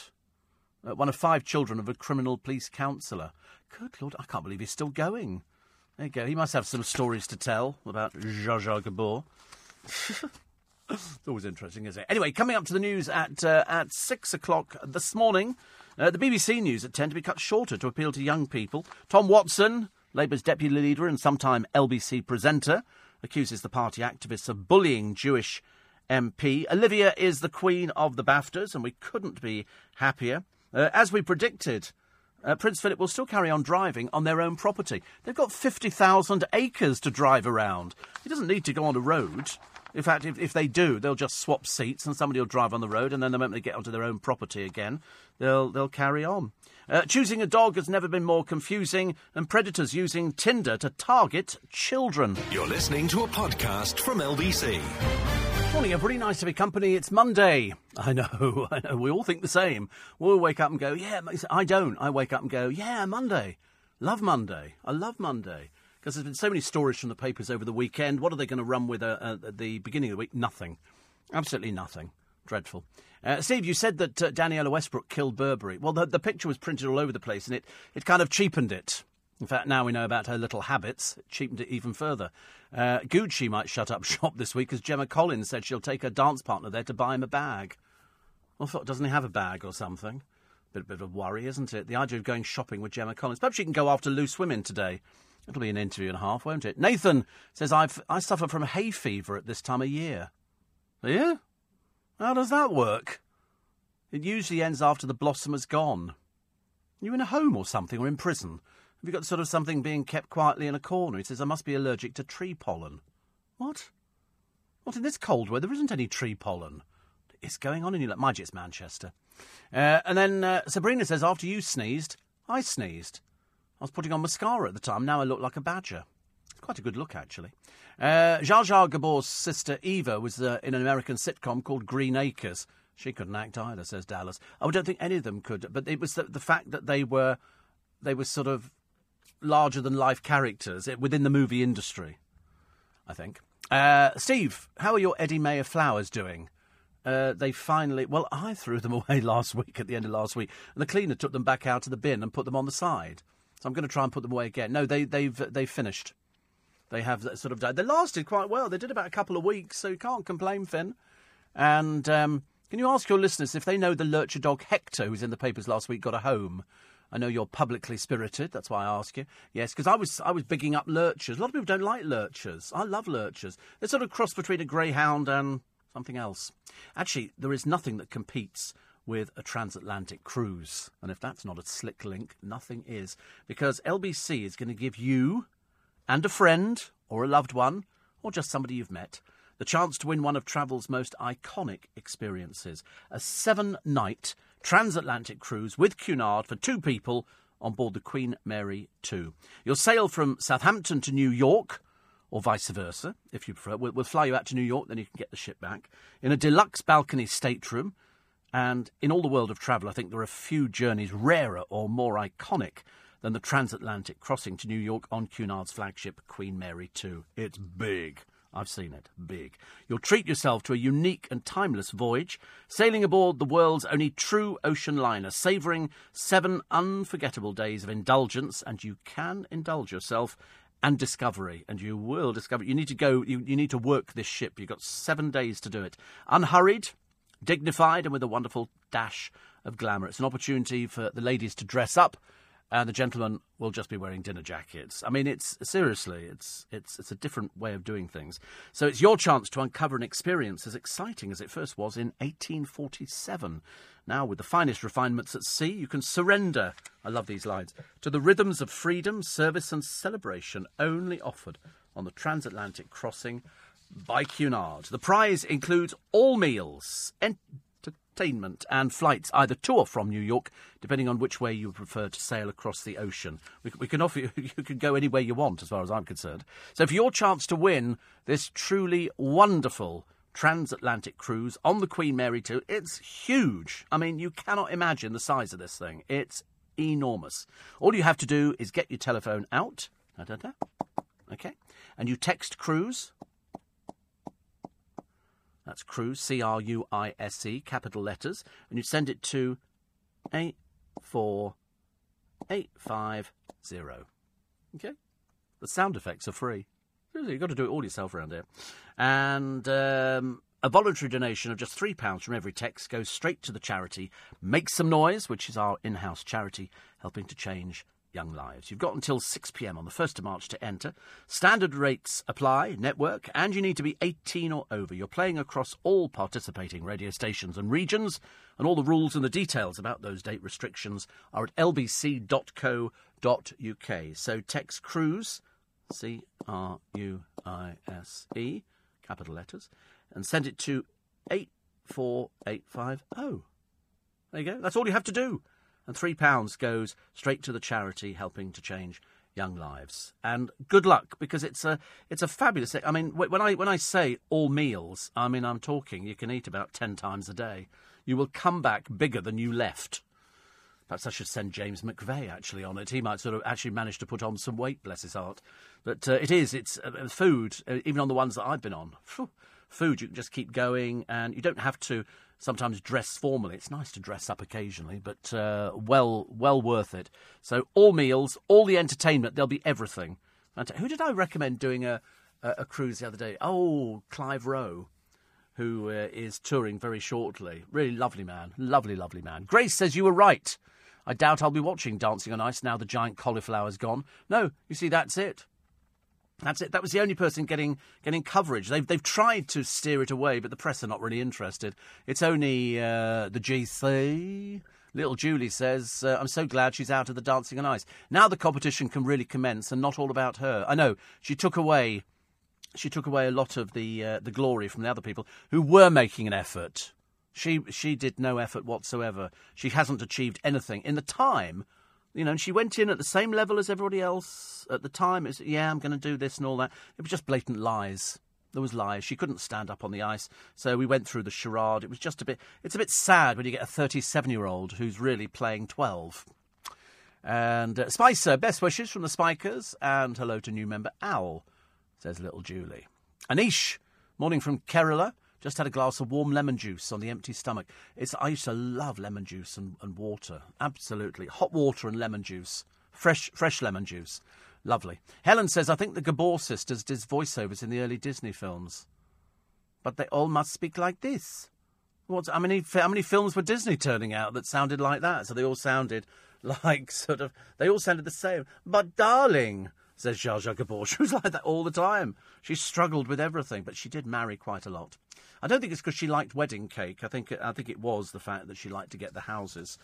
Uh, one of five children of a criminal police counsellor. Good Lord, I can't believe he's still going. There you go. He must have some stories to tell about Zsa Zsa Gabor. it's always interesting, isn't it? Anyway, coming up to the news at uh, at six o'clock this morning. Uh, the BBC News at ten to be cut shorter to appeal to young people. Tom Watson Labour's deputy leader and sometime LBC presenter accuses the party activists of bullying Jewish MP. Olivia is the queen of the BAFTAs, and we couldn't be happier. Uh, as we predicted, uh, Prince Philip will still carry on driving on their own property. They've got 50,000 acres to drive around. He doesn't need to go on a road. In fact, if, if they do, they'll just swap seats and somebody will drive on the road, and then the moment they get onto their own property again, they'll, they'll carry on. Uh, choosing a dog has never been more confusing, and predators using Tinder to target children. You're listening to a podcast from LBC. Morning, everybody. Nice to be company. It's Monday. I know, I know. We all think the same. We'll wake up and go, yeah, I don't. I wake up and go, yeah, Monday. Love Monday. I love Monday because there's been so many stories from the papers over the weekend. What are they going to run with uh, uh, at the beginning of the week? Nothing. Absolutely nothing. Dreadful. Uh, Steve, you said that uh, Danniella Westbrook killed Burberry. Well, the, the picture was printed all over the place and it, it kind of cheapened it. In fact, now we know about her little habits, it cheapened it even further. Uh, Gucci might shut up shop this week as Gemma Collins said she'll take her dance partner there to buy him a bag. Well, doesn't he have a bag or something? Bit, bit of worry, isn't it? The idea of going shopping with Gemma Collins. Perhaps she can go after loose women today. It'll be an interview and a half, won't it? Nathan says, I've, I suffer from hay fever at this time of year. Yeah? How does that work? It usually ends after the blossom has gone. Are you in a home or something, or in prison? Have you got sort of something being kept quietly in a corner? He says, I must be allergic to tree pollen. What? What, in this cold weather? There isn't any tree pollen. It's going on in your... Mind you, it's Manchester. Uh, and then uh, Sabrina says, after you sneezed, I sneezed. I was putting on mascara at the time. Now I look like a badger. It's quite a good look, actually. Uh, Zsa Zsa Gabor's sister Eva was uh, in an American sitcom called Green Acres. She couldn't act either, says Dallas. I don't think any of them could, but it was the, the fact that they were they were sort of larger than life characters within the movie industry. I think. Uh, Steve, how are your Eddie Mair flowers doing? Uh, they finally. Well, I threw them away last week at the end of last week, and the cleaner took them back out of the bin and put them on the side. So I'm going to try and put them away again. No, they, they've they've finished. They have sort of died. They lasted quite well. They did about a couple of weeks, so you can't complain, Finn. And um, can you ask your listeners if they know the lurcher dog Hector, who's in the papers last week, got a home? I know you're publicly spirited. That's why I ask you. Yes, because I was I was bigging up lurchers. A lot of people don't like lurchers. I love lurchers. They're sort of cross between a greyhound and something else. Actually, there is nothing that competes with a transatlantic cruise. And if that's not a slick link, nothing is. Because LBC is going to give you and a friend, or a loved one, or just somebody you've met, the chance to win one of travel's most iconic experiences a seven night transatlantic cruise with Cunard for two people on board the Queen Mary 2. You'll sail from Southampton to New York, or vice versa, if you prefer. We'll, we'll fly you out to New York, then you can get the ship back, in a deluxe balcony stateroom And in all the world of travel, I think there are few journeys rarer or more iconic than the transatlantic crossing to New York on Cunard's flagship Queen Mary 2. It's big. I've seen it. Big. You'll treat yourself to a unique and timeless voyage, sailing aboard the world's only true ocean liner, savouring seven unforgettable days of indulgence, and you can indulge yourself and discovery, and you will discover. You need to go. You, you need to work this ship. You've got seven days to do it. Unhurried, dignified, and with a wonderful dash of glamour. It's an opportunity for the ladies to dress up, and the gentlemen will just be wearing dinner jackets. I mean, it's seriously, it's it's it's a different way of doing things. So it's your chance to uncover an experience as exciting as it first was in 1847. Now, with the finest refinements at sea, you can surrender, I love these lines, to the rhythms of freedom, service, and celebration only offered on the transatlantic crossing by Cunard. The prize includes all meals, entertainment, and flights either to or from New York, depending on which way you prefer to sail across the ocean. We, we can offer you, you can go anywhere you want, as far as I'm concerned. So, for your chance to win this truly wonderful transatlantic cruise on the Queen Mary 2. It's huge. I mean, you cannot imagine the size of this thing. It's enormous. All you have to do is get your telephone out. Da, da, da. Okay. And you text cruise. That's cruise, C R U I S E, capital letters. And you send it to 84850. Okay? The sound effects are free. You've got to do it all yourself around here. And um, a voluntary donation of just £3 from every text goes straight to the charity Make Some Noise, which is our in house charity helping to change young lives. You've got until 6 pm on the 1st of March to enter. Standard rates apply, network, and you need to be 18 or over. You're playing across all participating radio stations and regions, and all the rules and the details about those date restrictions are at lbc.co.uk. So text cruise C R U I S E, capital letters, and send it to 84850. There you go. That's all you have to do. And £3 goes straight to the charity helping to change young lives. And good luck because it's a it's a fabulous. I mean, when I when I say all meals, I mean I'm talking. You can eat about ten times a day. You will come back bigger than you left. Perhaps I should send James McVey actually on it. He might sort of actually manage to put on some weight, bless his heart. But uh, it is, it's uh, food, uh, even on the ones that I've been on. Food, you can just keep going and you don't have to sometimes dress formally. It's nice to dress up occasionally, but uh, well, well worth it. So all meals, all the entertainment, there'll be everything. And who did I recommend doing a, a, a cruise the other day? Oh, Clive Rowe who uh, is touring very shortly. Really lovely man. Lovely, lovely man. Grace says you were right. I doubt I'll be watching Dancing on Ice now the giant cauliflower's gone. No, you see, that's it. That's it. That was the only person getting getting coverage. They've they've tried to steer it away, but the press are not really interested. It's only uh, the GC. Little Julie says, uh, "I'm so glad she's out of the dancing on ice. Now the competition can really commence, and not all about her. I know she took away, she took away a lot of the uh, the glory from the other people who were making an effort. She she did no effort whatsoever. She hasn't achieved anything in the time. You know, and she went in at the same level as everybody else at the time. It's yeah, I'm going to do this and all that. It was just blatant lies. There was lies. She couldn't stand up on the ice, so we went through the charade. It was just a bit. It's a bit sad when you get a 37-year-old who's really playing 12. And uh, Spicer, best wishes from the Spikers, and hello to new member Owl, says little Julie. Anish, morning from Kerala. Just had a glass of warm lemon juice on the empty stomach. It's I used to love lemon juice and, and water. Absolutely. Hot water and lemon juice. Fresh fresh lemon juice. Lovely. Helen says, I think the Gabor sisters did voiceovers in the early Disney films. But they all must speak like this. What, how, many, how many films were Disney turning out that sounded like that? So they all sounded like sort of, they all sounded the same. But darling, says Zsa Zsa Gabor, she was like that all the time. She struggled with everything, but she did marry quite a lot. I don't think it's because she liked wedding cake. I think I think it was the fact that she liked to get the houses.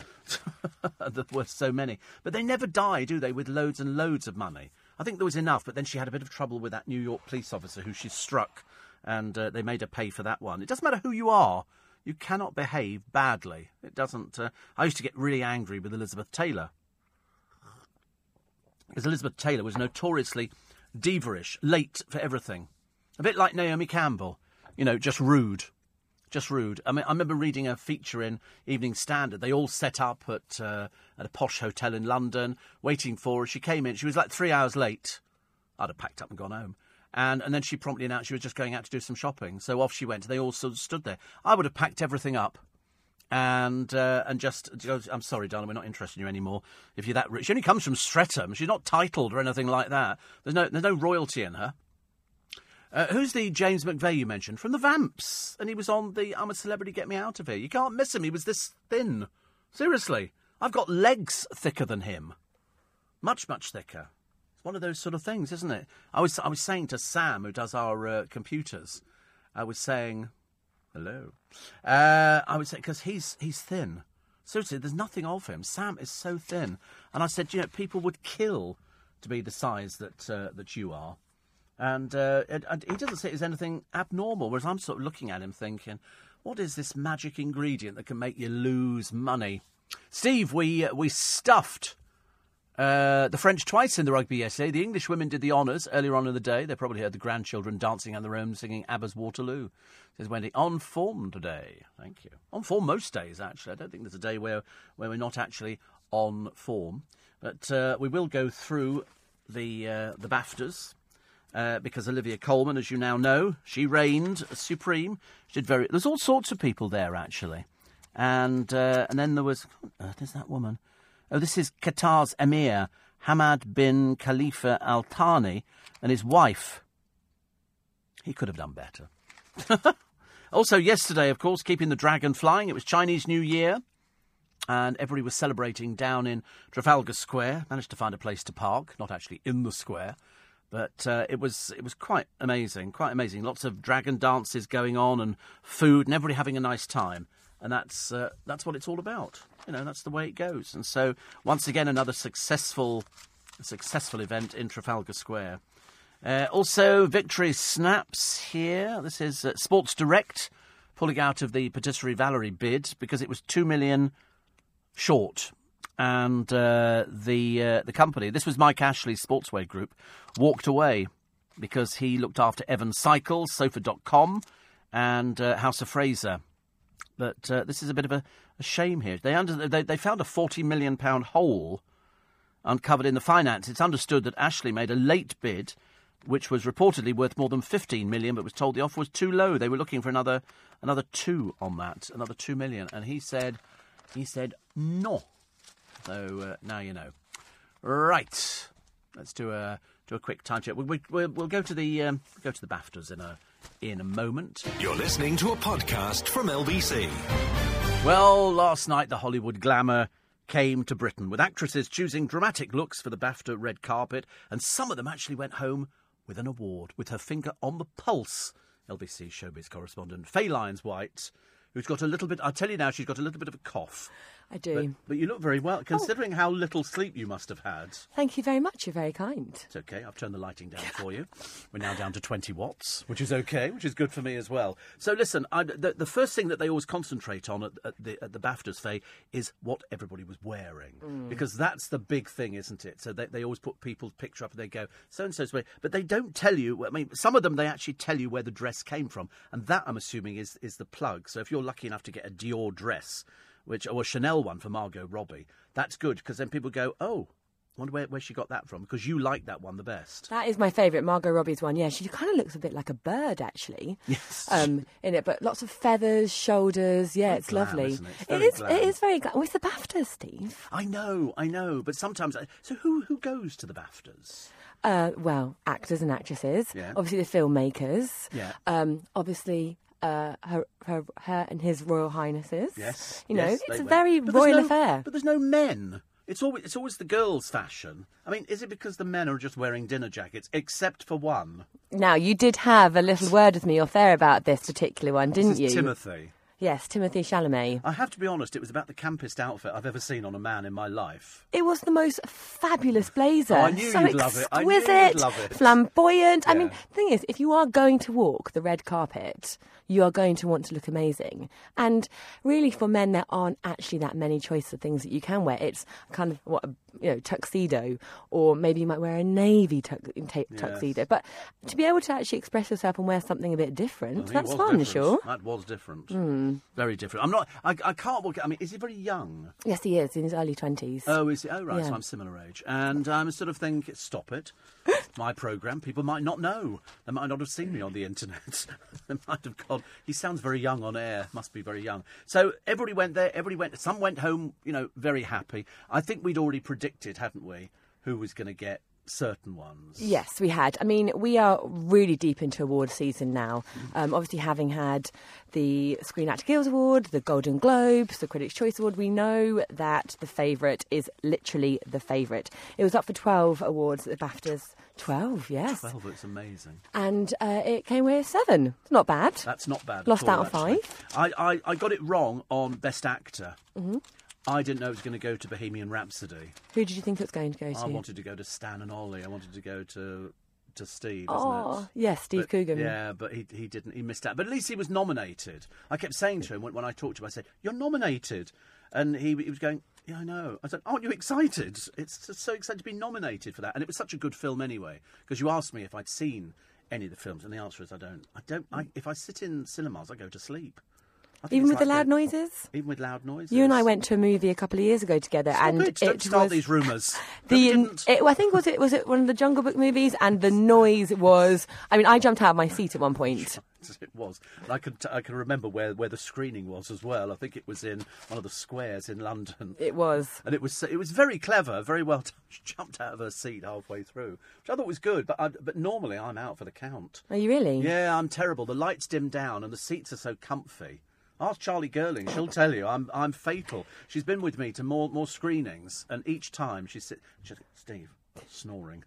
there were so many, but they never die, do they? With loads and loads of money. I think there was enough, but then she had a bit of trouble with that New York police officer who she struck, and uh, they made her pay for that one. It doesn't matter who you are. You cannot behave badly. It doesn't. Uh, I used to get really angry with Elizabeth Taylor. Because Elizabeth Taylor was notoriously diva-ish, late for everything. A bit like Naomi Campbell you know, just rude. Just rude. I mean, I remember reading a feature in Evening Standard. They all set up at uh, at a posh hotel in London, waiting for her. She came in. She was like three hours late. I'd have packed up and gone home. And, and then she promptly announced she was just going out to do some shopping. So off she went. They all sort of stood there. I would have packed everything up and uh, and just I'm sorry, darling, we're not interested in you anymore. If you're that rich, she only comes from Streatham. She's not titled or anything like that. There's no there's no royalty in her. Uh, who's the James McVey you mentioned from the Vamps? And he was on the I'm a Celebrity, Get Me Out of Here. You can't miss him. He was this thin. Seriously, I've got legs thicker than him, much much thicker. It's one of those sort of things, isn't it? I was I was saying to Sam, who does our uh, computers, I was saying Hello. Uh, I would say because he's he's thin. Seriously, there's nothing of him. Sam is so thin, and I said, you know, people would kill to be the size that uh, that you are, and, uh, and, and he doesn't say there's anything abnormal. Whereas I'm sort of looking at him thinking, what is this magic ingredient that can make you lose money? Steve, we uh, we stuffed uh, the French twice in the rugby yesterday. The English women did the honours earlier on in the day. They probably heard the grandchildren dancing in the room singing ABBA's Waterloo. Says Wendy, on form today. Thank you. On form most days, actually. I don't think there's a day where, where we're not actually on form. But uh, we will go through the, uh, the BAFTAs. Uh, because Olivia Colman, as you now know, she reigned supreme. She did very. There's all sorts of people there actually, and uh, and then there was. What on earth is that woman? Oh, this is Qatar's emir, Hamad bin Khalifa Al Thani, and his wife. He could have done better. also, yesterday, of course, keeping the dragon flying, it was Chinese New Year, and everybody was celebrating down in Trafalgar Square. Managed to find a place to park, not actually in the square. But uh, it was it was quite amazing, quite amazing. Lots of dragon dances going on and food, and everybody having a nice time and that's uh, that's what it's all about. You know, that's the way it goes. And so, once again, another successful successful event in Trafalgar Square. Uh, also, victory snaps here. This is uh, Sports Direct pulling out of the Patisserie Valerie bid because it was two million short. And uh, the uh, the company, this was Mike Ashley's Sportswear Group, walked away because he looked after Evans Cycles, Sofa.com, and uh, House of Fraser. But uh, this is a bit of a, a shame here. They, under, they, they found a £40 million hole uncovered in the finance. It's understood that Ashley made a late bid, which was reportedly worth more than 15 million, but was told the offer was too low. They were looking for another another two on that, another two million, and he said he said no. So uh, now you know. Right, let's do a do a quick time check. We, we, we'll go to the um, go to the Baftas in a in a moment. You're listening to a podcast from LBC. Well, last night the Hollywood glamour came to Britain, with actresses choosing dramatic looks for the BAFTA red carpet, and some of them actually went home with an award, with her finger on the pulse. LBC showbiz correspondent Faye Lyons White, who's got a little bit, I'll tell you now, she's got a little bit of a cough. I do. But, but you look very well, oh. considering how little sleep you must have had. Thank you very much. You're very kind. It's okay. I've turned the lighting down for you. We're now down to 20 watts, which is okay, which is good for me as well. So listen, I, the, the first thing that they always concentrate on at, at the, at the BAFTAs, Faye, is what everybody was wearing. Mm. Because that's the big thing, isn't it? So they, they always put people's picture up and they go, so-and-so's wearing... But they don't tell you... I mean, some of them, they actually tell you where the dress came from. And that, I'm assuming, is, is the plug. So if you're lucky enough to get a Dior dress, which or a Chanel one for Margot Robbie, that's good because then people go, oh, wonder where, where she got that from because you like that one the best. That is my favourite, Margot Robbie's one. Yeah, she kind of looks a bit like a bird, actually. Yes. Um, in it, but lots of feathers, shoulders. Yeah, it's glam, lovely. isn't it? It's it very is. It is very. Glam. With the BAFTAs, Steve. I know, I know, but sometimes. So who who goes to the Baftas? Uh, well, actors and actresses. Yeah. Obviously, the filmmakers. Yeah. Um, obviously. Uh, her, her, her, and his royal highnesses. Yes, you know, yes, it's a very But royal no- affair. But there's no men. It's always it's always the girls' fashion. I mean, is it because the men are just wearing dinner jackets, except for one? Now, you did have a little word with me off air about this particular one, didn't This you? Timothy. Yes, Timothée Chalamet. I have to be honest, it was about the campest outfit I've ever seen on a man in my life. It was the most fabulous blazer. Oh, I knew so you'd love it. I knew you'd love it. flamboyant. I mean, the thing is, if you are going to walk the red carpet, you are going to want to look amazing. And really, for men, there aren't actually that many choices of things that you can wear. It's kind of what you know tuxedo, or maybe you might wear a navy tux- tuxedo. But to be able to actually express yourself and wear something a bit different, that's fun, different. sure. That was different. Hmm. Very different. I'm not. I, I can't walk. I mean, is he very young? Yes, he is in his early twenties. Oh, is he? Oh, right. So I'm similar age, and I'm sort of think, stop it. My program. People might not know. They might not have seen me on the internet. they might have gone. He sounds very young on air. Must be very young. So everybody went there. Everybody went. Some went home. You know, very happy. I think we'd already predicted, hadn't we, who was going to get certain ones. Yes, we had. I mean, we are really deep into award season now. Um, obviously, having had the Screen Actor Guild Award, the Golden Globes, the Critics' Choice Award, we know that the favourite is literally the favourite. It was up for 12 awards at the BAFTAs. 12, yes. Twelve. It's amazing. And uh, it came away with seven. It's not bad. That's not bad. at Lost all, out of five. I, I, I got it wrong on Best Actor. Mm-hmm. I didn't know it was going to go to Bohemian Rhapsody. Who did you think it was going to go to? I wanted to go to Stan and Ollie. I wanted to go to to Steve, isn't oh, it? yes, Steve But- Coogan. Yeah, but he he didn't. He missed out. But at least he was nominated. I kept saying to him when, when I talked to him, I said, "You're nominated," and he, he was going, "Yeah, I know." I said, "Aren't you excited? It's just so exciting to be nominated for that." And it was such a good film anyway. Because you asked me if I'd seen any of the films, and the answer is I don't. I don't. I, if I sit in cinemas, I go to sleep. Even with the like loud noises? Even with loud noises. You and I went to a movie a couple of years ago together, Stop and it, it start was these rumours. the. No, we didn't. It, I think was it was it one of the Jungle Book movies, and the noise was. I mean, I jumped out of my seat at one point. It was. And I can t- I can remember where, where the screening was as well. I think it was in one of the squares in London. It was. and it was it was very clever, very well done. She jumped out of her seat halfway through, which I thought was good. But I, but normally I'm out for the count. Are you really? Yeah, I'm terrible. The lights dim down and the seats are so comfy. Ask Charlie Gerling; she'll tell you I'm I'm fatal. She's been with me to more more screenings, and each time she she's Steve snoring.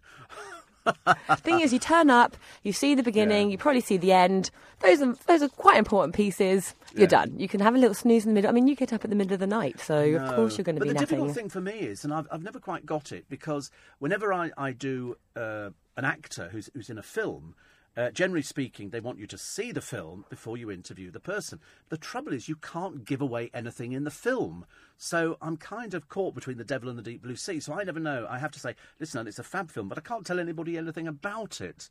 Thing is, you turn up, you see the beginning, Yeah. you probably see the end. Those are those are quite important pieces. You're Yeah. done. You can have a little snooze in the middle. I mean, you get up at the middle of the night, so of course you're going to but be the napping. difficult thing for me is, and I've, I've never quite got it, because whenever I, I do uh, an actor who's, who's in a film, uh, generally speaking, they want you to see the film before you interview the person. The trouble is, you can't give away anything in the film. So I'm kind of caught between the devil and the deep blue sea. So I never know. I have to say, listen, it's a fab film, but I can't tell anybody anything about it.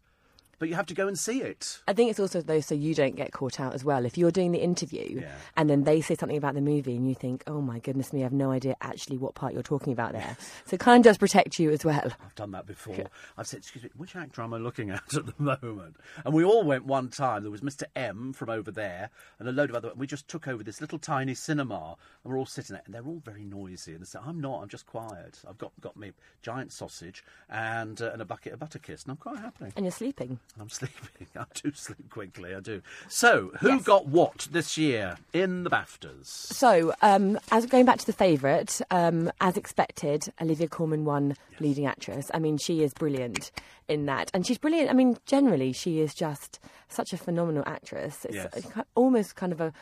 But you have to go and see it. I think it's also though so you don't get caught out as well. If you're doing the interview Yeah. and then they say something about the movie and you think, oh my goodness me, I have no idea actually what part you're talking about there. so it kind of does protect you as well. I've done that before. I've said, excuse me, which actor am I looking at at the moment? And we all went one time. There was Mr. M from over there and a load of other. We just took over this little tiny cinema and we're all sitting there and they're all very noisy. And they said, I'm not, I'm just quiet. I've got, got me giant sausage and, uh, and a bucket of Butterkist and I'm quite happy. And you're sleeping. I'm sleeping. I do sleep quickly, I do. So, who Yes. got what this year in the BAFTAs? So, um, as going back to the favourite, um, as expected, Olivia Colman won leading actress. I mean, she is brilliant in that, and she's brilliant. I mean, generally, she is just such a phenomenal actress. It's Yes. almost kind of a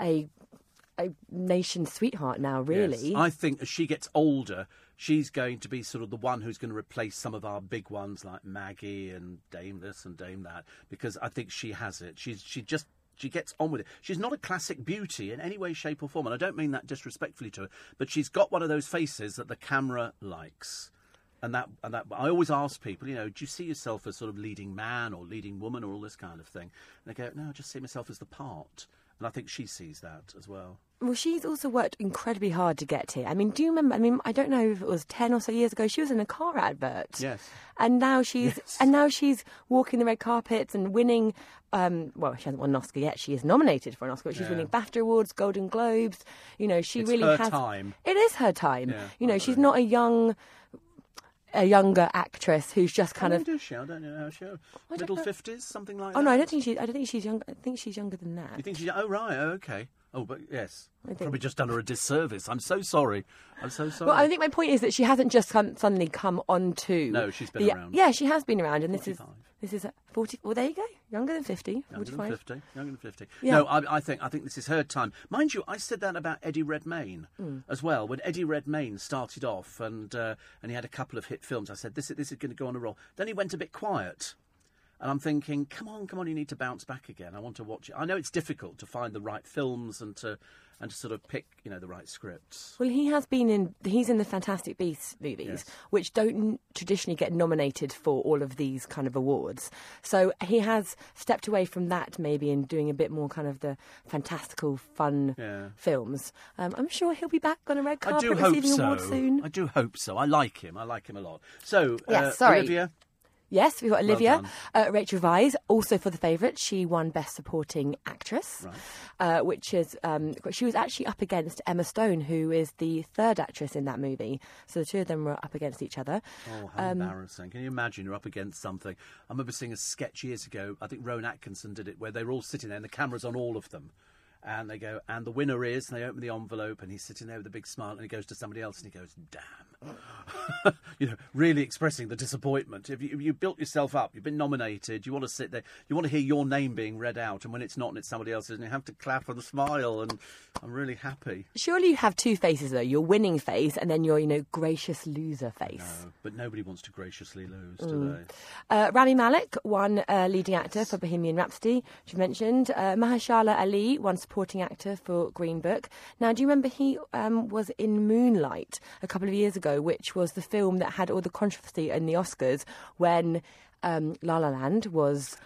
a a nation sweetheart now, really. Yes. I think as she gets older, she's going to be sort of the one who's going to replace some of our big ones like Maggie and Dame this and Dame that, because I think she has it. She's she just she gets on with it. She's not a classic beauty in any way, shape, or form, and I don't mean that disrespectfully to her, but she's got one of those faces that the camera likes. And that, and that, I always ask people, you know, do you see yourself as sort of leading man or leading woman or all this kind of thing? And they go, no, I just see myself as the part. And I think she sees that as well. Well, she's also worked incredibly hard to get here. I mean, do you remember? I mean, I don't know if it was ten or so years ago. She was in a car advert. Yes. And now she's Yes. and now she's walking the red carpets and winning. Um, well, she hasn't won an Oscar yet. She is nominated for an Oscar. She's Yeah. winning BAFTA awards, Golden Globes. You know, she It's really her has. time. It is her time. Yeah, you know, she's not a young, a younger actress who's just kind How of. old is she? I don't know how she. Middle fifties, something like that. Oh that. no, I don't think she. I don't think she's young. I think she's younger than that. You think she's? Oh right, oh, okay. Oh, but yes, think- probably just done her a disservice. I'm so sorry. I'm so sorry. Well, I think my point is that she hasn't just come, suddenly come onto. No, she's been the, around. Yeah, she has been around, and this is This is a 40. Well, there you go. Younger than 50. Younger than fifty. Younger than fifty. Yeah. No, I, I think I think this is her time. Mind you, I said that about Eddie Redmayne Hmm. as well. When Eddie Redmayne started off and uh, and he had a couple of hit films, I said this this is going to go on a roll. Then he went a bit quiet. And I'm thinking, come on, come on, you need to bounce back again. I want to watch it. I know it's difficult to find the right films and to and to sort of pick, you know, the right scripts. Well, he has been in. He's in the Fantastic Beasts movies, Yes. which don't traditionally get nominated for all of these kind of awards. So he has stepped away from that, maybe, and doing a bit more kind of the fantastical, fun Yeah. films. Um, I'm sure he'll be back on a red carpet receiving so. awards soon. I do hope so. I like him. I like him a lot. So, Yes, uh, sorry. Olivia, Yes, we've got Olivia, done. uh, Rachel Weisz, also for the favourite. She won Best Supporting Actress, uh, which is um, she was actually up against Emma Stone, who is the third actress in that movie. So the two of them were up against each other. Oh, how Um, embarrassing. Can you imagine you're up against something? I remember seeing a sketch years ago, I think Rowan Atkinson did it, where they were all sitting there and the camera's on all of them. And they go, and the winner is, and they open the envelope, and he's sitting there with a big smile, and he goes to somebody else, and he goes, damn. you know, really expressing the disappointment. If you, if you built yourself up, you've been nominated, you want to sit there, you want to hear your name being read out, and when it's not and it's somebody else's, and you have to clap and smile, and I'm really happy. Surely you have two faces though: your winning face and then your, you know, gracious loser face. No, but nobody wants to graciously lose, Mm. do they? Uh, Rami Malek won uh, leading actor for Bohemian Rhapsody, which you mentioned. Uh, Mahershala Ali won supporting actor for Green Book. Now, do you remember he um, was in Moonlight a couple of years ago, which was the film that had all the controversy in the Oscars when um, La La Land was.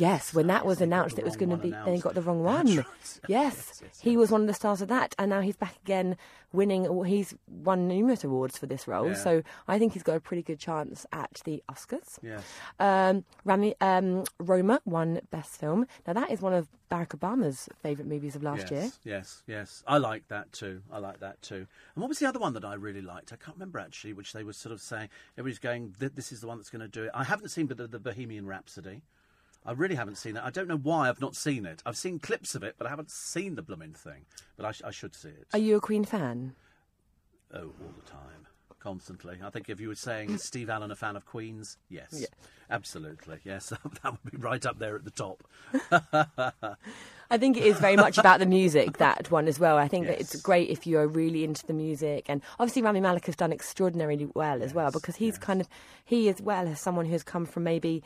Yes, when that was announced, it was going to be. They announced. got the wrong one. right. Yes, Yes, yes, he was one of the stars of that, and now he's back again, winning. He's won numerous awards for this role, Yeah. so I think he's got a pretty good chance at the Oscars. Yes. Um, Rami, um, Roma won Best Film. Now that is one of Barack Obama's favourite movies of last yes, year. Yes, yes. I like that too. I like that too. And what was the other one that I really liked? I can't remember actually, which they were sort of saying, everybody's going, this is the one that's going to do it. I haven't seen the, the Bohemian Rhapsody. I really haven't seen it. I don't know why I've not seen it. I've seen clips of it, but I haven't seen the blooming thing. But I, sh- I should see it. Are you a Queen fan? Oh, all the time. Constantly. I think if you were saying, is Steve Allen a fan of Queens? Yes. Absolutely. Yes. that would be right up there at the top. I think it is very much about the music, that one as well. I think that it's great if you're really into the music. And obviously, Rami Malek has done extraordinarily well as well because he's yes. kind of, he as well as someone who has come from maybe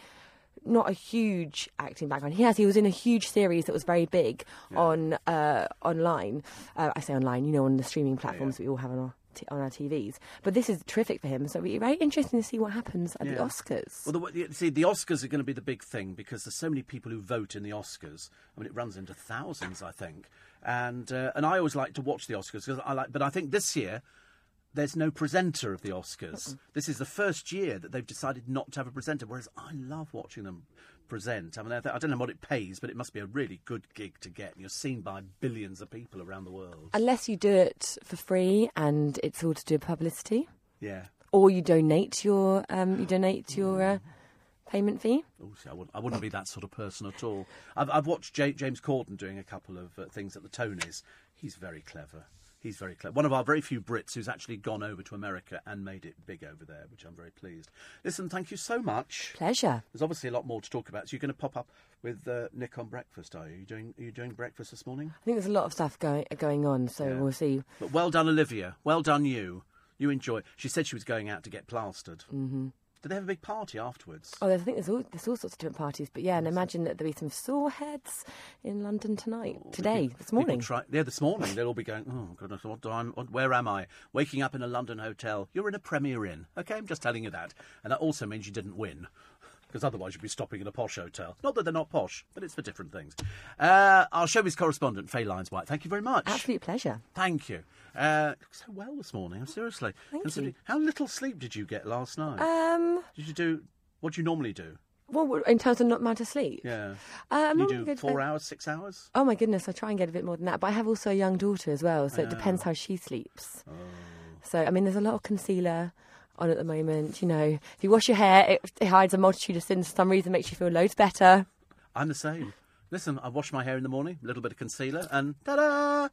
not a huge acting background. He has. He was in a huge series that was very big on uh, online. Uh, I say online, you know, on the streaming platforms we all have on our. T- on our TVs, but this is terrific for him. So it'll be very interesting to see what happens at the Oscars. Well, the, see, the Oscars are going to be the big thing because there's so many people who vote in the Oscars. I mean, it runs into thousands, I think. And uh, and I always like to watch the Oscars because I like. But I think this year there's no presenter of the Oscars. This is the first year that they've decided not to have a presenter. Whereas I love watching them present. I mean, I, th- I don't know what it pays, but it must be a really good gig to get. You're seen by billions of people around the world. Unless you do it for free and it's all to do with publicity. yeah. or you donate your um, you donate your uh, payment fee. Oh, see, I, wouldn't, I wouldn't be that sort of person at all. I've, I've watched J- James Corden doing a couple of uh, things at the Tonys. He's very clever. He's very clever. One of our very few Brits who's actually gone over to America and made it big over there, which I'm very pleased. Listen, thank you so much. Pleasure. There's obviously a lot more to talk about. So you're going to pop up with uh, Nick on breakfast, are you? you doing, are you doing breakfast this morning? I think there's a lot of stuff going going on, so Yeah. we'll see. But well done, Olivia. Well done, you. You enjoy. She said she was going out to get plastered. Mm-hmm. Did they have a big party afterwards? Oh, there's, I think there's all there's all sorts of different parties, but yeah, and imagine that there'll be some sore heads in London tonight, today, this People morning. Try, yeah, this morning they'll all be going. Oh goodness, what time? What, where am I? Waking up in a London hotel. You're in a Premier Inn. Okay, I'm just telling you that, and that also means you didn't win. Because otherwise you'd be stopping in a posh hotel. Not that they're not posh, but it's for different things. Uh, our showbiz correspondent, Faye Lyons White, thank you very much. Absolute pleasure. Thank you. Uh, look so well this morning, seriously. Thank you. How little sleep did you get last night? Um, did you do what do you normally do? well, in terms of not amount of sleep, Yeah. uh, I'm you do good four hours, six hours? Oh my goodness, I try and get a bit more than that, but I have also a young daughter as well, so it depends how she sleeps. Oh. So I mean, there's a lot of concealer on at the moment. You know, if you wash your hair, it, it hides a multitude of sins. For some reason, makes you feel loads better. I'm the same. Listen, I wash my hair in the morning, a little bit of concealer, and ta-da!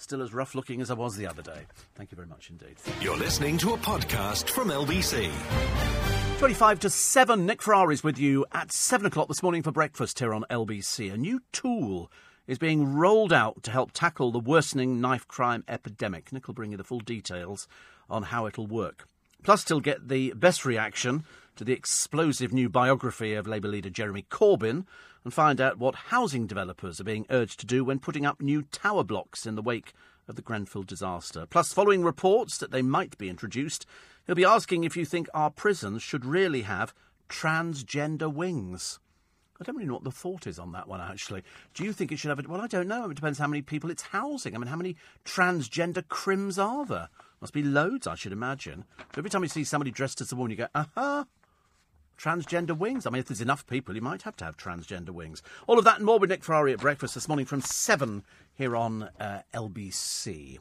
Still as rough looking as I was the other day. Thank you very much indeed. You're listening to a podcast from LBC. 25 to 7, Nick Ferrari's with you at 7 o'clock this morning for breakfast here on LBC. A new tool is being rolled out to help tackle the worsening knife crime epidemic. Nick will bring you the full details on how it'll work. Plus, he'll get the best reaction to the explosive new biography of Labour leader Jeremy Corbyn and find out what housing developers are being urged to do when putting up new tower blocks in the wake of the Grenfell disaster. Plus, following reports that they might be introduced, he'll be asking if you think our prisons should really have transgender wings. I don't really know what the thought is on that one, actually. Do you think it should have it? Well, I don't know. It depends how many people it's housing. I mean, how many transgender crims are there? Must be loads, I should imagine. So every time you see somebody dressed as a woman, you go, aha, transgender wings. I mean, if there's enough people, you might have to have transgender wings. All of that and more with Nick Ferrari at breakfast this morning from 7 here on uh, LBC.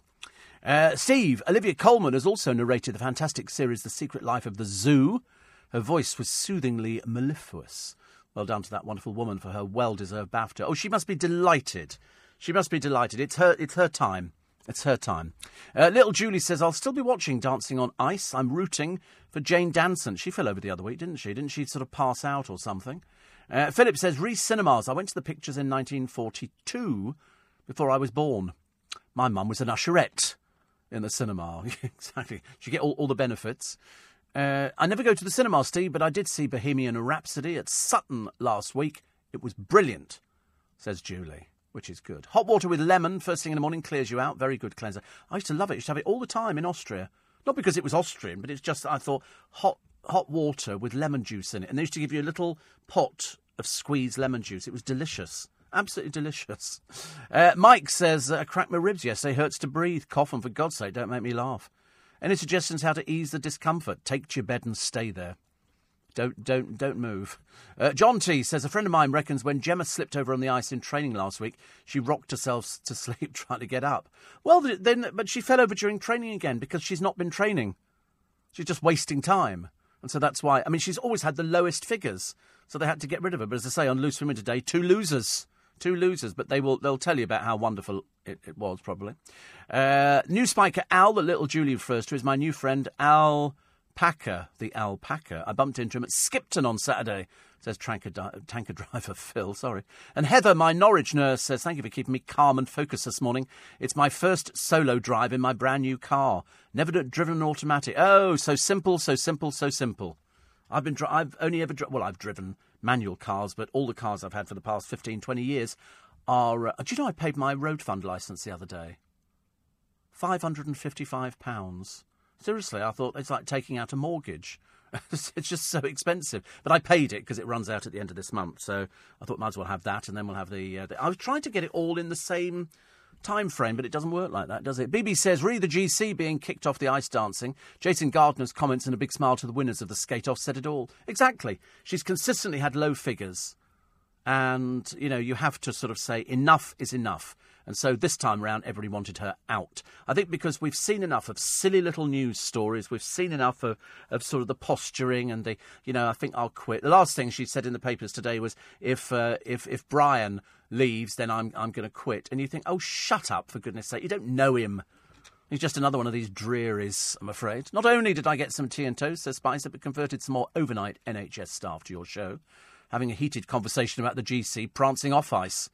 Uh, Steve, Olivia Colman has also narrated the fantastic series The Secret Life of the Zoo. Her voice was soothingly mellifluous. Well done to that wonderful woman for her well-deserved BAFTA. Oh, she must be delighted. She must be delighted. It's her. It's her time. It's her time. Uh, little Julie says, I'll still be watching Dancing on Ice. I'm rooting for Jane Danson. She fell over the other week, didn't she? Didn't she sort of pass out or something? Uh, Philip says, Reese Cinemas. I went to the pictures in 1942 before I was born. My mum was an usherette in the cinema. exactly. She get all, all the benefits. Uh, I never go to the cinema, Steve, but I did see Bohemian Rhapsody at Sutton last week. It was brilliant, says Julie which is good. Hot water with lemon first thing in the morning clears you out. Very good cleanser. I used to love it. I used to have it all the time in Austria. Not because it was Austrian, but it's just I thought hot hot water with lemon juice in it, and they used to give you a little pot of squeezed lemon juice. It was delicious. Absolutely delicious. Uh, Mike says, I cracked my ribs yesterday. Hurts to breathe. Cough, and for God's sake, don't make me laugh. Any suggestions how to ease the discomfort? Take to your bed and stay there. Don't don't don't move. Uh, John T says a friend of mine reckons when Gemma slipped over on the ice in training last week, she rocked herself to sleep trying to get up. Well, then, but she fell over during training again because she's not been training. She's just wasting time, and so that's why. I mean, she's always had the lowest figures, so they had to get rid of her. But as I say, on Loose Women today, two losers, two losers. But they will they'll tell you about how wonderful it, it was probably. Uh, new spiker Al, that little Julie refers to, is my new friend Al. Packer, the alpaca. I bumped into him at Skipton on Saturday, says tanker, tanker driver Phil, sorry. And Heather, my Norwich nurse, says, Thank you for keeping me calm and focused this morning. It's my first solo drive in my brand new car. Never driven an automatic. Oh, so simple, so simple, so simple. I've been, dri- I've only ever, dri- well, I've driven manual cars, but all the cars I've had for the past 15, 20 years are. Uh, do you know I paid my road fund licence the other day? £555. Seriously, I thought it's like taking out a mortgage. it's just so expensive. But I paid it because it runs out at the end of this month. So I thought might as well have that, and then we'll have the. Uh, the I was trying to get it all in the same time frame, but it doesn't work like that, does it? BB says, re the GC being kicked off the ice dancing. Jason Gardiner's comments and a big smile to the winners of the skate off said it all. Exactly. She's consistently had low figures. And, you know, you have to sort of say enough is enough. And so this time round, everybody wanted her out. I think because we've seen enough of silly little news stories, we've seen enough of, of sort of the posturing and the, you know, I think I'll quit. The last thing she said in the papers today was, if uh, if if Brian leaves, then I'm I'm going to quit. And you think, oh, shut up for goodness' sake! You don't know him. He's just another one of these drearies, I'm afraid. Not only did I get some tea and toast, says Spicer, but converted some more overnight NHS staff to your show, having a heated conversation about the GC prancing off ice.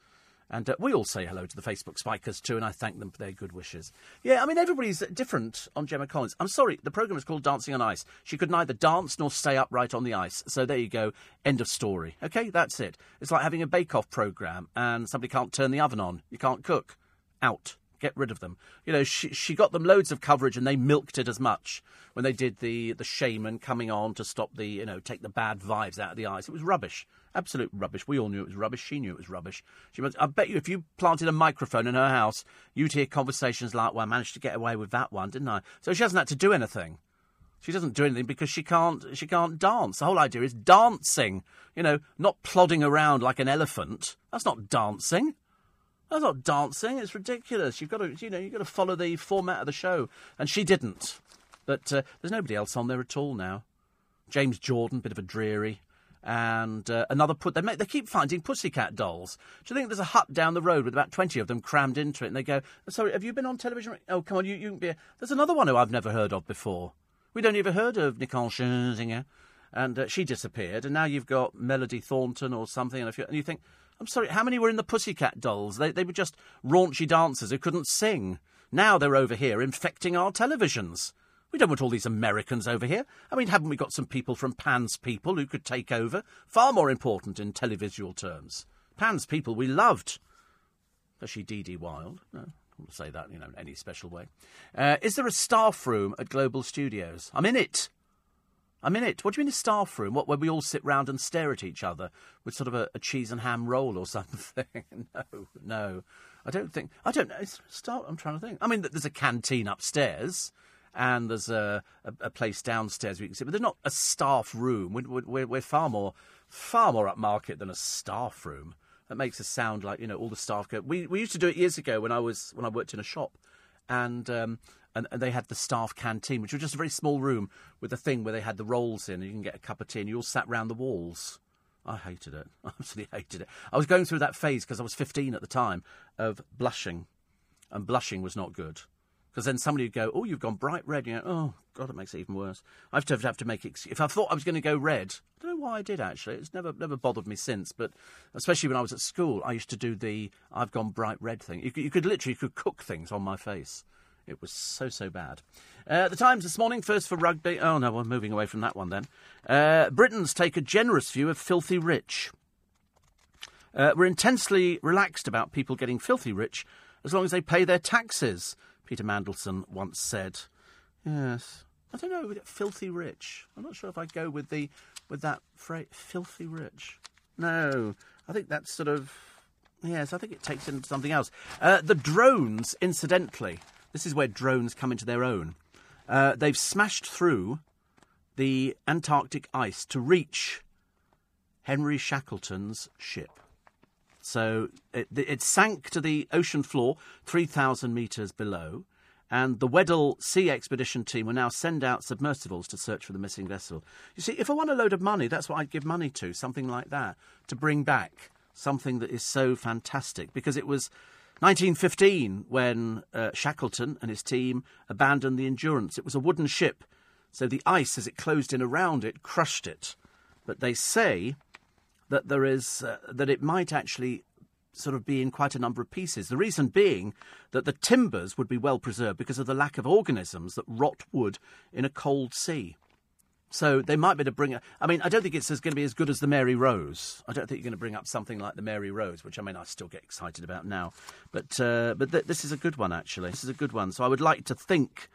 And uh, we all say hello to the Facebook spikers too, and I thank them for their good wishes. Yeah, I mean, everybody's different on Gemma Collins. I'm sorry, the programme is called Dancing on Ice. She could neither dance nor stay upright on the ice. So there you go. End of story. Okay, that's it. It's like having a bake-off programme and somebody can't turn the oven on. You can't cook. Out. Get rid of them. You know, she, she got them loads of coverage and they milked it as much when they did the, the shaman coming on to stop the, you know, take the bad vibes out of the ice. It was rubbish. Absolute rubbish. We all knew it was rubbish. She knew it was rubbish. She I bet you if you planted a microphone in her house, you'd hear conversations like, well, I managed to get away with that one, didn't I? So she hasn't had to do anything. She doesn't do anything because she can't she can't dance. The whole idea is dancing. You know, not plodding around like an elephant. That's not dancing. That's not dancing. It's ridiculous. You've got to you know you've got to follow the format of the show, and she didn't. But uh, there's nobody else on there at all now. James Jordan, bit of a dreary and uh, another put. They make, they keep finding pussycat dolls. Do you think there's a hut down the road with about twenty of them crammed into it? And they go, "Sorry, have you been on television? Oh, come on, you you can be." There's another one who I've never heard of before. We'd only ever heard of Nicole Scherzinger. and uh, she disappeared, and now you've got Melody Thornton or something, and, and you think, I'm sorry, how many were in the Pussycat Dolls? They, they were just raunchy dancers who couldn't sing. Now they're over here infecting our televisions. We don't want all these Americans over here. I mean, haven't we got some people from Pan's People who could take over? Far more important in televisual terms. Pan's People we loved. Especially Dee Dee Wilde. No, I won't say that, you know, in any special way. Uh, is there a staff room at Global Studios? I'm in it. I'm in it. What do you mean a staff room? What, where we all sit round and stare at each other with sort of a, a cheese and ham roll or something? no, no. I don't think. I don't know. Start, I'm trying to think. I mean, there's a canteen upstairs and there's a, a, a place downstairs you can sit, but they're not a staff room. We're, we're, we're far more far more upmarket than a staff room. That makes us sound like you know all the staff go. We we used to do it years ago when I was when I worked in a shop, and um, and, and they had the staff canteen, which was just a very small room with a thing where they had the rolls in, and you can get a cup of tea, and you all sat round the walls. I hated it. I absolutely hated it. I was going through that phase because I was 15 at the time of blushing, and blushing was not good. Because then somebody would go, "Oh, you've gone bright red." You go, "Oh God, it makes it even worse." I have to have to make it. If I thought I was going to go red, I don't know why I did actually. It's never never bothered me since. But especially when I was at school, I used to do the "I've gone bright red" thing. You could, you could literally you could cook things on my face. It was so so bad. Uh, the Times this morning, first for rugby. Oh no, we're moving away from that one then. Uh, Britons take a generous view of filthy rich. Uh, we're intensely relaxed about people getting filthy rich as long as they pay their taxes. Peter Mandelson once said. Yes. I don't know, filthy rich. I'm not sure if I go with the with that phrase, filthy rich. No, I think that's sort of yes. I think it takes into something else. Uh, the drones, incidentally, this is where drones come into their own. Uh, they've smashed through the Antarctic ice to reach Henry Shackleton's ship. So it, it sank to the ocean floor, 3,000 metres below, and the Weddell Sea Expedition team will now send out submersibles to search for the missing vessel. You see, if I want a load of money, that's what I'd give money to, something like that, to bring back something that is so fantastic, because it was 1915 when uh, Shackleton and his team abandoned the Endurance. It was a wooden ship, so the ice, as it closed in around it, crushed it. But they say that there is uh, that it might actually sort of be in quite a number of pieces. The reason being that the timbers would be well preserved because of the lack of organisms that rot wood in a cold sea. So they might be able to bring. A, I mean, I don't think it's going to be as good as the Mary Rose. I don't think you're going to bring up something like the Mary Rose, which I mean, I still get excited about now. But uh, but th- this is a good one actually. This is a good one. So I would like to think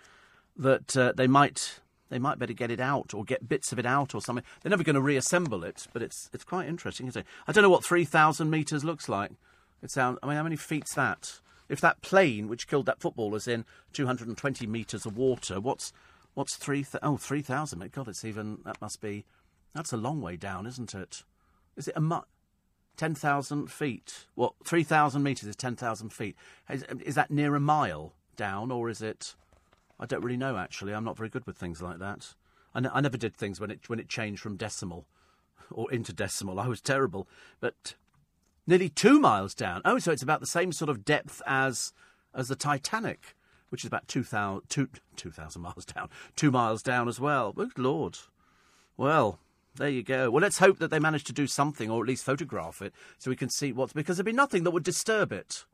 that uh, they might they might better get it out or get bits of it out or something. They're never going to reassemble it, but it's it's quite interesting, isn't it? I don't know what three thousand meters looks like. It sounds. I mean, how many feet's that? If that plane which killed that footballer is in 220 meters of water, what's what's three? Th- oh, 3,000. God, it's even. That must be. That's a long way down, isn't it? Is it a mu- 10,000 feet? What? 3,000 meters is 10,000 feet. Is, is that near a mile down, or is it? I don't really know. Actually, I'm not very good with things like that. I, n- I never did things when it when it changed from decimal or into decimal. I was terrible, but nearly two miles down. Oh, so it's about the same sort of depth as as the Titanic, which is about 2,000 2, 2, miles down, two miles down as well. Good Lord. Well, there you go. Well, let's hope that they manage to do something, or at least photograph it, so we can see what's. Because there'd be nothing that would disturb it.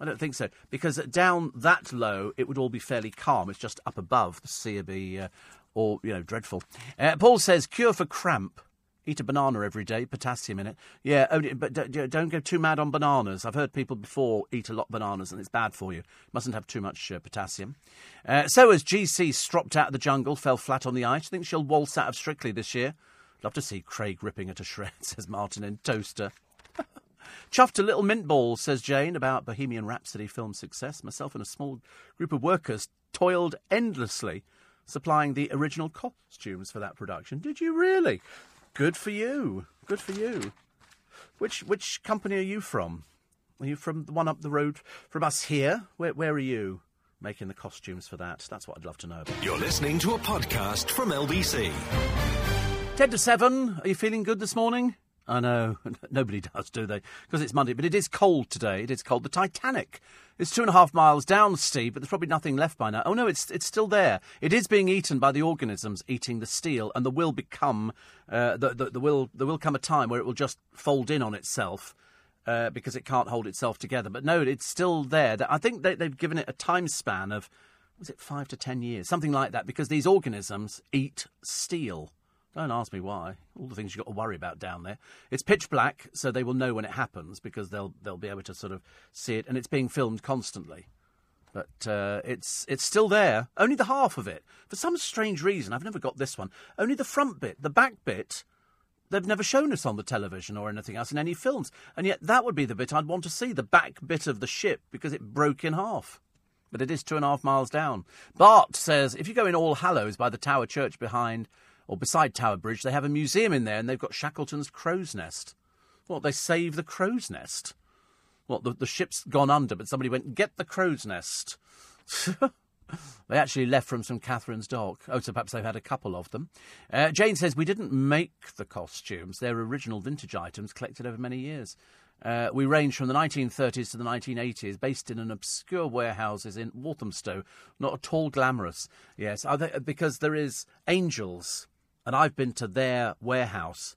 I don't think so. Because down that low, it would all be fairly calm. It's just up above the sea would be, uh, or you know, dreadful. Uh, Paul says cure for cramp. Eat a banana every day, potassium in it. Yeah, only, but don't go too mad on bananas. I've heard people before eat a lot of bananas and it's bad for you. Mustn't have too much uh, potassium. Uh, so as GC stropped out of the jungle, fell flat on the ice. Think she'll waltz out of Strictly this year. Love to see Craig ripping at a shred, says Martin in Towcester. Chuffed a little mint ball, says Jane, about Bohemian Rhapsody film success. Myself and a small group of workers toiled endlessly supplying the original costumes for that production. Did you really? Good for you. Good for you. Which which company are you from? Are you from the one up the road from us here? Where where are you making the costumes for that? That's what I'd love to know about. You're listening to a podcast from LBC. Ten to seven. Are you feeling good this morning? I know. Nobody does, do they? Because it's Monday. But it is cold today. It is cold. The Titanic is two and a half miles down, Steve, but there's probably nothing left by now. Oh, no, it's, it's still there. It is being eaten by the organisms eating the steel, and there will become, uh, the, the, the will, there will come a time where it will just fold in on itself. Uh, because it can't hold itself together. But no, it's still there. I think they, they've given it a time span of, was it five to ten years? Something like that, because these organisms eat steel. Don't ask me why. All the things you've got to worry about down there. It's pitch black, so they will know when it happens because they'll they'll be able to sort of see it, and it's being filmed constantly. But uh, it's it's still there. Only the half of it. For some strange reason, I've never got this one. Only the front bit, the back bit. They've never shown us on the television or anything else in any films, and yet that would be the bit I'd want to see—the back bit of the ship because it broke in half but it is two and a half miles down. Bart says if you go in All Hallows by the Tower Church behind or beside Tower Bridge, they have a museum in there and they've got Shackleton's crow's nest. What, they save the crow's nest? What, the, the ship's gone under, but somebody went, get the crow's nest. they actually left from St Katharine's Dock. Oh, so perhaps they've had a couple of them. Uh, Jane says, we didn't make the costumes. They're original vintage items collected over many years. Uh, we range from the 1930s to the 1980s, based in an obscure warehouses in Walthamstow. Not at all glamorous, yes, they, because there is Angels and I've been to their warehouse.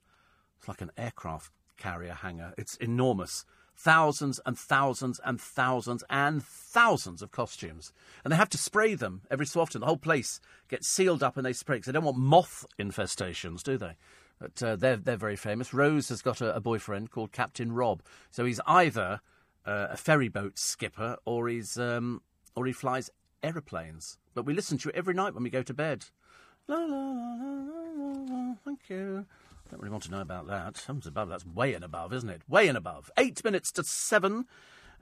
It's like an aircraft carrier hangar. It's enormous. Thousands and thousands and thousands and thousands of costumes. And they have to spray them every so often. The whole place gets sealed up and they spray because they don't want moth infestations, do they? But uh, they're, they're very famous. Rose has got a, a boyfriend called Captain Rob. So he's either uh, a ferry boat skipper or, he's, um, or he flies aeroplanes. But we listen to it every night when we go to bed. La, la, la, thank you. I don't really want to know about that. Heavens above, that's way and above, isn't it? Way and above. Eight minutes to seven.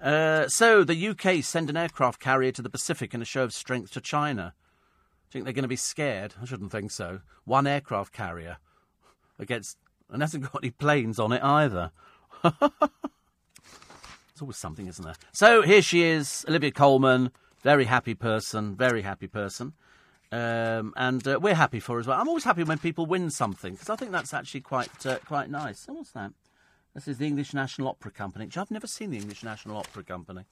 Uh, so the UK send an aircraft carrier to the Pacific in a show of strength to China. Do you think they're going to be scared? I shouldn't think so. One aircraft carrier against, and hasn't got any planes on it either. it's always something, isn't there? So here she is, Olivia Colman, very happy person, very happy person. Um, and uh, we're happy for as well. I'm always happy when people win something because I think that's actually quite uh, quite nice. And what's that? This is the English National Opera Company. I've never seen the English National Opera Company.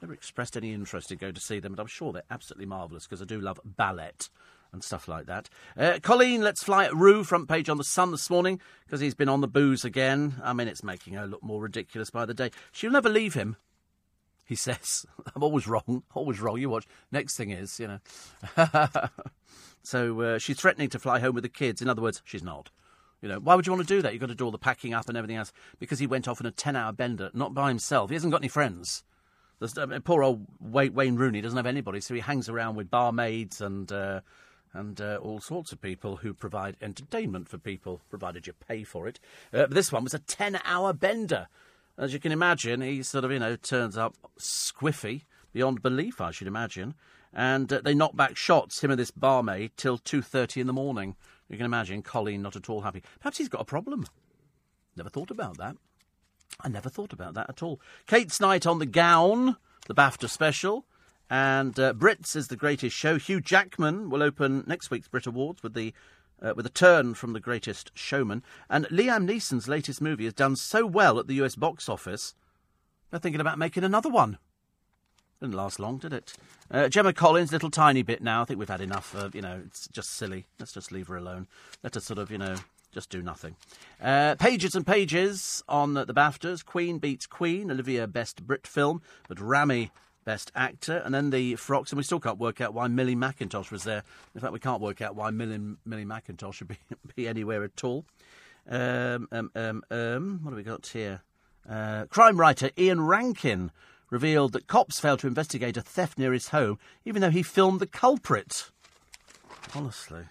Never expressed any interest in going to see them, but I'm sure they're absolutely marvellous because I do love ballet and stuff like that. Uh, Coleen, let's fly at Roo, front page on the Sun this morning because he's been on the booze again. I mean, it's making her look more ridiculous by the day. She'll never leave him he says. I'm always wrong, always wrong. You watch. Next thing is, you know. so uh, she's threatening to fly home with the kids. In other words, she's not. You know, why would you want to do that? You've got to do all the packing up and everything else because he went off on a 10 hour bender, not by himself. He hasn't got any friends. I mean, poor old Wayne Rooney doesn't have anybody, so he hangs around with barmaids and. Uh, and uh, all sorts of people who provide entertainment for people, provided you pay for it. Uh, this one was a 10 hour bender as you can imagine, he sort of, you know, turns up squiffy beyond belief, I should imagine. And uh, they knock back shots, him and this barmaid, till 2.30 in the morning. You can imagine Coleen not at all happy. Perhaps he's got a problem. Never thought about that. I never thought about that at all. Kate's Night on the Gown, the BAFTA special. And uh, Brits is the greatest show. Hugh Jackman will open next week's Brit Awards with the uh, with a turn from The Greatest Showman. And Liam Neeson's latest movie has done so well at the US box office, they're thinking about making another one. Didn't last long, did it? Uh, Gemma Collins, little tiny bit now. I think we've had enough of, you know, it's just silly. Let's just leave her alone. Let her sort of, you know, just do nothing. Uh, pages and pages on the BAFTAs. Queen beats Queen. Olivia Best Brit Film, but Rami Best Actor, and then the frocks, and we still can't work out why Millie Mackintosh was there. In fact, we can't work out why Millie, Millie Mackintosh should be, be anywhere at all. Um, um, um, um, what have we got here? Uh, crime writer Ian Rankin revealed that cops failed to investigate a theft near his home, even though he filmed the culprit. Honestly.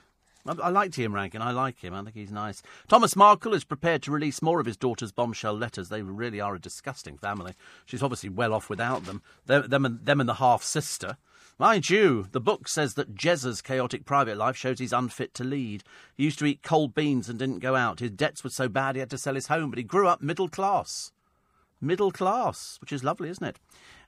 I, I liked Ian Rankin. I like him. I think he's nice. Thomas Markle is prepared to release more of his daughter's bombshell letters. They really are a disgusting family. She's obviously well off without them. Them, them, and, them and the half sister. Mind you, the book says that Jezza's chaotic private life shows he's unfit to lead. He used to eat cold beans and didn't go out. His debts were so bad he had to sell his home, but he grew up middle class. Middle class, which is lovely, isn't it?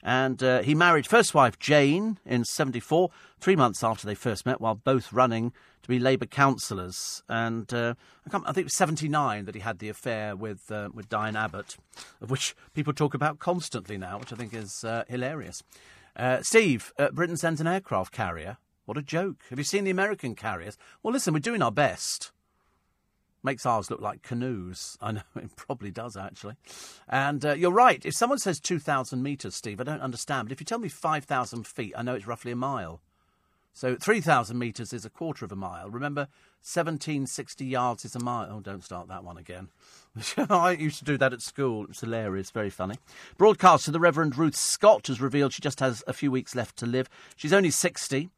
And uh, he married first wife Jane in 74, three months after they first met, while both running to be Labour councillors. And uh, I, I, think it was 79 that he had the affair with, uh, with Diane Abbott, of which people talk about constantly now, which I think is uh, hilarious. Uh, Steve, uh, Britain sends an aircraft carrier. What a joke. Have you seen the American carriers? Well, listen, we're doing our best. Makes ours look like canoes. I know, it probably does, actually. And uh, you're right. If someone says 2,000 metres, Steve, I don't understand. But if you tell me 5,000 feet, I know it's roughly a mile. So 3,000 metres is a quarter of a mile. Remember, 1760 yards is a mile. Oh, don't start that one again. I used to do that at school. It's hilarious, very funny. Broadcaster, the Reverend Ruth Scott has revealed she just has a few weeks left to live. She's only 60.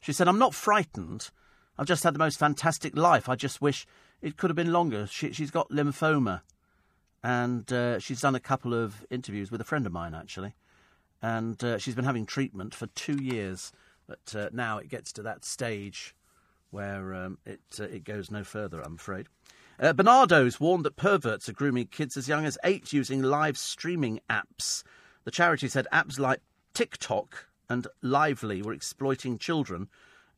She said, I'm not frightened. I've just had the most fantastic life. I just wish it could have been longer. She, has got lymphoma, and uh, she's done a couple of interviews with a friend of mine actually, and uh, she's been having treatment for two years. But uh, now it gets to that stage where um, it uh, it goes no further. I'm afraid. Uh, Barnardo's warned that perverts are grooming kids as young as eight using live streaming apps. The charity said apps like TikTok and Lively were exploiting children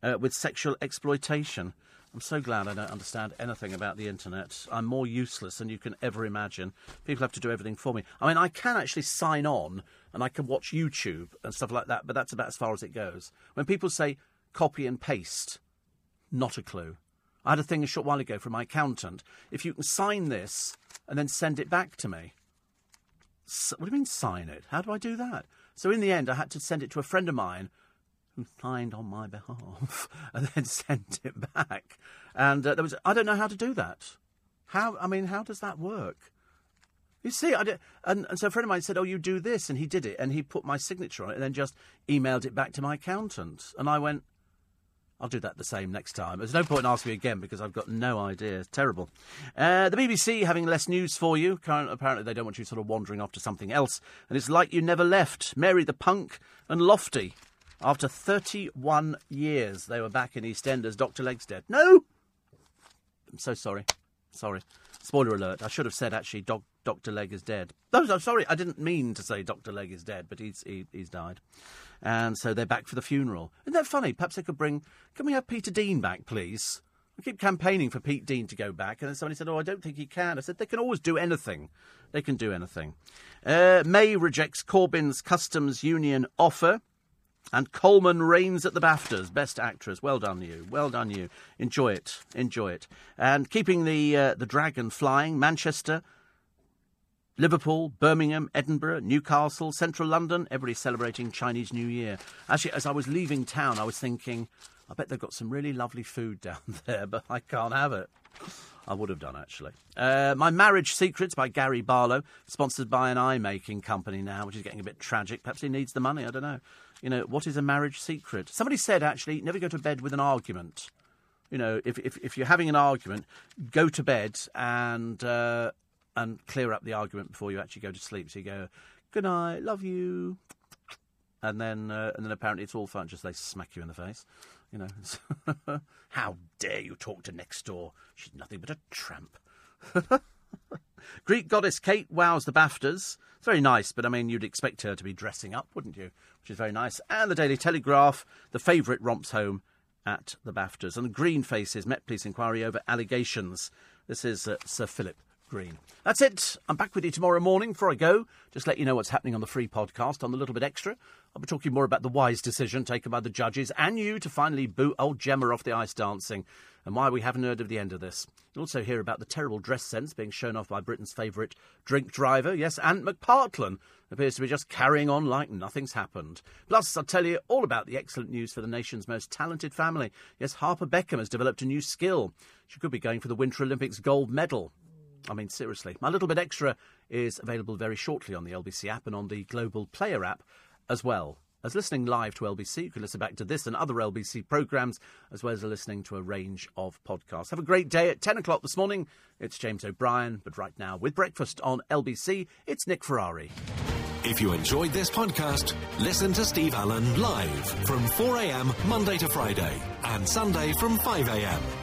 uh, with sexual exploitation. I'm so glad I don't understand anything about the internet. I'm more useless than you can ever imagine. People have to do everything for me. I mean, I can actually sign on and I can watch YouTube and stuff like that, but that's about as far as it goes. When people say copy and paste, not a clue. I had a thing a short while ago from my accountant. If you can sign this and then send it back to me. So, what do you mean sign it? How do I do that? So in the end, I had to send it to a friend of mine signed on my behalf and then sent it back. And uh, there was, I don't know how to do that. How, I mean, how does that work? You see, I did, and, and so a friend of mine said, "Oh, you do this," and he did it, and he put my signature on it, and then just emailed it back to my accountant. And I went, I'll do that the same next time. There's no point in asking me again because I've got no idea. It's terrible. Uh, the BBC having less news for you. Apparently, they don't want you sort of wandering off to something else. And it's like you never left. Mary the Punk and Lofty. After 31 years, they were back in EastEnders. Dr. Legg's dead. No! I'm so sorry. Sorry. Spoiler alert. I should have said, actually, Dr. Legg is dead. No, I'm sorry. I didn't mean to say Dr. Legg is dead, but he's, he, he's died and so they're back for the funeral. Isn't that funny? Perhaps they could bring. Can we have Peter Dean back, please? I keep campaigning for Pete Dean to go back, and then somebody said, "Oh, I don't think he can." I said, "They can always do anything. They can do anything." Uh, May rejects Corbyn's customs union offer. And Colman reigns at the BAFTAs, Best Actress. Well done, you. Well done, you. Enjoy it. Enjoy it. And keeping the uh, the dragon flying, Manchester Liverpool, Birmingham, Edinburgh, Newcastle, central London, everybody celebrating Chinese New Year. Actually, as I was leaving town, I was thinking, I bet they've got some really lovely food down there, but I can't have it. I would have done, actually. Uh, My Marriage Secrets by Gary Barlow, sponsored by an eye making company now, which is getting a bit tragic. Perhaps he needs the money, I don't know. You know, what is a marriage secret? Somebody said, actually, never go to bed with an argument. You know, if, if, if you're having an argument, go to bed and uh, and clear up the argument before you actually go to sleep. So you go, "Good night, love you," and then uh, and then apparently it's all fun. Just they smack you in the face. You know, how dare you talk to next door? She's nothing but a tramp. Greek goddess Kate wows the BAFTAs. It's very nice, but I mean, you'd expect her to be dressing up, wouldn't you? Which is very nice. And the Daily Telegraph, the favourite romps home at the BAFTAs. And Green Faces Met Police inquiry over allegations. This is uh, Sir Philip Green. That's it. I'm back with you tomorrow morning. Before I go, just let you know what's happening on the free podcast on the Little Bit Extra. I'll be talking more about the wise decision taken by the judges and you to finally boot old Gemma off the ice dancing and why we haven't heard of the end of this. You'll also hear about the terrible dress sense being shown off by Britain's favourite drink driver. Yes, Ant McPartlin appears to be just carrying on like nothing's happened. Plus, I'll tell you all about the excellent news for the nation's most talented family. Yes, Harper Beckham has developed a new skill. She could be going for the Winter Olympics gold medal. I mean, seriously. My little bit extra is available very shortly on the LBC app and on the Global Player app as well. As listening live to LBC, you can listen back to this and other LBC programmes, as well as listening to a range of podcasts. Have a great day at 10 o'clock this morning. It's James O'Brien, but right now, with breakfast on LBC, it's Nick Ferrari. If you enjoyed this podcast, listen to Steve Allen live from 4am Monday to Friday and Sunday from 5am